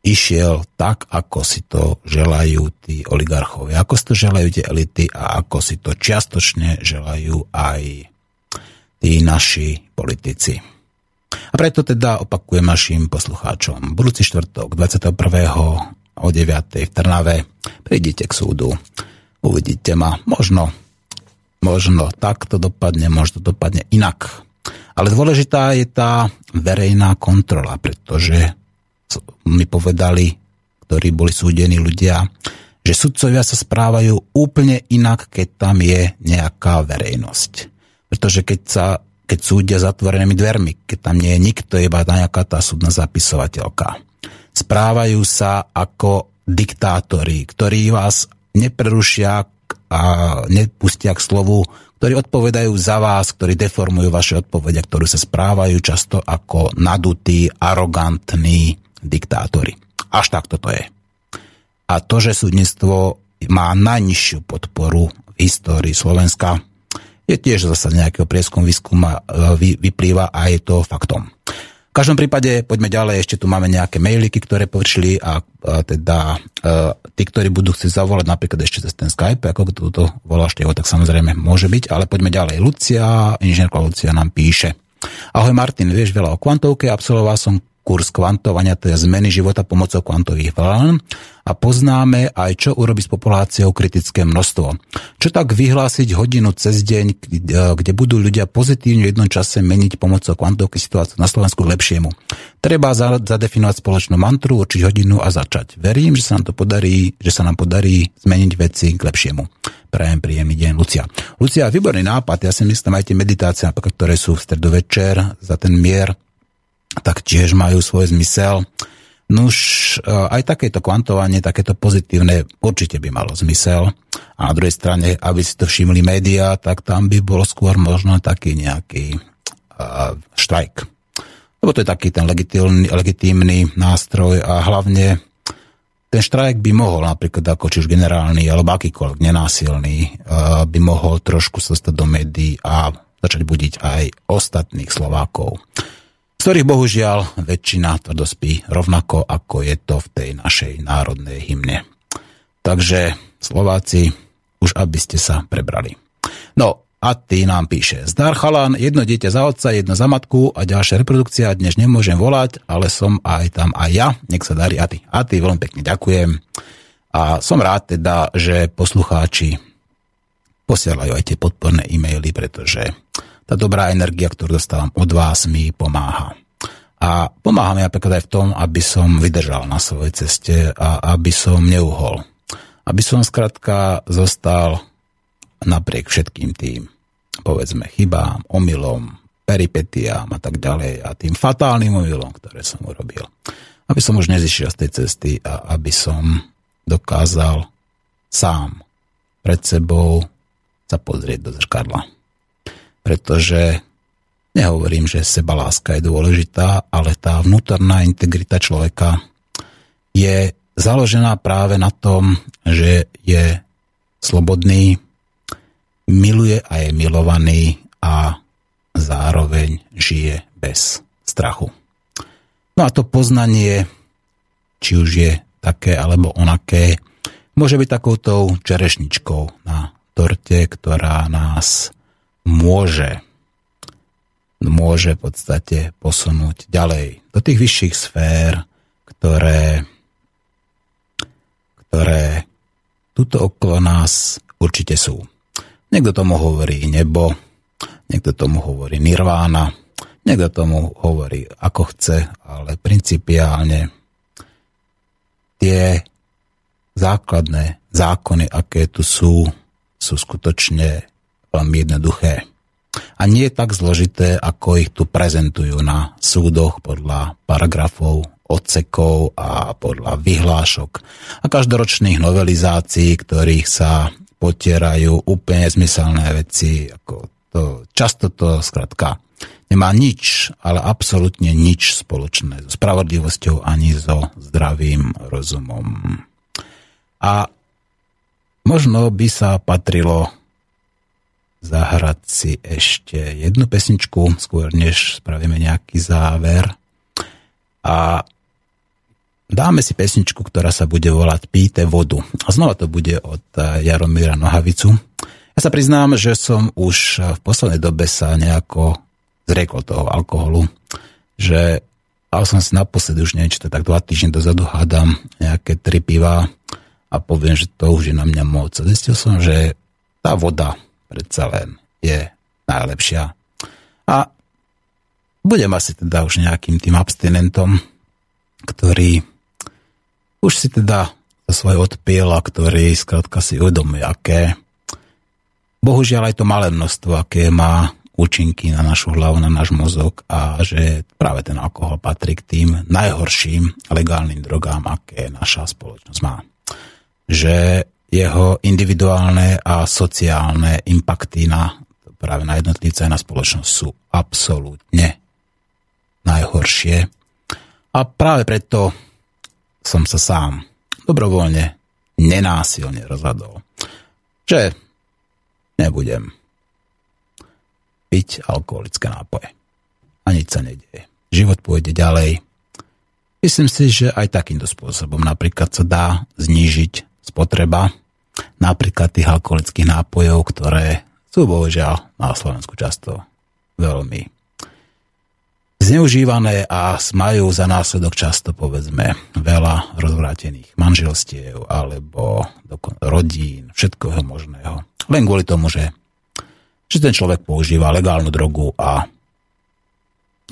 išiel tak, ako si to želajú tí oligarchovia, ako si to želajú tie elity a ako si to čiastočne želajú aj tí naši politici. A preto teda opakujem našim poslucháčom. Budúci štvrtok 21. o 9. v Trnave prídite k súdu. Uvidíte ma. Možno, možno tak to dopadne, možno dopadne inak. Ale dôležitá je tá verejná kontrola, pretože mi povedali, ktorí boli súdení ľudia, že sudcovia sa správajú úplne inak, keď tam je nejaká verejnosť. Pretože keď, sa, keď súdia zatvorenými dvermi, keď tam nie je nikto, iba nejaká tá súdna zapisovateľka. Správajú sa ako diktátori, ktorí vás neprerušia a nepustia k slovu, ktorí odpovedajú za vás, ktorí deformujú vaše odpovede, ktorí sa správajú často ako nadutí, arogantní diktátori. Až tak toto je. A to, že súdnictvo má najnižšiu podporu v histórii Slovenska, je tiež zase nejakého prieskum výskuma e, vyplýva a je to faktom. V každom prípade poďme ďalej, ešte tu máme nejaké mailiky, ktoré prišli a, a teda e, tí, ktorí budú chcieť zavolať napríklad ešte cez ten Skype, ako to, to voláš tak samozrejme môže byť, ale poďme ďalej. Lucia, inžinierka Lucia nám píše. Ahoj Martin, vieš veľa o kvantovke, absolvoval som kurz kvantovania, teda zmeny života pomocou kvantových vln a poznáme aj, čo urobiť s populáciou kritické množstvo. Čo tak vyhlásiť hodinu cez deň, kde budú ľudia pozitívne v jednom čase meniť pomocou kvantovky situáciu na Slovensku k lepšiemu. Treba zadefinovať spoločnú mantru, určiť hodinu a začať. Verím, že sa nám to podarí, že sa nám podarí zmeniť veci k lepšiemu. Prajem príjemný deň, Lucia. Lucia, výborný nápad. Ja si myslím, aj tie meditácie, ktoré sú v stredu večer za ten mier, tak tiež majú svoj zmysel. Nuž, e, aj takéto kvantovanie, takéto pozitívne určite by malo zmysel. A na druhej strane, aby si to všimli médiá, tak tam by bol skôr možno taký nejaký uh, štrajk. Lebo to je taký ten legitímny, legitímny nástroj a hlavne ten štrajk by mohol napríklad ako či už generálny alebo akýkoľvek nenásilný uh, by mohol trošku sa stať do médií a začať budiť aj ostatných Slovákov z ktorých bohužiaľ väčšina to dospí rovnako, ako je to v tej našej národnej hymne. Takže Slováci, už aby ste sa prebrali. No, a ty nám píše. Zdar chalán, jedno dieťa za otca, jedno za matku a ďalšia reprodukcia. Dnes nemôžem volať, ale som aj tam aj ja. Nech sa darí a ty. A ty veľmi pekne ďakujem. A som rád teda, že poslucháči posielajú aj tie podporné e-maily, pretože tá dobrá energia, ktorú dostávam od vás, mi pomáha. A pomáha mi napríklad aj v tom, aby som vydržal na svojej ceste a aby som neuhol. Aby som skrátka zostal napriek všetkým tým, povedzme, chybám, omylom, peripetiám a tak ďalej a tým fatálnym omylom, ktoré som urobil. Aby som už nezišiel z tej cesty a aby som dokázal sám pred sebou sa pozrieť do zrkadla pretože nehovorím, že seba láska je dôležitá, ale tá vnútorná integrita človeka je založená práve na tom, že je slobodný, miluje a je milovaný a zároveň žije bez strachu. No a to poznanie, či už je také alebo onaké, môže byť takoutou čerešničkou na torte, ktorá nás môže môže v podstate posunúť ďalej do tých vyšších sfér, ktoré, ktoré tuto okolo nás určite sú. Niekto tomu hovorí nebo, niekto tomu hovorí nirvána, niekto tomu hovorí ako chce, ale principiálne tie základné zákony, aké tu sú, sú skutočne veľmi jednoduché. A nie je tak zložité, ako ich tu prezentujú na súdoch podľa paragrafov, odsekov a podľa vyhlášok a každoročných novelizácií, ktorých sa potierajú úplne zmyselné veci. Ako to, často to skratka nemá nič, ale absolútne nič spoločné so spravodlivosťou ani so zdravým rozumom. A možno by sa patrilo zahrať si ešte jednu pesničku, skôr než spravíme nejaký záver. A dáme si pesničku, ktorá sa bude volať Píte vodu. A znova to bude od eh, Jaromíra Nohavicu. Ja sa priznám, že som už v poslednej dobe sa nejako zriekol toho alkoholu, že ale som si naposledy už to tak dva týždne dozadu hádam nejaké tri piva a poviem, že to už je na mňa moc. Zistil som, že tá voda predsa len je najlepšia. A budem asi teda už nejakým tým abstinentom, ktorý už si teda za svoj odpiel a ktorý skrátka si uvedomuje, aké bohužiaľ aj to malé množstvo, aké má účinky na našu hlavu, na náš mozog a že práve ten alkohol patrí k tým najhorším legálnym drogám, aké naša spoločnosť má. Že jeho individuálne a sociálne impakty na práve na jednotlivca a na spoločnosť sú absolútne najhoršie. A práve preto som sa sám dobrovoľne, nenásilne rozhodol, že nebudem piť alkoholické nápoje. A nič sa nedieje. Život pôjde ďalej. Myslím si, že aj takýmto spôsobom napríklad sa dá znížiť spotreba napríklad tých alkoholických nápojov, ktoré sú bohužiaľ na Slovensku často veľmi zneužívané a majú za následok často povedzme veľa rozvrátených manželstiev alebo rodín, všetkého možného. Len kvôli tomu, že, že ten človek používa legálnu drogu a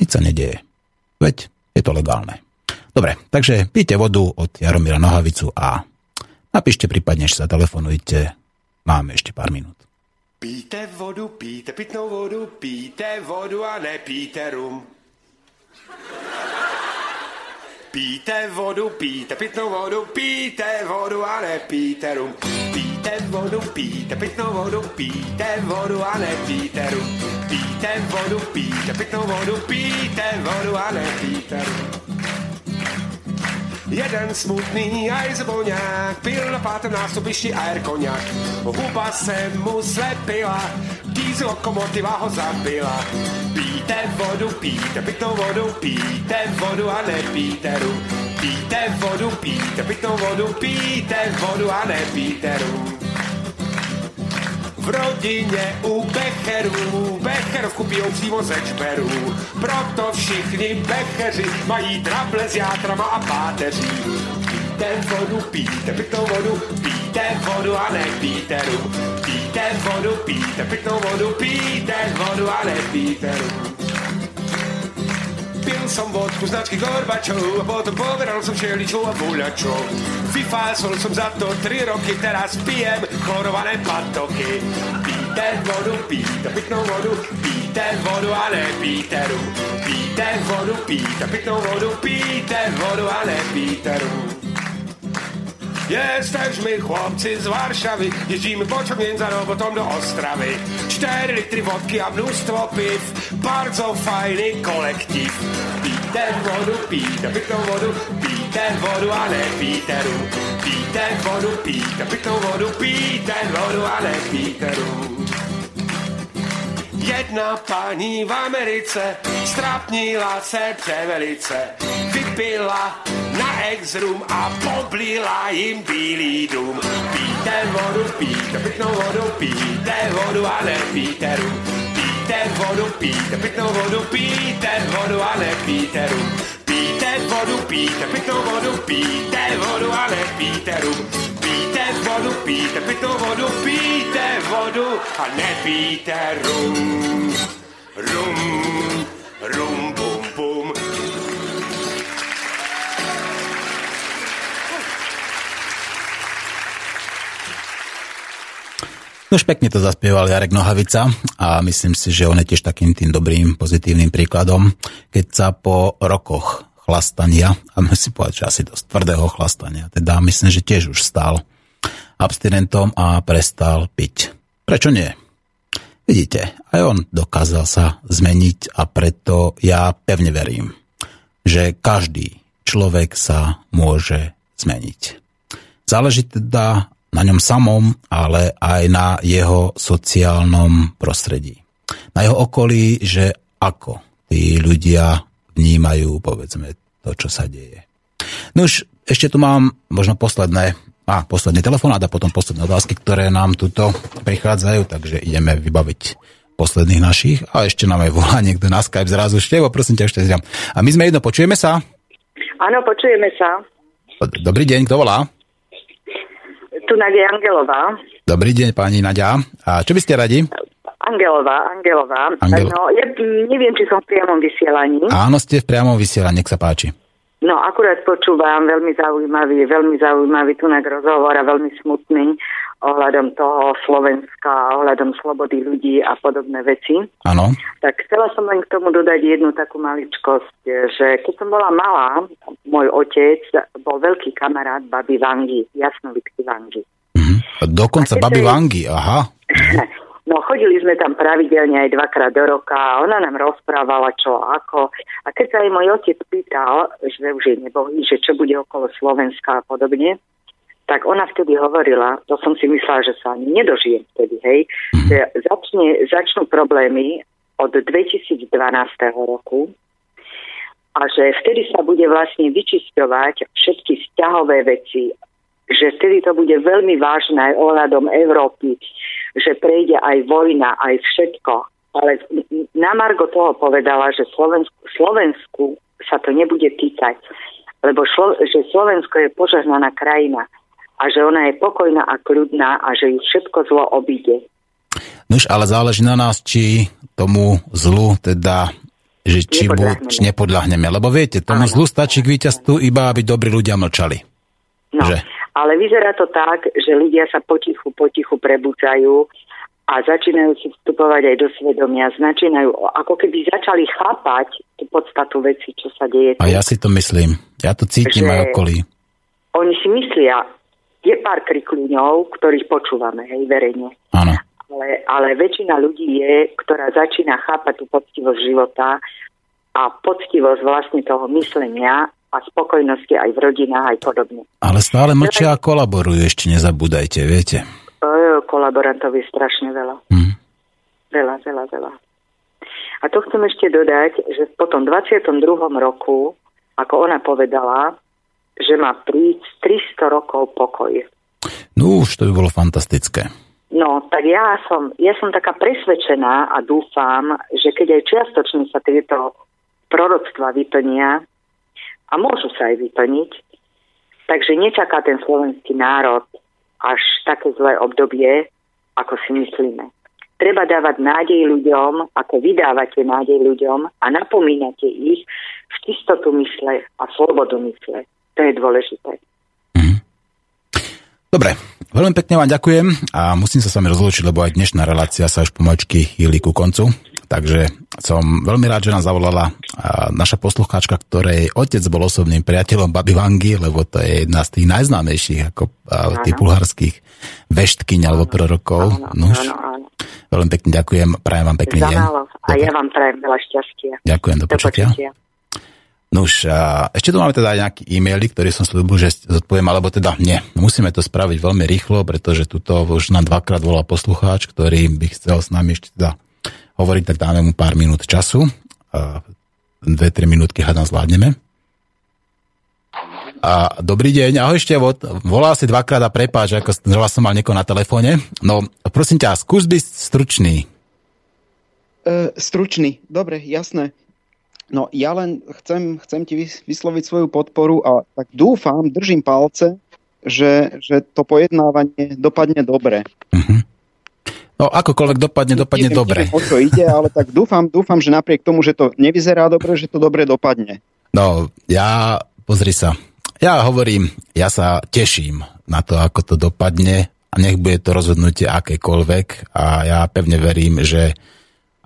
nič sa nedieje. Veď je to legálne. Dobre, takže píte vodu od Jaromíra Nohavicu a napíšte prípadne, že sa telefonujte. Máme ešte pár minút. Píte vodu, píte pitnou vodu, píte vodu a nepíte rum. Píte vodu, píte pitnou vodu, píte vodu a nepíte rum. Píte vodu, píte pitnou vodu, píte vodu a nepíte rum. Píte vodu, píte pitnou vodu, píte vodu a nepíte rum. Jeden smutný aj zboňák pil na pátém nástupišti air koňak. Huba se mu slepila, dízel lokomotiva ho zabila. Píte vodu, píte pitnou vodu, píte vodu a nepíte rum. Píte vodu, píte pitnou vodu, píte vodu a nepíte rum v rodině u Becherů. Becherovku pijou přímo ze čberů. Proto všichni Becheři mají trable s játrama a páteří. Píte vodu, píte pitnou vodu, píte vodu a nepíte rum. Píte vodu, píte pitnou vodu, píte vodu a nepíte rum. Pil som vodku značky Gorbačov a potom poberal som šeličov a voľačov. Vyfásol som za to 3 roky, teraz pijem chlorované patoky. Píte vodu, píte pitnou vodu, píte vodu a nepíte rum. Píte vodu, píte pitnou vodu, píte vodu a nepíte rum. Jesteśmy chłopcy z Warszawy, jeździmy pociągiem za robotą do Ostrawy. Cztery litry wodki, a mnóstwo piw, bardzo fajny kolektyw. Pijte wodu, pijte pitną wodu, pijte wodu, ale pijte rum. Pijte wodu, pijte pitną wodu, pijte wodu, ale pijte rum. Jedna pani v Americe strapnila se převelice, vypila na ex-room a poblila jim bílý dům. Píte vodu, píte pitnou vodu, píte vodu a nepíte rum. Píte vodu, píte pitnou vodu, píte vodu a nepíte rum. Píte vodu, píte pitnou vodu, píte vodu a nepíte rum. Vodu, píte pitnou vodu, píte vodu a nepíte rum. Rum, rum, bum, bum. No už pekne to zaspieval Jarek Nohavica a myslím si, že on je tiež takým tým dobrým, pozitívnym príkladom, keď sa po rokoch chlastania, a musím povedať, že asi dosť tvrdého chlastania, teda myslím, že tiež už stal abstinentom a prestal piť. Prečo nie? Vidíte, aj on dokázal sa zmeniť a preto ja pevne verím, že každý človek sa môže zmeniť. Záleží teda na ňom samom, ale aj na jeho sociálnom prostredí. Na jeho okolí, že ako tí ľudia vnímajú, povedzme, to, čo sa deje. No už ešte tu mám možno posledné, a posledný telefonát a potom posledné otázky, ktoré nám tuto prichádzajú, takže ideme vybaviť posledných našich. A ešte nám aj volá niekto na Skype zrazu. Števo, prosím ťa, ešte zďam. A my sme jedno, počujeme sa? Áno, počujeme sa. Dobrý deň, kto volá? Tu Nadia Angelová. Dobrý deň, pani Nadia. A čo by ste radi? Angelová, Angelová. Angel... No, ja neviem, či som v priamom vysielaní. Áno, ste v priamom vysielaní, nech sa páči. No, akurát počúvam veľmi zaujímavý, veľmi zaujímavý tu rozhovor a veľmi smutný ohľadom toho Slovenska, ohľadom slobody ľudí a podobné veci. Áno. Tak chcela som len k tomu dodať jednu takú maličkosť, že keď som bola malá, môj otec bol veľký kamarát baby Vangy, jasnovitky Vangy. Mhm. Dokonca babi Vangy, aha. No chodili sme tam pravidelne aj dvakrát do roka a ona nám rozprávala čo a ako. A keď sa aj môj otec pýtal, že už je nebohý, že čo bude okolo Slovenska a podobne, tak ona vtedy hovorila, to som si myslela, že sa ani nedožijem vtedy, hej, že začne, začnú problémy od 2012 roku a že vtedy sa bude vlastne vyčisťovať všetky vzťahové veci, že vtedy to bude veľmi vážne aj ohľadom Európy, že prejde aj vojna, aj všetko. Ale na Margo toho povedala, že Slovensku, Slovensku sa to nebude týkať, lebo šlo, že Slovensko je požehnaná krajina a že ona je pokojná a kľudná a že ju všetko zlo obíde. Nuž, ale záleží na nás, či tomu zlu teda že či, Nepodľahneme. či nepodľahneme. Lebo viete, tomu zlu stačí k víťazstvu iba, aby dobrí ľudia mlčali. No, Že? ale vyzerá to tak, že ľudia sa potichu, potichu prebudzajú a začínajú si vstupovať aj do svedomia, začínajú, ako keby začali chápať tú podstatu veci, čo sa deje. A ja si to myslím. Ja to cítim aj okolí. Oni si myslia, je pár krikľúňov, ktorých počúvame, hej, verejne. Áno. Ale, ale väčšina ľudí je, ktorá začína chápať tú poctivosť života a poctivosť vlastne toho myslenia a spokojnosti aj v rodinách aj podobne. Ale stále mlčia a kolaborujú, ešte nezabúdajte, viete. E, Kolaborantov je strašne veľa. Hm. Veľa, veľa, veľa. A to chcem ešte dodať, že po tom 22. roku, ako ona povedala, že má prísť 300 rokov pokoj. No už to by bolo fantastické. No, tak ja som, ja som taká presvedčená a dúfam, že keď aj čiastočne sa tieto proroctva vyplnia, a môžu sa aj vyplniť, takže nečaká ten slovenský národ až také zlé obdobie, ako si myslíme. Treba dávať nádej ľuďom, ako vydávate nádej ľuďom a napomínate ich v čistotu mysle a slobodu mysle. To je dôležité. Dobre, veľmi pekne vám ďakujem a musím sa s vami rozlúčiť, lebo aj dnešná relácia sa už pomaličky chýli ku koncu. Takže som veľmi rád, že nás zavolala naša poslucháčka, ktorej otec bol osobným priateľom Baby Vangy, lebo to je jedna z tých najznámejších ako tých bulharských veštkyň alebo prorokov. Áno, Nuž, áno, áno. veľmi pekne ďakujem, prajem vám pekný deň. A ja vám prajem veľa šťastia. Ďakujem, do počutia. Nuž, a ešte tu máme teda aj nejaký e-maily, ktorý som slúbil, že zodpoviem, alebo teda nie. Musíme to spraviť veľmi rýchlo, pretože tuto už nám dvakrát volal poslucháč, ktorý by chcel s nami ešte teda hovoriť, tak dáme mu pár minút času. Dve, tri minútky hádam zvládneme. A dobrý deň, ahoj Števot. Volal si dvakrát a prepáč, ako že som mal niekoho na telefóne. No, prosím ťa, skús byť stručný. E, stručný, dobre, jasné. No ja len chcem, chcem ti vys- vysloviť svoju podporu a tak dúfam, držím palce, že, že to pojednávanie dopadne dobre. No, akokoľvek dopadne, dopadne neviem, dobre. Neviem, o čo ide, ale tak dúfam, dúfam, že napriek tomu, že to nevyzerá dobre, že to dobre dopadne. No, ja, pozri sa, ja hovorím, ja sa teším na to, ako to dopadne a nech bude to rozhodnutie akékoľvek a ja pevne verím, že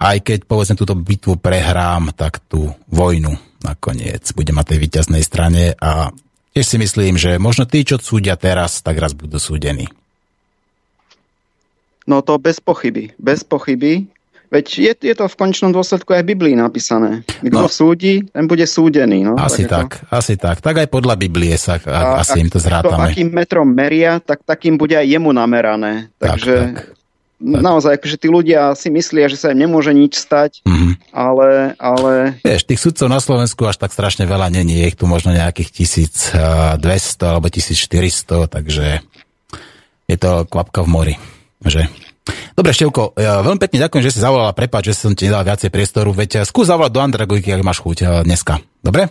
aj keď povedzme túto bitvu prehrám, tak tú vojnu nakoniec bude mať tej víťaznej strane a tiež si myslím, že možno tí, čo súdia teraz, tak raz budú súdení. No to bez pochyby, bez pochyby. Veď je, je to v konečnom dôsledku aj v Biblii napísané. Kto No. súdi, ten bude súdený. No, Asi ako- tak, asi tak. Tak aj podľa Biblie sa a, asi im to To, zrátame. akým metrom meria, tak takým bude aj jemu namerané. Tak, Takže tak. naozaj, akože tí ľudia si myslia, že sa im nemôže nič stať, Mhm. ale, ale Vieš, tých sudcov na Slovensku až tak strašne veľa není, je ich tu možno nejakých 1200 alebo 1400, takže je to kvapka v mori. Že? Dobre, Števko, ja veľmi pekne ďakujem, že si zavolala, prepáč, že som ti nedal viacej priestoru, veď skús zavolať do Andragojky, ak máš chuť eh, dneska. Dobre?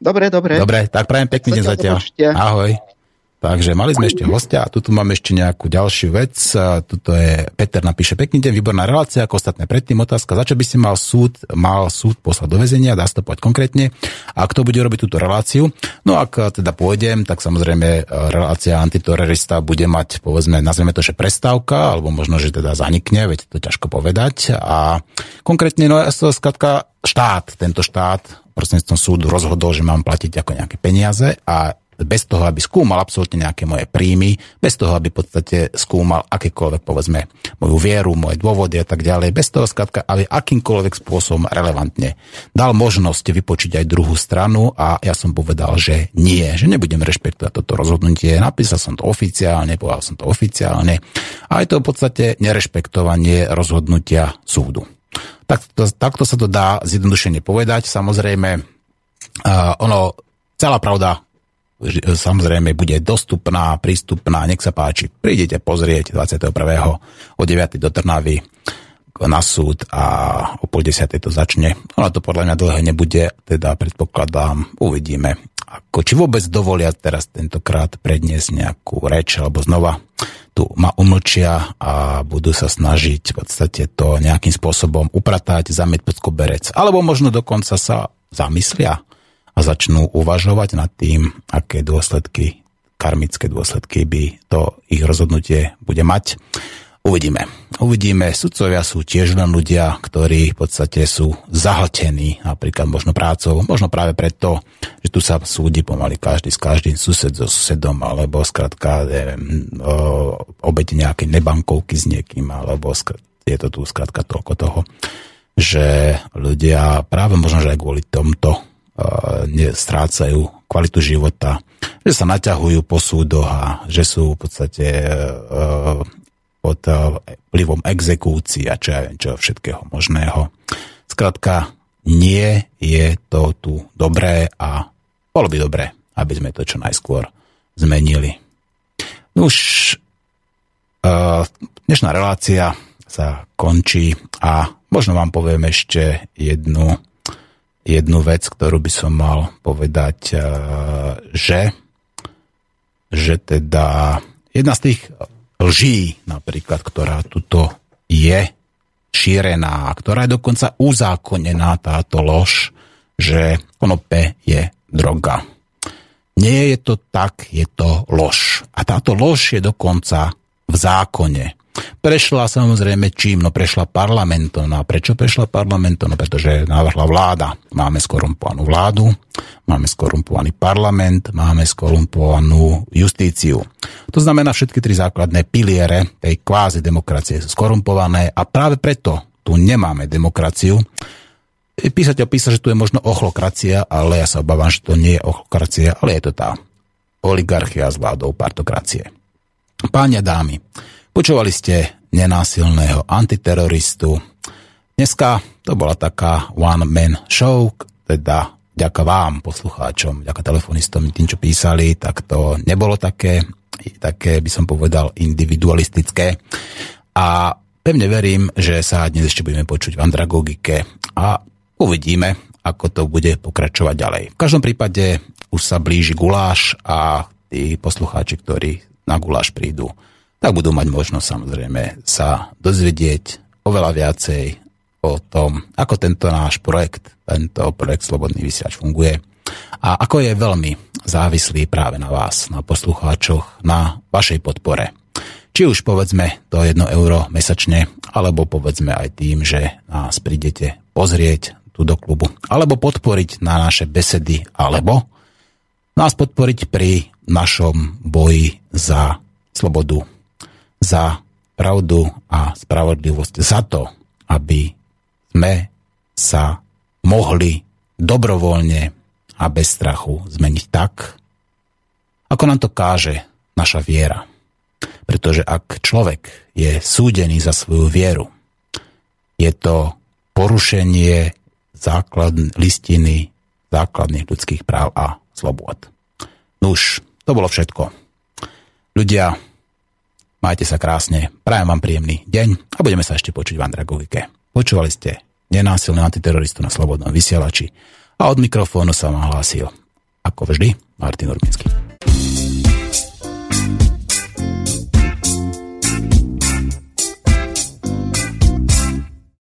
dobre, dobre. Dobre, tak prajem pekný deň Zatiaľ. Ahoj. Takže mali sme ešte hostia a tu máme ešte nejakú ďalšiu vec. Tuto je, Peter napíše, pekný deň, výborná relácia, ako ostatné predtým otázka, za čo by si mal súd, mal súd poslať do väzenia, dá sa to povedať konkrétne, a kto bude robiť túto reláciu. No ak teda pôjdem, tak samozrejme e, relácia antiterorista bude mať, povedzme, nazveme to, že prestávka, alebo možno, že teda zanikne, veď to ťažko povedať. A konkrétne, no skratka, štát, tento štát, prostredníctvom súdu rozhodol, že mám platiť ako nejaké peniaze a bez toho, aby skúmal absolútne nejaké moje príjmy, bez toho, aby v podstate skúmal akékoľvek, povedzme, moju vieru, moje dôvody a tak ďalej, bez toho skratka, aby akýmkoľvek spôsobom relevantne dal možnosť vypočiť aj druhú stranu a ja som povedal, že nie, že nebudem rešpektovať toto rozhodnutie. Napísal som to oficiálne, povedal som to oficiálne a je to v podstate nerešpektovanie rozhodnutia súdu. Takto, takto sa to dá zjednodušene povedať. Samozrejme, uh, ono, celá pravda samozrejme bude dostupná, prístupná, nech sa páči. Prídete pozrieť 21. o 9. do Trnavy na súd a o pol desiatej to začne. Ono to podľa mňa dlhé nebude, teda predpokladám, uvidíme. Ako, či vôbec dovolia teraz tentokrát predniesť nejakú reč, alebo znova tu ma umlčia a budú sa snažiť v podstate to nejakým spôsobom upratať, zamieť pod koberec. Alebo možno dokonca sa zamyslia a začnú uvažovať nad tým, aké dôsledky, karmické dôsledky by to ich rozhodnutie bude mať. Uvidíme. Uvidíme. Sudcovia sú tiež len ľudia, ktorí v podstate sú zahltení napríklad možno prácou, možno práve preto, že tu sa súdi pomaly každý s každým sused so susedom, alebo skrátka obete nejakej nebankovky s niekým, alebo je to tu skrátka toľko toho, že ľudia práve možno, že aj kvôli tomto strácajú kvalitu života, že sa naťahujú po súdoch a že sú v podstate e, pod e, vplyvom exekúcií a čo, čo všetkého možného. Skrátka, nie je to tu dobré a bolo by dobré, aby sme to čo najskôr zmenili. Už e, dnešná relácia sa končí a možno vám poviem ešte jednu jednu vec, ktorú by som mal povedať, eh, že, že teda jedna z tých lží napríklad, ktorá tuto je šírená, ktorá je dokonca uzákonená táto lož, že konope je droga. Nie je to tak, je to lož. A táto lož je dokonca v zákone. Prešla samozrejme čím? No prešla parlamentom. No a prečo prešla parlamentom? No pretože navrhla vláda. Máme skorumpovanú vládu, máme skorumpovaný parlament, máme skorumpovanú justíciu. To znamená, všetky tri základné piliere tej kvázi demokracie sú skorumpované a práve preto tu nemáme demokraciu. Písať písa, že tu je možno ochlokracia, ale ja sa obávam, že to nie je ochlokracia, ale je to tá oligarchia s vládou partokracie. Páni dámy, Počúvali ste nenásilného antiteroristu. Dneska to bola taká one-man show, teda ďaká vám, poslucháčom, ďaká telefonistom, tým, čo písali, tak to nebolo také, také by som povedal, individualistické. A pevne verím, že sa dnes ešte budeme počuť v andragogike a uvidíme, ako to bude pokračovať ďalej. V každom prípade už sa blíži guláš a tí poslucháči, ktorí na guláš prídu, tak budú mať možnosť samozrejme sa dozvedieť oveľa viacej o tom, ako tento náš projekt, tento projekt Slobodný vysiač funguje a ako je veľmi závislý práve na vás, na poslucháčoch, na vašej podpore. Či už povedzme to 1 euro mesačne, alebo povedzme aj tým, že nás prídete pozrieť tu do klubu, alebo podporiť na naše besedy, alebo nás podporiť pri našom boji za slobodu za pravdu a spravodlivosť, za to, aby sme sa mohli dobrovoľne a bez strachu zmeniť tak, ako nám to káže naša viera. Pretože ak človek je súdený za svoju vieru, je to porušenie základ, listiny základných ľudských práv a slobôd. Nuž, to bolo všetko. Ľudia, Majte sa krásne, prajem vám príjemný deň a budeme sa ešte počuť v Andragogike. Počúvali ste nenásilného antiteroristu na Slobodnom vysielači a od mikrofónu sa vám hlásil, ako vždy, Martin Urbinsky.